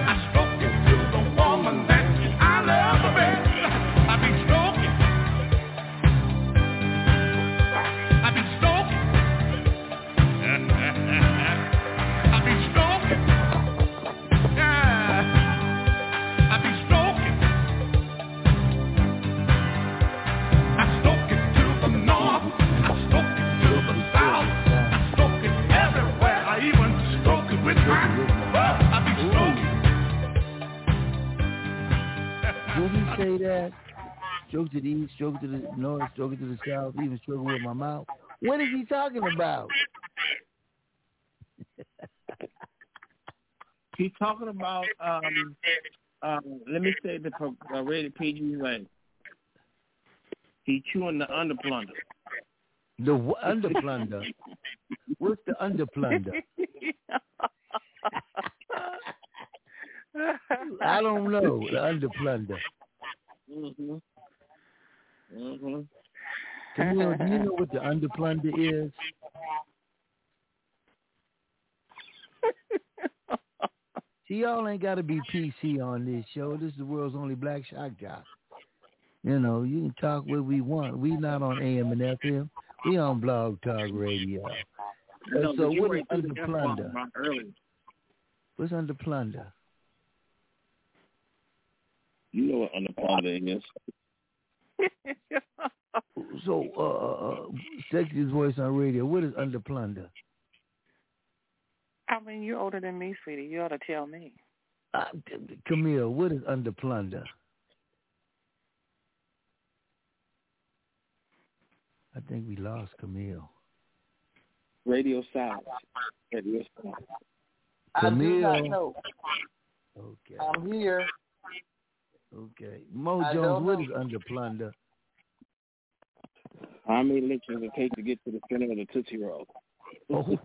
Speaker 2: Say that? Stroke to the east, stroke to the north, stroke to the south, even stroke with my mouth. What is he talking about?
Speaker 9: He's talking about um um let me say the pro- uh, rated PG way. He chewing the underplunder.
Speaker 2: The w- underplunder. What's the underplunder? I don't know. The underplunder.
Speaker 9: Hmm
Speaker 17: Mm-hmm.
Speaker 2: Camille, do you know what the underplunder is? See, y'all ain't got to be PC on this show. This is the world's only black shock jock. You know, you can talk what we want. We not on AM and FM. We on Blog Talk Radio.
Speaker 20: No,
Speaker 2: so what is under
Speaker 20: the
Speaker 2: plunder? What's under plunder?
Speaker 9: You know what underplunder is.
Speaker 2: So, uh, uh, uh, voice on radio. What is under plunder?
Speaker 17: I mean, you're older than me, sweetie. You ought to tell me.
Speaker 2: Uh, Camille, what is under plunder? I think we lost Camille.
Speaker 9: Radio silence. Radio silence.
Speaker 8: I do not
Speaker 2: Camille.
Speaker 8: know.
Speaker 2: Okay.
Speaker 8: I'm here.
Speaker 2: Okay. Mo
Speaker 8: I
Speaker 2: Jones,
Speaker 8: don't
Speaker 2: what
Speaker 8: know.
Speaker 2: is under plunder?
Speaker 9: How many licks it take to get to the center of the Tootsie Roll?
Speaker 2: Oh.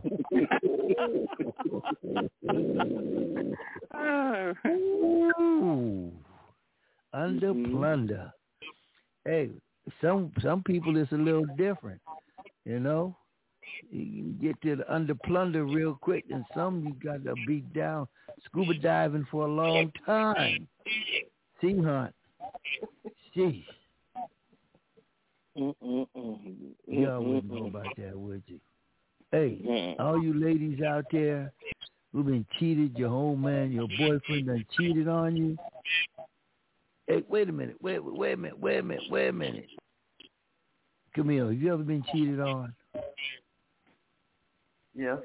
Speaker 2: Ooh. Under
Speaker 9: Mm-hmm.
Speaker 2: plunder. Hey, some some people it's a little different. You know? You can get to the under plunder real quick and some you got to be down scuba diving for a long time. Sea hunt. Sheesh.
Speaker 9: Mm-mm-mm.
Speaker 2: Y'all wouldn't know about that, would you? Hey, mm. all you ladies out there who've been cheated, your home man, your boyfriend done cheated on you. Hey, wait a minute, wait, wait, wait a minute, wait a minute, wait a minute. Camille, have you ever been cheated on?
Speaker 8: Yes.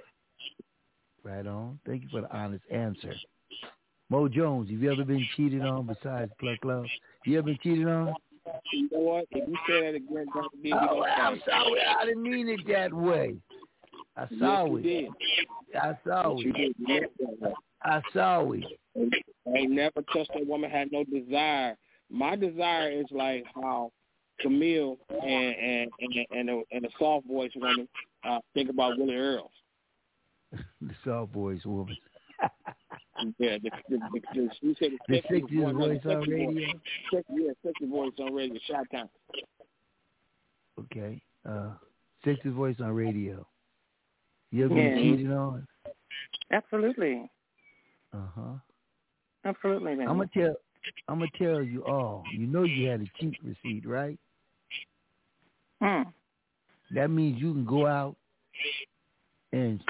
Speaker 2: Right on. Thank you for the honest answer. Mo Jones, have you ever been cheated on besides Pluck Love? You ever been cheated on?
Speaker 9: You know what? If you say that again, Dr. We
Speaker 2: Oh, I'm sorry, I didn't mean it that way. I
Speaker 9: Yes,
Speaker 2: saw
Speaker 9: you
Speaker 2: it. I saw
Speaker 9: Yes,
Speaker 2: it.
Speaker 9: did. You meant that way.
Speaker 2: I saw it.
Speaker 9: I never touched a woman had no desire. My desire is like how Camille and and and and a, and a soft voice woman uh, think about Willie Earls.
Speaker 2: The soft voice woman.
Speaker 9: Yeah, the, the, the, the, you said
Speaker 2: The
Speaker 9: sexy
Speaker 2: 60s voice on
Speaker 9: sexy
Speaker 2: radio?
Speaker 9: Sexy, yeah, sexy voice on radio. Shot time.
Speaker 2: Okay. Uh Sexy voice on radio. You ever been
Speaker 17: Yeah.
Speaker 2: cheated on?
Speaker 17: Absolutely.
Speaker 2: Uh huh.
Speaker 17: Absolutely, man.
Speaker 2: I'm gonna tell I'm gonna tell you all. You know you had a cheat receipt, right?
Speaker 17: Hmm.
Speaker 2: That means you can go out and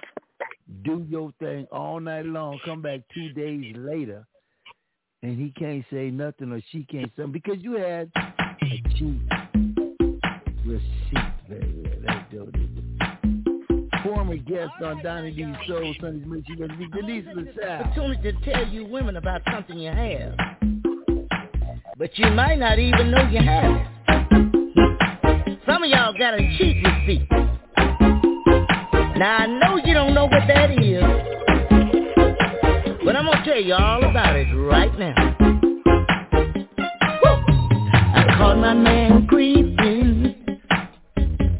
Speaker 2: do your thing all night long, come back two days later, and he can't say nothing or she can't say because you had a cheat receipt, baby. Former guest on Donnie D's Soul Sundays, make sure you Denise LaSalle.
Speaker 3: opportunity to tell you women about something you have. But you might not even know you have it. Some of y'all got a cheat receipt. Now I know you don't know what that is. But I'm gonna tell you all about it right now. Woo! I caught my man creeping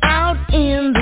Speaker 3: out in the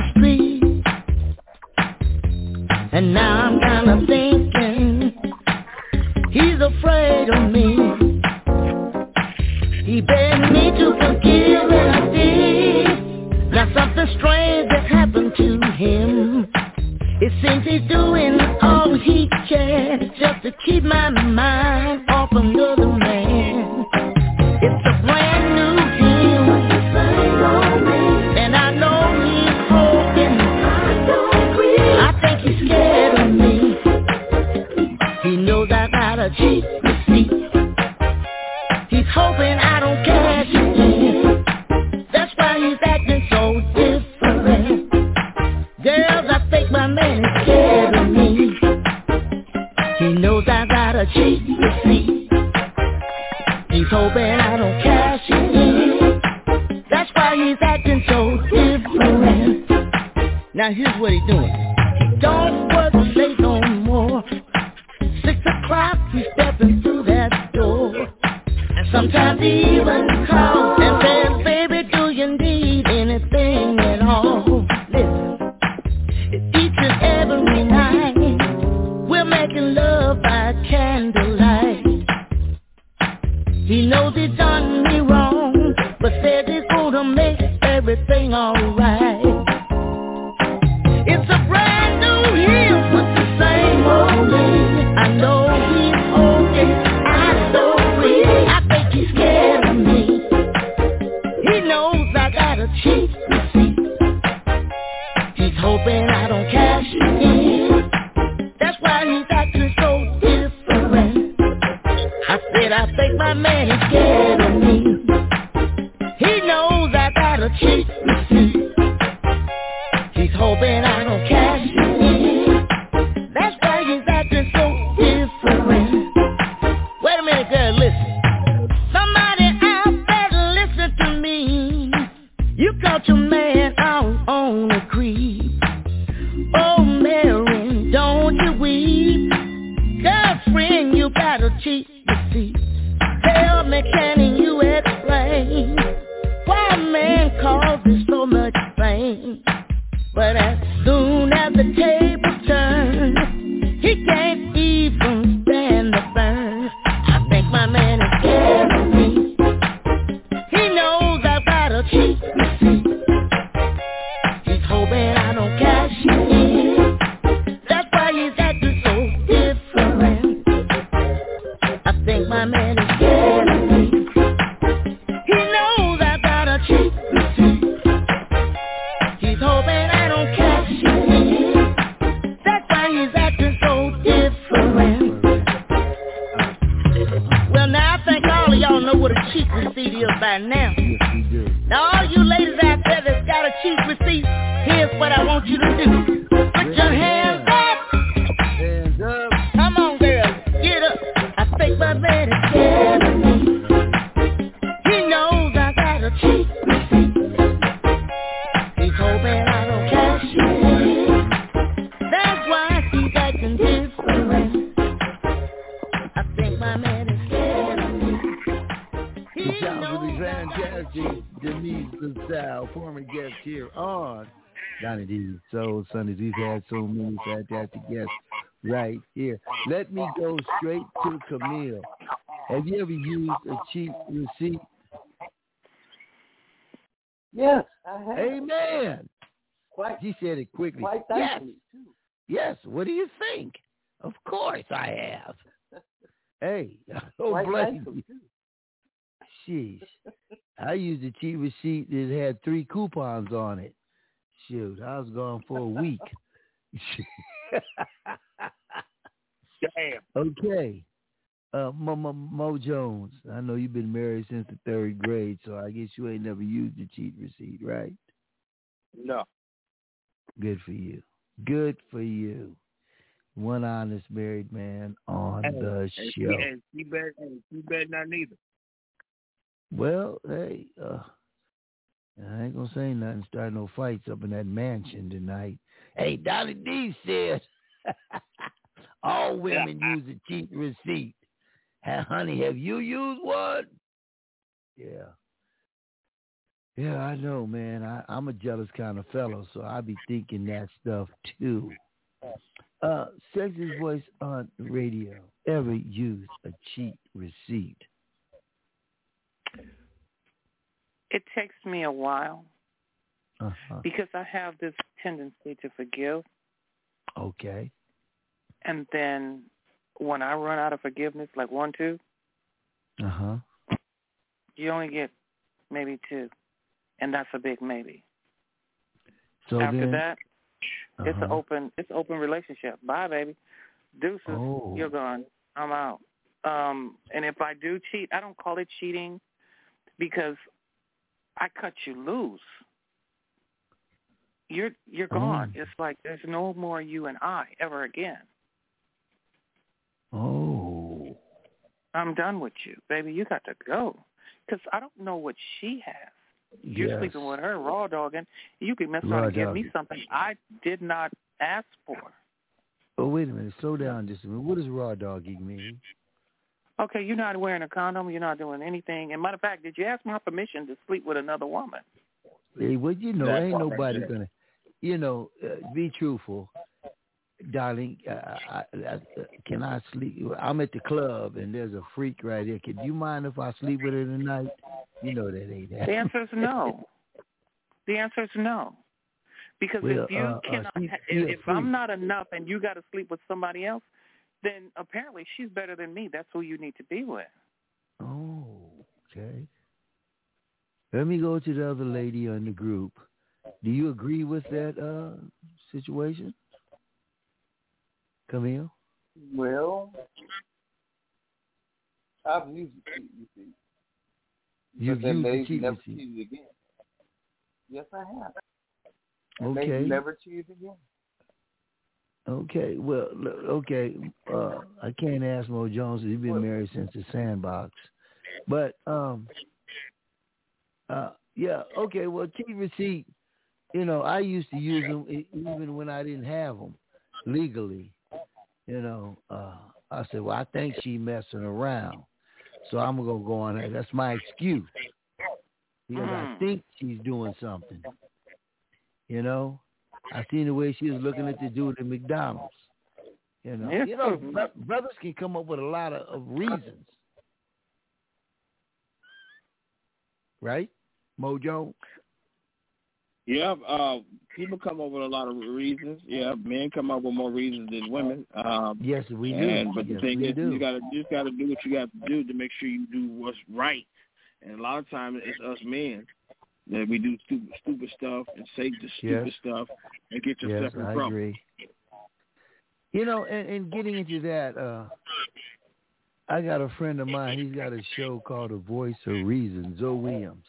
Speaker 2: Let me go straight to Camille. Have you ever used a cheap receipt?
Speaker 8: Yes, I have.
Speaker 2: Amen.
Speaker 8: Quite,
Speaker 2: She said it quickly.
Speaker 8: quite
Speaker 2: yes.
Speaker 8: too.
Speaker 2: Yes. What do you think? Of course I have. Hey, oh,
Speaker 8: Quite
Speaker 2: blame
Speaker 8: thankful,
Speaker 2: me. Sheesh. I used a cheap receipt that had three coupons on it. Shoot, I was gone for a week.
Speaker 9: Damn.
Speaker 2: okay. Uh, Mo, Mo, Mo Jones, I know you've been married since the third grade, so I guess you ain't never used a cheat receipt, right?
Speaker 9: No.
Speaker 2: Good for you. Good for you. One honest married man on
Speaker 9: Hey,
Speaker 2: the
Speaker 9: and she,
Speaker 2: show.
Speaker 9: and she better, and she better not neither.
Speaker 2: Well, hey, uh, I ain't gonna say nothing. Start no fights up in that mansion tonight. Hey, Dolly D said all women use a cheat receipt. Ha- honey, have you used one? Yeah. Yeah, I know, man. I, I'm a jealous kind of fellow, so I be thinking that stuff too. Uh, Sex's voice on radio. Ever used a cheat receipt?
Speaker 17: It takes me a while
Speaker 2: Uh-huh.
Speaker 17: because I have this tendency to forgive,
Speaker 2: Okay.
Speaker 17: And then when I run out of forgiveness, like one, two,
Speaker 2: Uh huh.
Speaker 17: you only get maybe two, and that's a big maybe.
Speaker 2: So
Speaker 17: After
Speaker 2: then,
Speaker 17: that, it's an
Speaker 2: Uh-huh.
Speaker 17: open, it's an open relationship. Bye, baby. Deuces,
Speaker 2: Oh.
Speaker 17: you're gone. I'm out. Um, and if I do cheat, I don't call it cheating because I cut you loose. You're you're gone. It's like there's no more you and I ever again.
Speaker 2: Oh,
Speaker 17: I'm done with you, baby. You got to go because I don't know what she has. You're
Speaker 2: yes.
Speaker 17: sleeping with her raw dogging. You can mess around and give me something I did not ask for.
Speaker 2: Oh, wait a minute. Slow down just a minute. What does raw dogging mean?
Speaker 17: Okay, you're not wearing a condom. You're not doing anything. And matter of fact, did you ask my permission to sleep with another woman?
Speaker 2: Hey, well, you know,
Speaker 17: That
Speaker 2: ain't nobody gonna, you know, uh, be truthful, darling. Uh, I, I, can I sleep? I'm at the club and there's a freak right here. Could you mind if I sleep with her tonight? You know that ain't
Speaker 17: that.
Speaker 2: The
Speaker 17: answer is no. the answer is no. Because
Speaker 2: Well,
Speaker 17: if you
Speaker 2: uh, uh,
Speaker 17: cannot, ha-
Speaker 2: she
Speaker 17: if, if I'm not enough and you got to sleep with somebody else, then apparently she's better than me. That's who you need to be with.
Speaker 2: Oh, okay. Let me go to the other lady in the group. Do you agree with that uh situation? Camille?
Speaker 8: Well, I've used the cheat receipt.
Speaker 2: You've used the cheat
Speaker 8: never
Speaker 2: receipt.
Speaker 8: cheated again. Yes, I have. And
Speaker 2: Okay.
Speaker 8: they've never cheated again.
Speaker 2: Okay, well, okay. Uh, I can't ask Mo Jones. He's been married since the sandbox, but um, uh, yeah, okay. Well, cheat receipt. You know, I used to use them even when I didn't have them legally. You know, uh, I said, well, I think she messing around, so I'm gonna go on her. That's my excuse because I
Speaker 17: Mm.
Speaker 2: think she's doing something. You know, I seen the way she was looking at the dude at McDonald's. You know,
Speaker 9: Yeah.
Speaker 2: you know, brothers can come up with a lot of, of reasons, right? Mojo.
Speaker 9: Yeah, uh, people come up with a lot of reasons. Yeah, men come up with more reasons than women. Um,
Speaker 2: Yes, we do.
Speaker 9: and, But the
Speaker 2: Yes,
Speaker 9: thing is,
Speaker 2: do.
Speaker 9: you gotta you just gotta do what you got to do to make sure you do what's right. And a lot of times it's us men that we do stupid stupid stuff and say the stupid
Speaker 2: Yes.
Speaker 9: stuff and get
Speaker 2: Yes,
Speaker 9: yourself in
Speaker 2: I
Speaker 9: trouble.
Speaker 2: agree. You know, and, and getting into that, uh, I got a friend of mine. He's got a show called The Voice of Reason. Zoe Williams.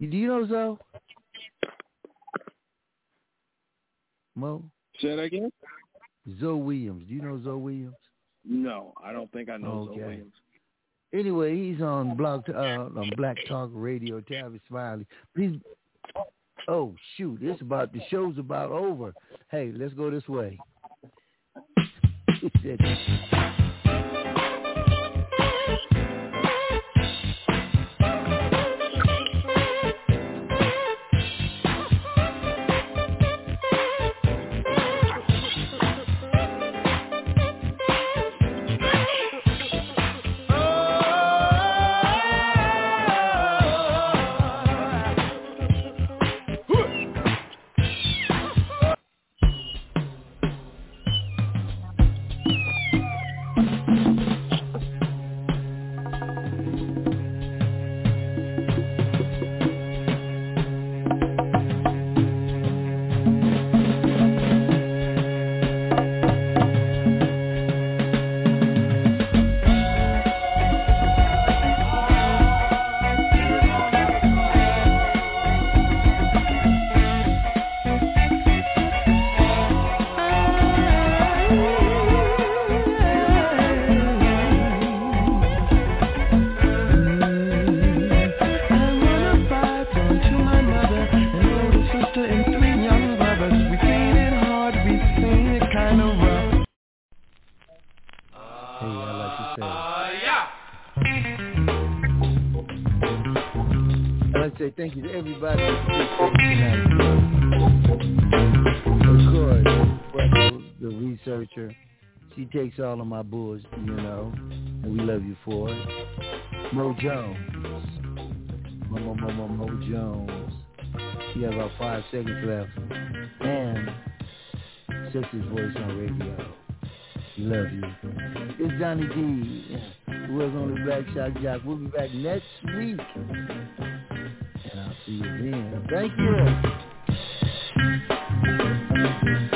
Speaker 2: You- Do you know Zoe? Mo?
Speaker 9: Say that again?
Speaker 2: Zoe Williams. Do you know Zoe Williams?
Speaker 9: No, I don't think I know
Speaker 2: Okay.
Speaker 9: Zoe Williams.
Speaker 2: Anyway, he's on Blog uh, on Black Talk Radio. Tavis Smiley. Please. Oh shoot! It's about the show's about over. Hey, let's go this way. Mo Jones. Mo, Mo, Mo, Mo, Mo Jones. He has about five seconds left. And check his voice on radio. Love you. It's Donnie D. We're on the Black Shot Jock. We'll be back next week. And I'll see you then. Thank you.